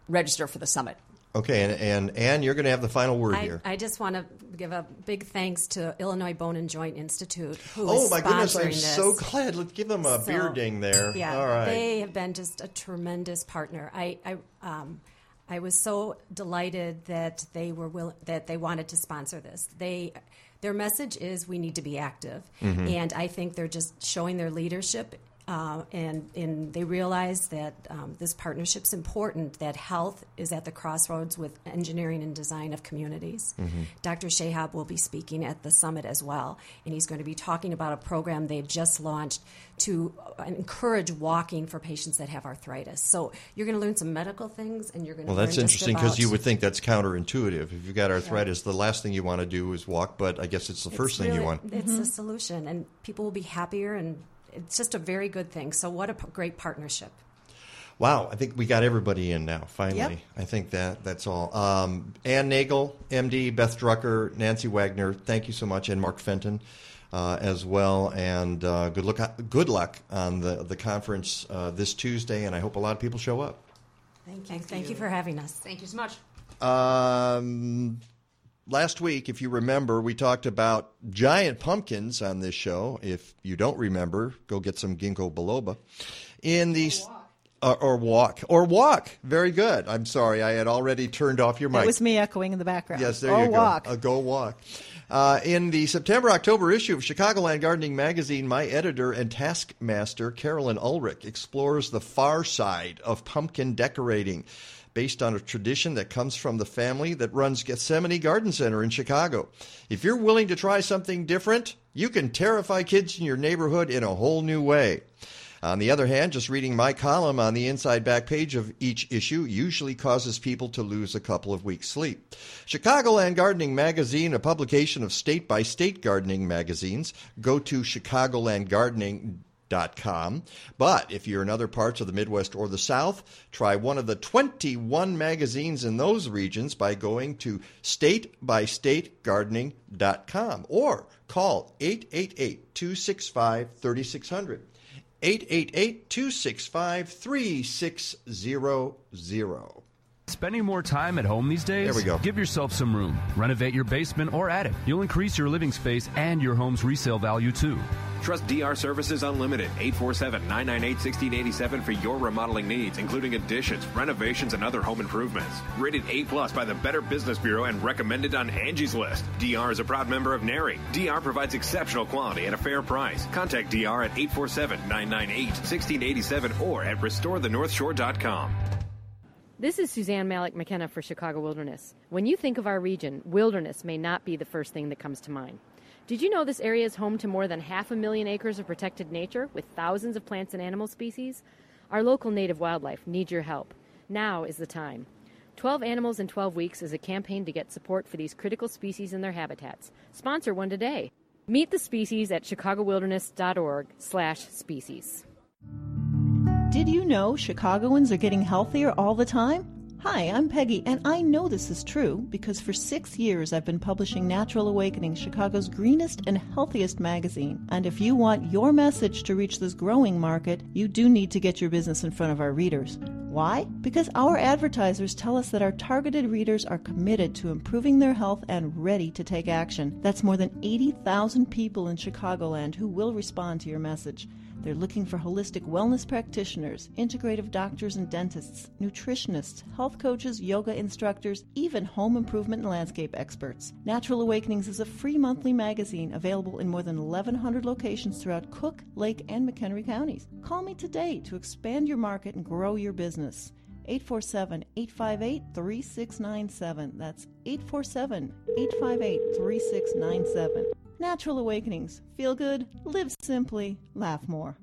register for the summit. Okay. And and Anne, you're going to have the final word I, here. I just want to give a big thanks to Illinois Bone and Joint Institute. Who oh is my goodness! I'm this. so glad. Let's give them a So, beer ding there. Yeah, All right. they have been just a tremendous partner. I, I, um, I was so delighted that they were will that they wanted to sponsor this. They, their message is we need to be active, Mhm. and I think they're just showing their leadership. Uh, and, and they realize that um, this partnership's important, that health is at the crossroads with engineering and design of communities. Mhm. Dr. Shahab will be speaking at the summit as well, and he's going to be talking about a program they've just launched to uh, encourage walking for patients that have arthritis. So you're going to learn some medical things, and you're going to Well, that's interesting because you would think that's counterintuitive. If you've got arthritis, the last thing you want to do is walk, but I guess it's the first It's thing you want. It's a solution, and people will be happier, and it's just a very good thing. So what a p- great partnership. Wow, I think we got everybody in now. Finally, Yep. I think that that's all. Um, Ann Nagel, MD, Beth Drucker, Nancy Wagner. Thank you so much, and Mark Fenton uh, as well. And uh, good luck. Good luck on the the conference uh, this Tuesday, and I hope a lot of people show up. Thank you. Thank you for having us. Thank you so much. Um, last week, if you remember, we talked about giant pumpkins on this show. If you don't remember, go get some ginkgo biloba. In the uh, or walk or walk. Very good. I'm sorry, I had already turned off your mic. It was me echoing in the background. Yes, there oh, you go. walk. Uh, go walk. Uh, in the September October issue of Chicagoland Gardening Magazine, my editor and taskmaster, Carolyn Ulrich, explores the far side of pumpkin decorating based on a tradition that comes from the family that runs Gethsemane Garden Center in Chicago. If you're willing to try something different, you can terrify kids in your neighborhood in a whole new way. On the other hand, just reading my column on the inside back page of each issue usually causes people to lose a couple of weeks' sleep. Chicagoland Gardening Magazine, a publication of state by state gardening magazines, go to chicagolandgardening.com. But if you're in other parts of the Midwest or the South, try one of the 21 magazines in those regions by going to statebystategardening.com or call 888 265 3600. 888 265 3600. Spending more time at home these days? There we go. Give yourself some room. Renovate your basement or attic. You'll increase your living space and your home's resale value too. Trust DR Services Unlimited 847 998 1687 for your remodeling needs, including additions, renovations, and other home improvements. Rated A plus by the Better Business Bureau and recommended on Angie's List. DR is a proud member of NARI. DR provides exceptional quality at a fair price. Contact DR at 847 998 1687 or at restorethenorthshore.com. This is Suzanne Malec-McKenna for Chicago Wilderness. When you think of our region, wilderness may not be the first thing that comes to mind. Did you know this area is home to more than half a million acres of protected nature with thousands of plants and animal species? Our local native wildlife needs your help. Now is the time. 12 Animals in 12 Weeks is a campaign to get support for these critical species and their habitats. Sponsor one today. Meet the species at chicagowilderness.org slash species. Did you know Chicagoans are getting healthier all the time? Hi, I'm Peggy, and I know this is true because for six years I've been publishing Natural Awakening, Chicago's greenest and healthiest magazine. And if you want your message to reach this growing market, you do need to get your business in front of our readers. Why? Because our advertisers tell us that our targeted readers are committed to improving their health and ready to take action. That's more than 80,000 people in Chicagoland who will respond to your message. They're looking for holistic wellness practitioners, integrative doctors and dentists, nutritionists, health coaches, yoga instructors, even home improvement and landscape experts. Natural Awakenings is a free monthly magazine available in more than 1,100 locations throughout Cook, Lake, and McHenry counties. Call me today to expand your market and grow your business. 847 858 3697. That's 847 858 3697. Natural Awakenings. Feel good, live simply, laugh more.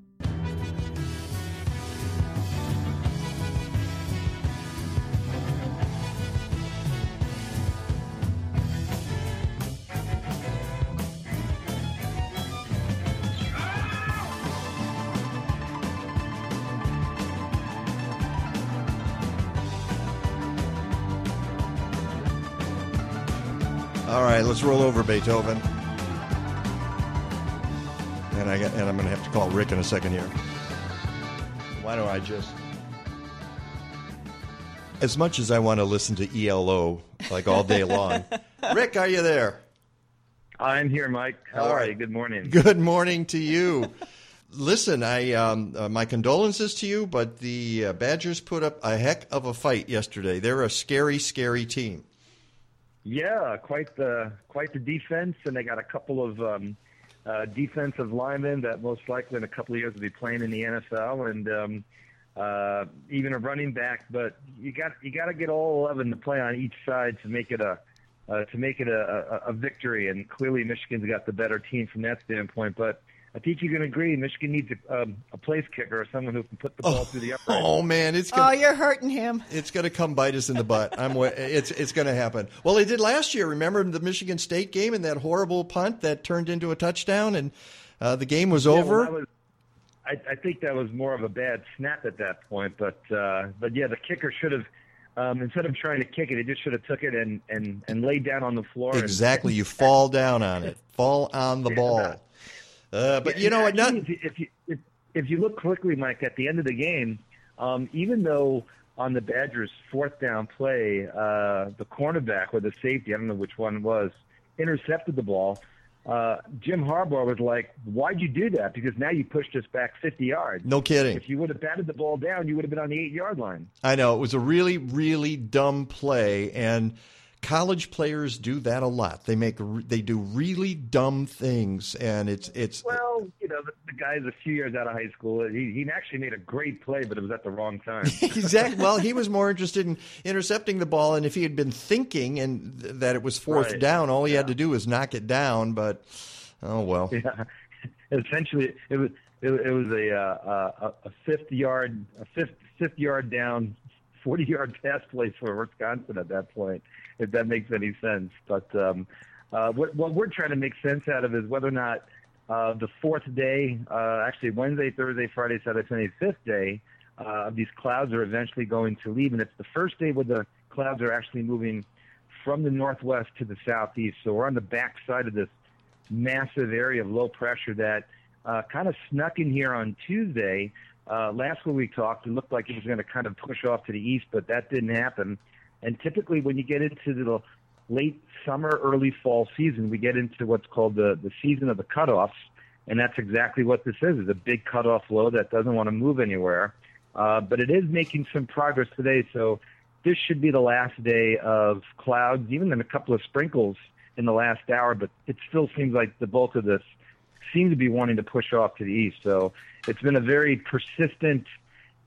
All right, let's roll over Beethoven. And I got, and I'm going to have to call Rick in a second here. Why don't I just? As much as I want to listen to ELO like all day long, Rick, are you there? I'm here, Mike. How All are right. you? Good morning. Good morning to you. Listen, I um, uh, my condolences to you, but the uh, Badgers put up a heck of a fight yesterday. They're a scary, scary team. Yeah, quite the quite the defense, and they got a couple of um, uh, defensive linemen that most likely in a couple of years will be playing in the NFL, and um, uh, even a running back. But you got you got to get all eleven to play on each side to make it a uh, to make it a, a, a victory. And clearly, Michigan's got the better team from that standpoint. But I think you can agree, Michigan needs a, um, a place kicker or someone who can put the ball through the upright. Oh man, it's Oh, gonna, you're hurting him. it's going to come bite us in the butt. I'm wa- it's it's going to happen. Well, they did last year. Remember the Michigan State game and that horrible punt that turned into a touchdown, and uh, the game was Yeah, well, over. that was- I, I think that was more of a bad snap at that point, but uh, but yeah, the kicker should have um, instead of trying to kick it, he just should have took it and and and laid down on the floor. and- exactly, you fall down on it, fall on the ball. Uh, but Yeah, you know what? Not, if you, if you if, if you look quickly, Mike, at the end of the game, um, even though on the Badgers' fourth down play, uh, the cornerback or the safety, I don't know which one it was, intercepted the ball. Uh, Jim Harbaugh was like, "Why'd you do that? Because now you pushed us back 50 yards. No kidding. If you would have batted the ball down, you would have been on the eight yard line." I know it was a really, really dumb play, and college players do that a lot. They make they do really dumb things, and it's it's Well, you know, the, the guy's a few years out of high school. He, he actually made a great play, but it was at the wrong time. exactly. Well, he was more interested in intercepting the ball, and if he had been thinking and th- that it was fourth Right. down, all he had to do was knock it down. But oh well. Yeah, essentially, it was it, it was a, uh, a a fifth yard a fifth fifth yard down, forty yard pass play for Wisconsin at that point, if that makes any sense. But um, uh, what what we're trying to make sense out of is whether or not uh, the fourth day, uh, actually Wednesday, Thursday, Friday, Saturday, Sunday, fifth day uh, of these clouds are eventually going to leave, and it's the first day where the clouds are actually moving from the northwest to the southeast. So we're on the back side of this massive area of low pressure that uh, kind of snuck in here on Tuesday. Uh, last week we talked, it looked like it was going to kind of push off to the east, but that didn't happen. And typically, when you get into the late summer, early fall season, we get into what's called the, the season of the cutoffs. And that's exactly what this is. It's a big cutoff low that doesn't want to move anywhere. Uh, but it is making some progress today. So this should be the last day of clouds, even then a couple of sprinkles in the last hour. But it still seems like the bulk of this seems to be wanting to push off to the east. So it's been a very persistent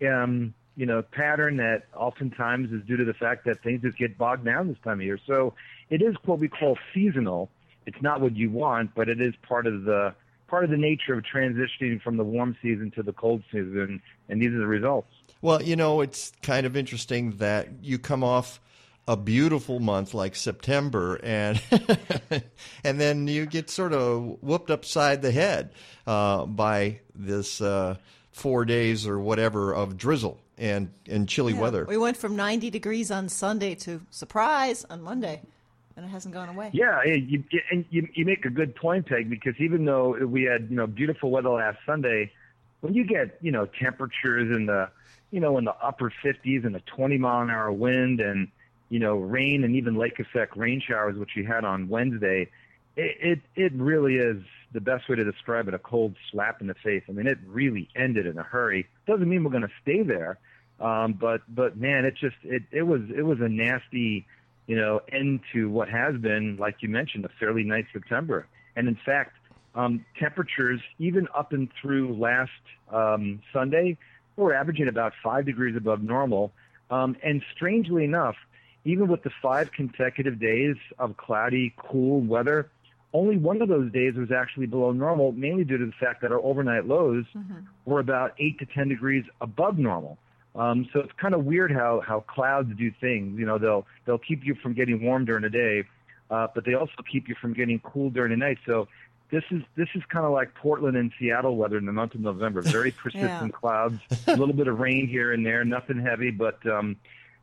um, you know, pattern that oftentimes is due to the fact that things just get bogged down this time of year. So it is what we call seasonal. It's not what you want, but it is part of the part of the nature of transitioning from the warm season to the cold season, and these are the results. Well, you know, it's kind of interesting that you come off a beautiful month like September, and and then you get sort of whooped upside the head uh, by this uh, four days or whatever of drizzle and and chilly Yeah. weather. We went from 90 degrees on Sunday to surprise on Monday, and it hasn't gone away. Yeah, yeah, you, you- and you, you make a good point, Peg, because even though we had you know beautiful weather last Sunday, when you get you know temperatures in the you know in the upper 50s and a 20 mile an hour wind and you know rain and even lake effect rain showers, which you had on Wednesday, it it, it really is the best way to describe it a cold slap in the face. I mean, it really ended in a hurry. Doesn't mean we're going to stay there, um, but but man, it just it it was it was a nasty you know, end to what has been, like you mentioned, a fairly nice September. And in fact, um, temperatures, even up and through last um, Sunday, were averaging about five degrees above normal. Um, and strangely enough, even with the five consecutive days of cloudy, cool weather, only one of those days was actually below normal, mainly due to the fact that our overnight lows were about eight to ten degrees above normal. Um, so it's kind of weird how how clouds do things. You know, they'll they'll keep you from getting warm during the day, uh, but they also keep you from getting cool during the night. So this is this is kind of like Portland and Seattle weather in the month of November. Very persistent clouds, a little bit of rain here and there, nothing heavy, but um,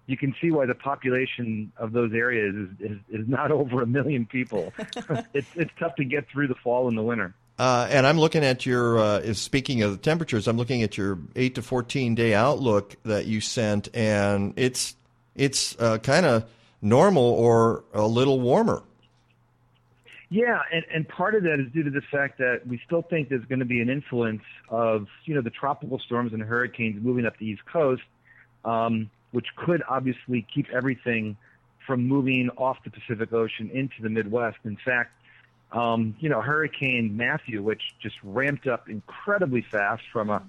you can see why the population of those areas is is, is not over a million people. it's it's tough to get through the fall and the winter. Uh, and I'm looking at your, uh, speaking of the temperatures, I'm looking at your 8 to 14 day outlook that you sent, and it's, it's uh, kind of normal or a little warmer. Yeah, and, and part of that is due to the fact that we still think there's going to be an influence of you know the tropical storms and hurricanes moving up the East Coast, um, which could obviously keep everything from moving off the Pacific Ocean into the Midwest. In fact, um, you know Hurricane Matthew, which just ramped up incredibly fast from a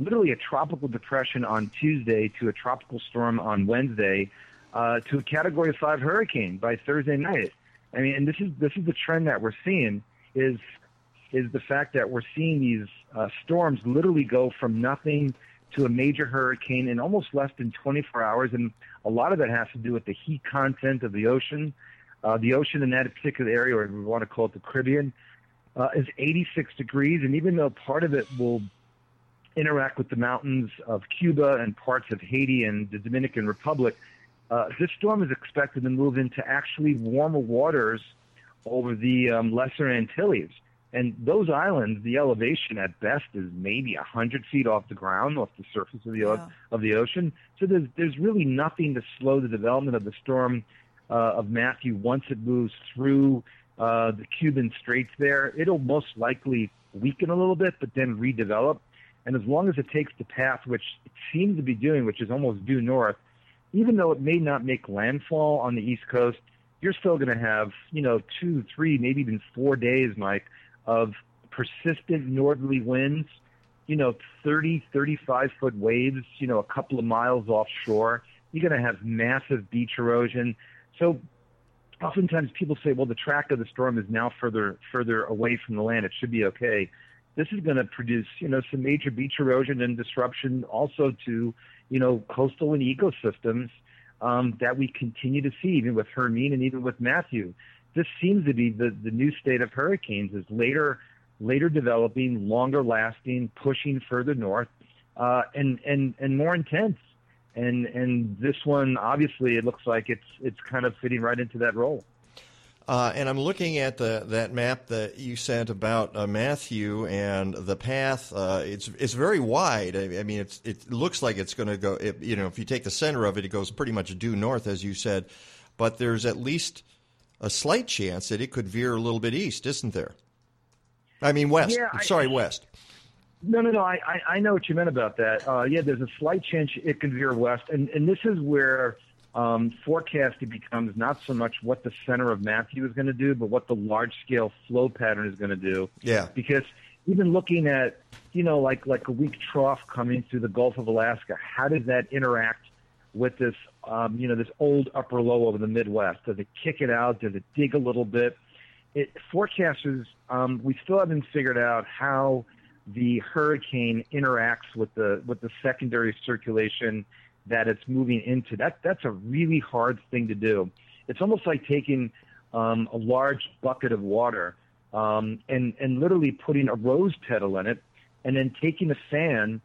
literally a tropical depression on Tuesday to a tropical storm on Wednesday uh, to a Category Five hurricane by Thursday night. I mean, and this is this is the trend that we're seeing is is the fact that we're seeing these uh, storms literally go from nothing to a major hurricane in almost less than 24 hours, and a lot of that has to do with the heat content of the ocean. Uh, the ocean in that particular area, or we want to call it the Caribbean, uh, is 86 degrees, and even though part of it will interact with the mountains of Cuba and parts of Haiti and the Dominican Republic, uh, this storm is expected to move into actually warmer waters over the um, Lesser Antilles. And those islands, the elevation at best is maybe a hundred feet off the ground, off the surface of the of the ocean. So there's there's really nothing to slow the development of the storm uh, of Matthew once it moves through uh, the Cuban Straits. There, it'll most likely weaken a little bit, but then redevelop. And as long as it takes the path which it seems to be doing, which is almost due north, even though it may not make landfall on the East Coast, you're still going to have, you know, two, three, maybe even four days, Mike, of persistent northerly winds, you know, 30, 35 foot waves, you know, a couple of miles offshore. You're going to have massive beach erosion. So oftentimes people say, well, the track of the storm is now further, further away from the land. It should be okay. This is going to produce, you know, some major beach erosion and disruption also to, you know, coastal and ecosystems um, that we continue to see, even with Hermine and even with Matthew. This seems to be the, the new state of hurricanes is later, later developing, longer lasting, pushing further north, uh, and, and, and more intense. And, and this one, obviously, it looks like it's, it's kind of fitting right into that role. Uh, and I'm looking at the that map that you sent about uh, Matthew and the path. Uh, it's it's very wide. I, I mean, it's it looks like it's going to go. It, you know, if you take the center of it, it goes pretty much due north, as you said. But there's at least a slight chance that it could veer a little bit east, isn't there? I mean, west. Yeah, I- Sorry, west. No, no, no. I, I, know what you meant about that. Uh, yeah, there's a slight chance it can veer west, and and this is where um, forecasting becomes not so much what the center of Matthew is going to do, but what the large scale flow pattern is going to do. Yeah. Because even looking at you you know, like like a weak trough coming through the Gulf of Alaska. How does that interact with this, um, you know, this old upper low over the Midwest? Does it kick it out? Does it dig a little bit? It, forecasters, um, we still haven't figured out how the hurricane interacts with the with the secondary circulation that it's moving into. That that's a really hard thing to do. It's almost like taking um, a large bucket of water um, and and literally putting a rose petal in it, and then taking a fan,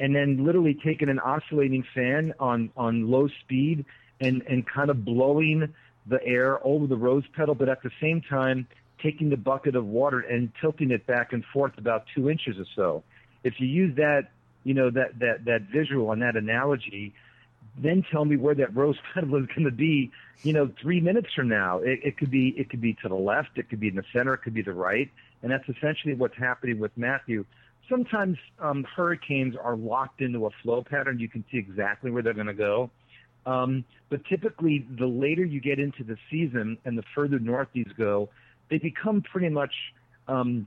and then literally taking an oscillating fan on on low speed and and kind of blowing the air over the rose petal, but at the same time taking the bucket of water and tilting it back and forth about two inches or so. If you use that, you know that that that visual and that analogy, then tell me where that rose petal is going to be, you know, three minutes from now. It, it could be it could be to the left, it could be in the center, it could be the right, and that's essentially what's happening with Matthew. Sometimes um, hurricanes are locked into a flow pattern. You can see exactly where they're going to go. Um, but typically, the later you get into the season and the further north these go, they become pretty much, um,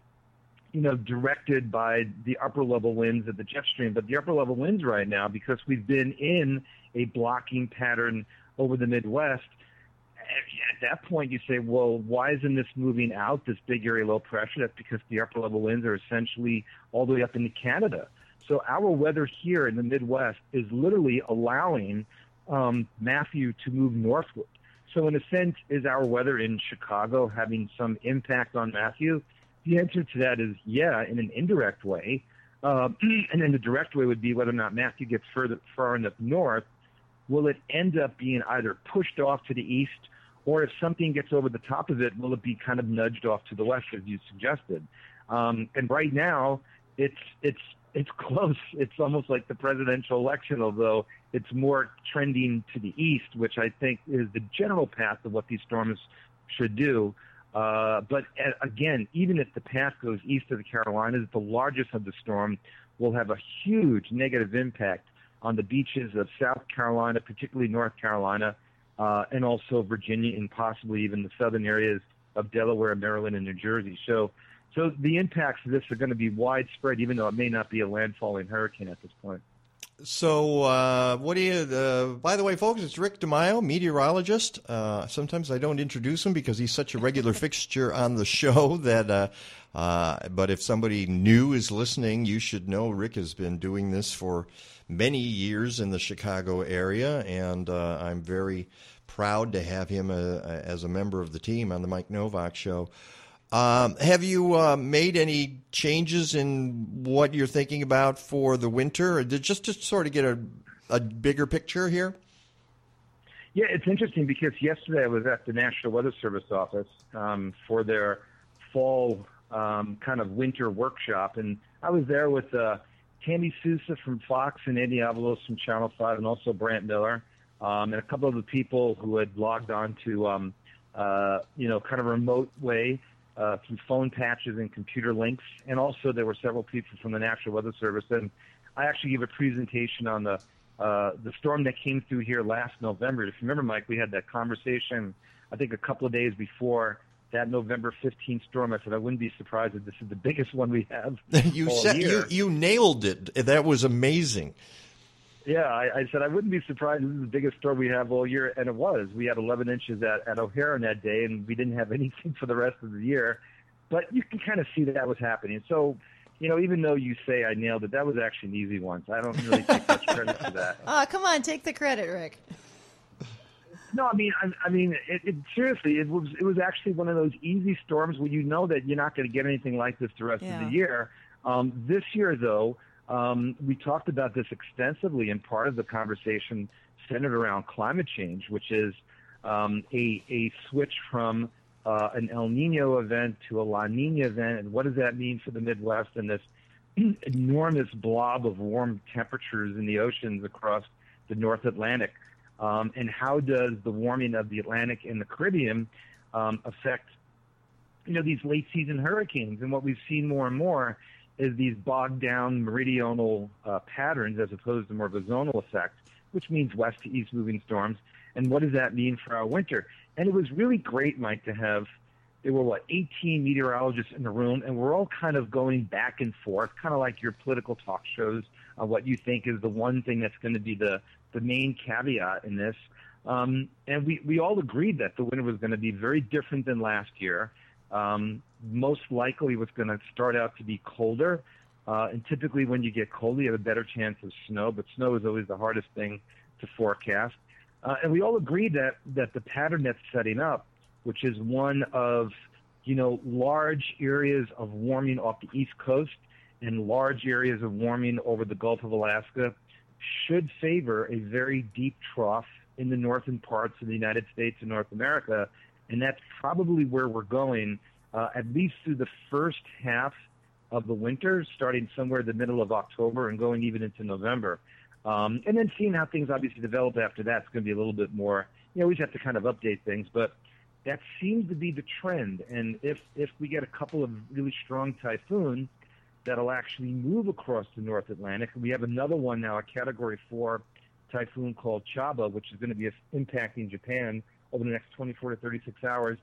you know, directed by the upper level winds of the jet stream. But the upper level winds right now, because we've been in a blocking pattern over the Midwest, at that point you say, well, why isn't this moving out, this big area low pressure? That's because the upper level winds are essentially all the way up into Canada. So our weather here in the Midwest is literally allowing um, Matthew to move northward. So in a sense, is our weather in Chicago having some impact on Matthew? The answer to that is yeah, in an indirect way. Uh, and then the direct way would be whether or not Matthew gets further far enough north. Will it end up being either pushed off to the east, or if something gets over the top of it, will it be kind of nudged off to the west, as you suggested? Um, and right now, it's it's it's close. It's almost like the presidential election, although it's more trending to the east, which I think is the general path of what these storms should do. Uh, but again, even if the path goes east of the Carolinas, the largest of the storm will have a huge negative impact on the beaches of South Carolina, particularly North Carolina, uh, and also Virginia, and possibly even the southern areas of Delaware, Maryland, and New Jersey. So, so the impacts of this are going to be widespread, even though it may not be a landfalling hurricane at this point. So, uh, what do you? Uh, by the way, folks, it's Rick DiMaio, meteorologist. Uh, sometimes I don't introduce him because he's such a regular fixture on the show that. Uh, uh, but if somebody new is listening, you should know Rick has been doing this for many years in the Chicago area, and uh, I'm very proud to have him as a member of the team on the Mike Nowak Show. Um, have you uh, made any changes in what you're thinking about for the winter, just to sort of get a, a bigger picture here? Yeah, it's interesting because yesterday I was at the National Weather Service office um, for their fall um, kind of winter workshop, and I was there with uh, Tammie Souza from Fox and Andy Avalos from Channel Five, and also Brant Miller, um, and a couple of the people who had logged on to um, uh, you know kind of remote way uh, through phone patches and computer links, and also there were several people from the National Weather Service. And I actually gave a presentation on the uh, the storm that came through here last November. If you remember, Mike, we had that conversation. I think a couple of days before that November 15th storm. I said I wouldn't be surprised if this is the biggest one we have. you all said year. you you nailed it. That was amazing. Yeah, I, I said I wouldn't be surprised. This is the biggest storm we have all year, and it was. We had 11 inches at, at O'Hare on that day, and we didn't have anything for the rest of the year. But you can kind of see that was happening. So, you know, even though you say I nailed it, that was actually an easy one. So I don't really take much credit for that. Oh, come on, take the credit, Rick. No, I mean, I, I mean, it, it, seriously, it was it was actually one of those easy storms where you know that you're not going to get anything like this the rest Yeah. of the year. Um, this year, though, um, we talked about this extensively, and part of the conversation centered around climate change, which is um, a a switch from uh, an El Nino event to a La Nina event, and what does that mean for the Midwest and this enormous blob of warm temperatures in the oceans across the North Atlantic? Um, and how does the warming of the Atlantic and the Caribbean um, affect, you know, these late season hurricanes? And what we've seen more and more is these bogged down meridional uh, patterns as opposed to more of a zonal effect, which means west to east moving storms. And what does that mean for our winter? And it was really great, Mike, to have there were what 18 meteorologists in the room, and we're all kind of going back and forth, kind of like your political talk shows on what you think is the one thing that's going to be the the main caveat in this. Um, and we, we all agreed that the winter was going to be very different than last year. Um, most likely was going to start out to be colder. Uh, and typically when you get colder, you have a better chance of snow, but snow is always the hardest thing to forecast. Uh, and we all agreed that, that the pattern that's setting up, which is one of, you know, large areas of warming off the East Coast and large areas of warming over the Gulf of Alaska, should favor a very deep trough in the northern parts of the United States and North America. And that's probably where we're going, uh, at least through the first half of the winter, starting somewhere in the middle of October and going even into November. Um, and then seeing how things obviously develop after that is going to be a little bit more, you know, we just have to kind of update things. But that seems to be the trend. And if, if we get a couple of really strong typhoons, that'll actually move across the North Atlantic. We have another one now, a Category 4 typhoon called Chaba, which is going to be impacting Japan over the next 24 to 36 hours.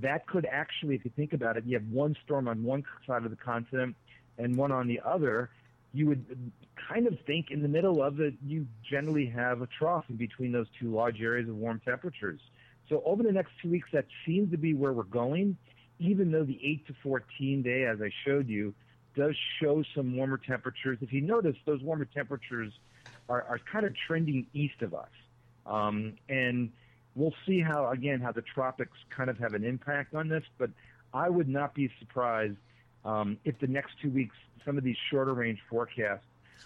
That could actually, if you think about it, you have one storm on one side of the continent and one on the other. You would kind of think in the middle of it, you generally have a trough in between those two large areas of warm temperatures. So over the next two weeks, that seems to be where we're going, even though the 8 to 14 day, as I showed you, does show some warmer temperatures. If you notice, those warmer temperatures are, are kind of trending east of us. Um, and we'll see how, again, how the tropics kind of have an impact on this. But I would not be surprised um, if the next two weeks, some of these shorter range forecasts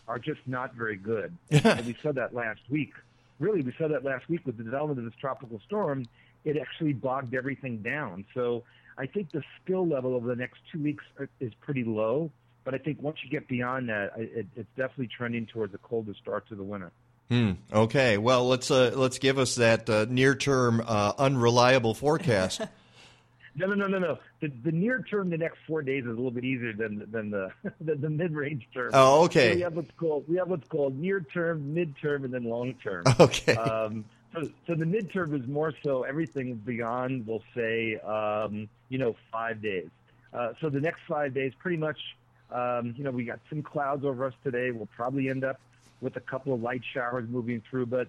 are just not very good. and we saw that last week. Really, we saw that last week with the development of this tropical storm. It actually bogged everything down. So I think the skill level over the next two weeks is pretty low. But I think once you get beyond that, it, it's definitely trending towards a colder start to the winter. Hmm. Okay. Well, let's uh, let's give us that uh, near term uh, unreliable forecast. no, no, no, no, no. The, the near term, the next four days is a little bit easier than than the the, the mid range term. Oh, okay. So we have what's called we have what's called near term, mid term, and then long term. Okay. Um, so, so the midterm is more so everything beyond, we'll say, um, you know, five days. Uh, so the next five days, pretty much um, you know, we got some clouds over us today. We'll probably end up with a couple of light showers moving through, but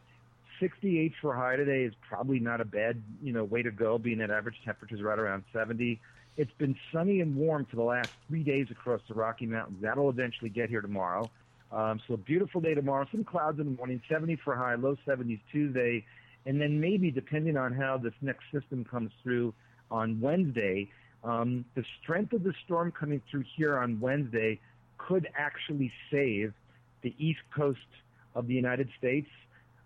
68 for high today is probably not a bad, you know, way to go, being that average temperatures right around 70. It's been sunny and warm for the last three days across the Rocky Mountains. That'll eventually get here tomorrow. Um, so beautiful day tomorrow. Some clouds in the morning, 70 for high, low 70s Tuesday, and then maybe depending on how this next system comes through on Wednesday, um, the strength of the storm coming through here on Wednesday could actually save the east coast of the United States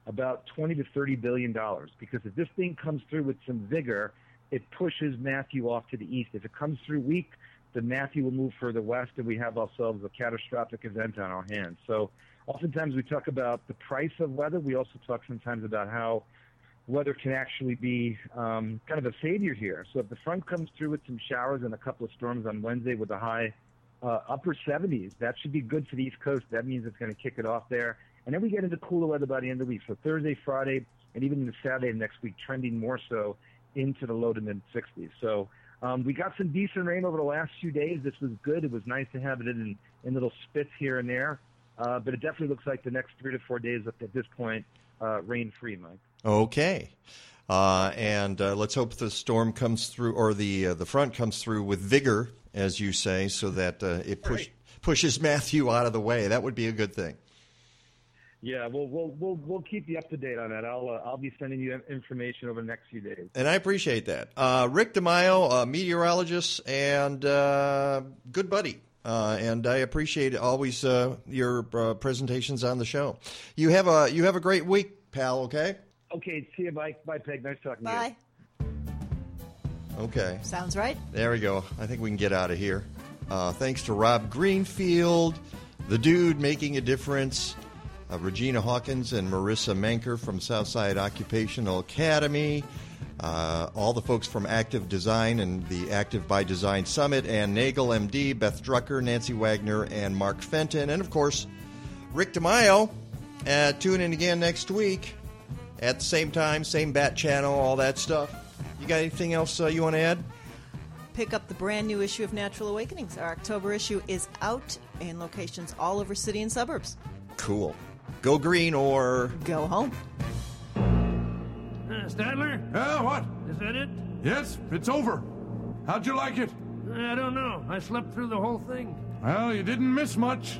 about 20 to 30 billion dollars because if this thing comes through with some vigor, it pushes Matthew off to the east. If it comes through weak, then Matthew will move further west, and we have ourselves a catastrophic event on our hands. So, oftentimes we talk about the price of weather. We also talk sometimes about how weather can actually be um, kind of a savior here. So if the front comes through with some showers and a couple of storms on Wednesday with a high uh, upper 70s, that should be good for the East Coast. That means it's going to kick it off there. And then we get into cooler weather by the end of the week. So Thursday, Friday, and even into Saturday next week, trending more so into the low to mid 60s. So um, we got some decent rain over the last few days. This was good. It was nice to have it in, in little spits here and there. Uh, but it definitely looks like the next three to four days at this point, uh, rain free, Mike. Okay. Uh, and uh, let's hope the storm comes through, or the uh, the front comes through with vigor, as you say, so that uh, it push, Right. pushes Matthew out of the way. That would be a good thing. Yeah, we'll we'll we'll we'll keep you up to date on that. I'll uh, I'll be sending you information over the next few days. And I appreciate that. Uh, Rick DiMaio, a meteorologist and uh, good buddy. Uh, and I appreciate always uh, your uh, presentations on the show. You have a you have a great week, pal. Okay. Okay, see you, Mike. Bye, Peg. Nice talking to you. Bye. Okay. Sounds right. There we go. I think we can get out of here. Uh, thanks to Rob Greenfield, the dude making a difference, uh, Regina Hawkins and Marissa Manker from Southside Occupational Academy, uh, all the folks from Active Design and the Active by Design Summit, and Nagel MD, Beth Drucker, Nancy Wagner, and Mark Fenton, and of course, Rick DiMaio. Uh, tune in again next week at the same time, same bat channel, all that stuff. You got anything else uh, you want to add? pick up the brand new issue of Natural Awakenings. Our October issue is out in locations all over city and suburbs. Cool. Go green or go home. Uh, Statler? Yeah, what? Is that it? Yes, it's over. How'd you like it? I don't know. I slept through the whole thing. Well, you didn't miss much.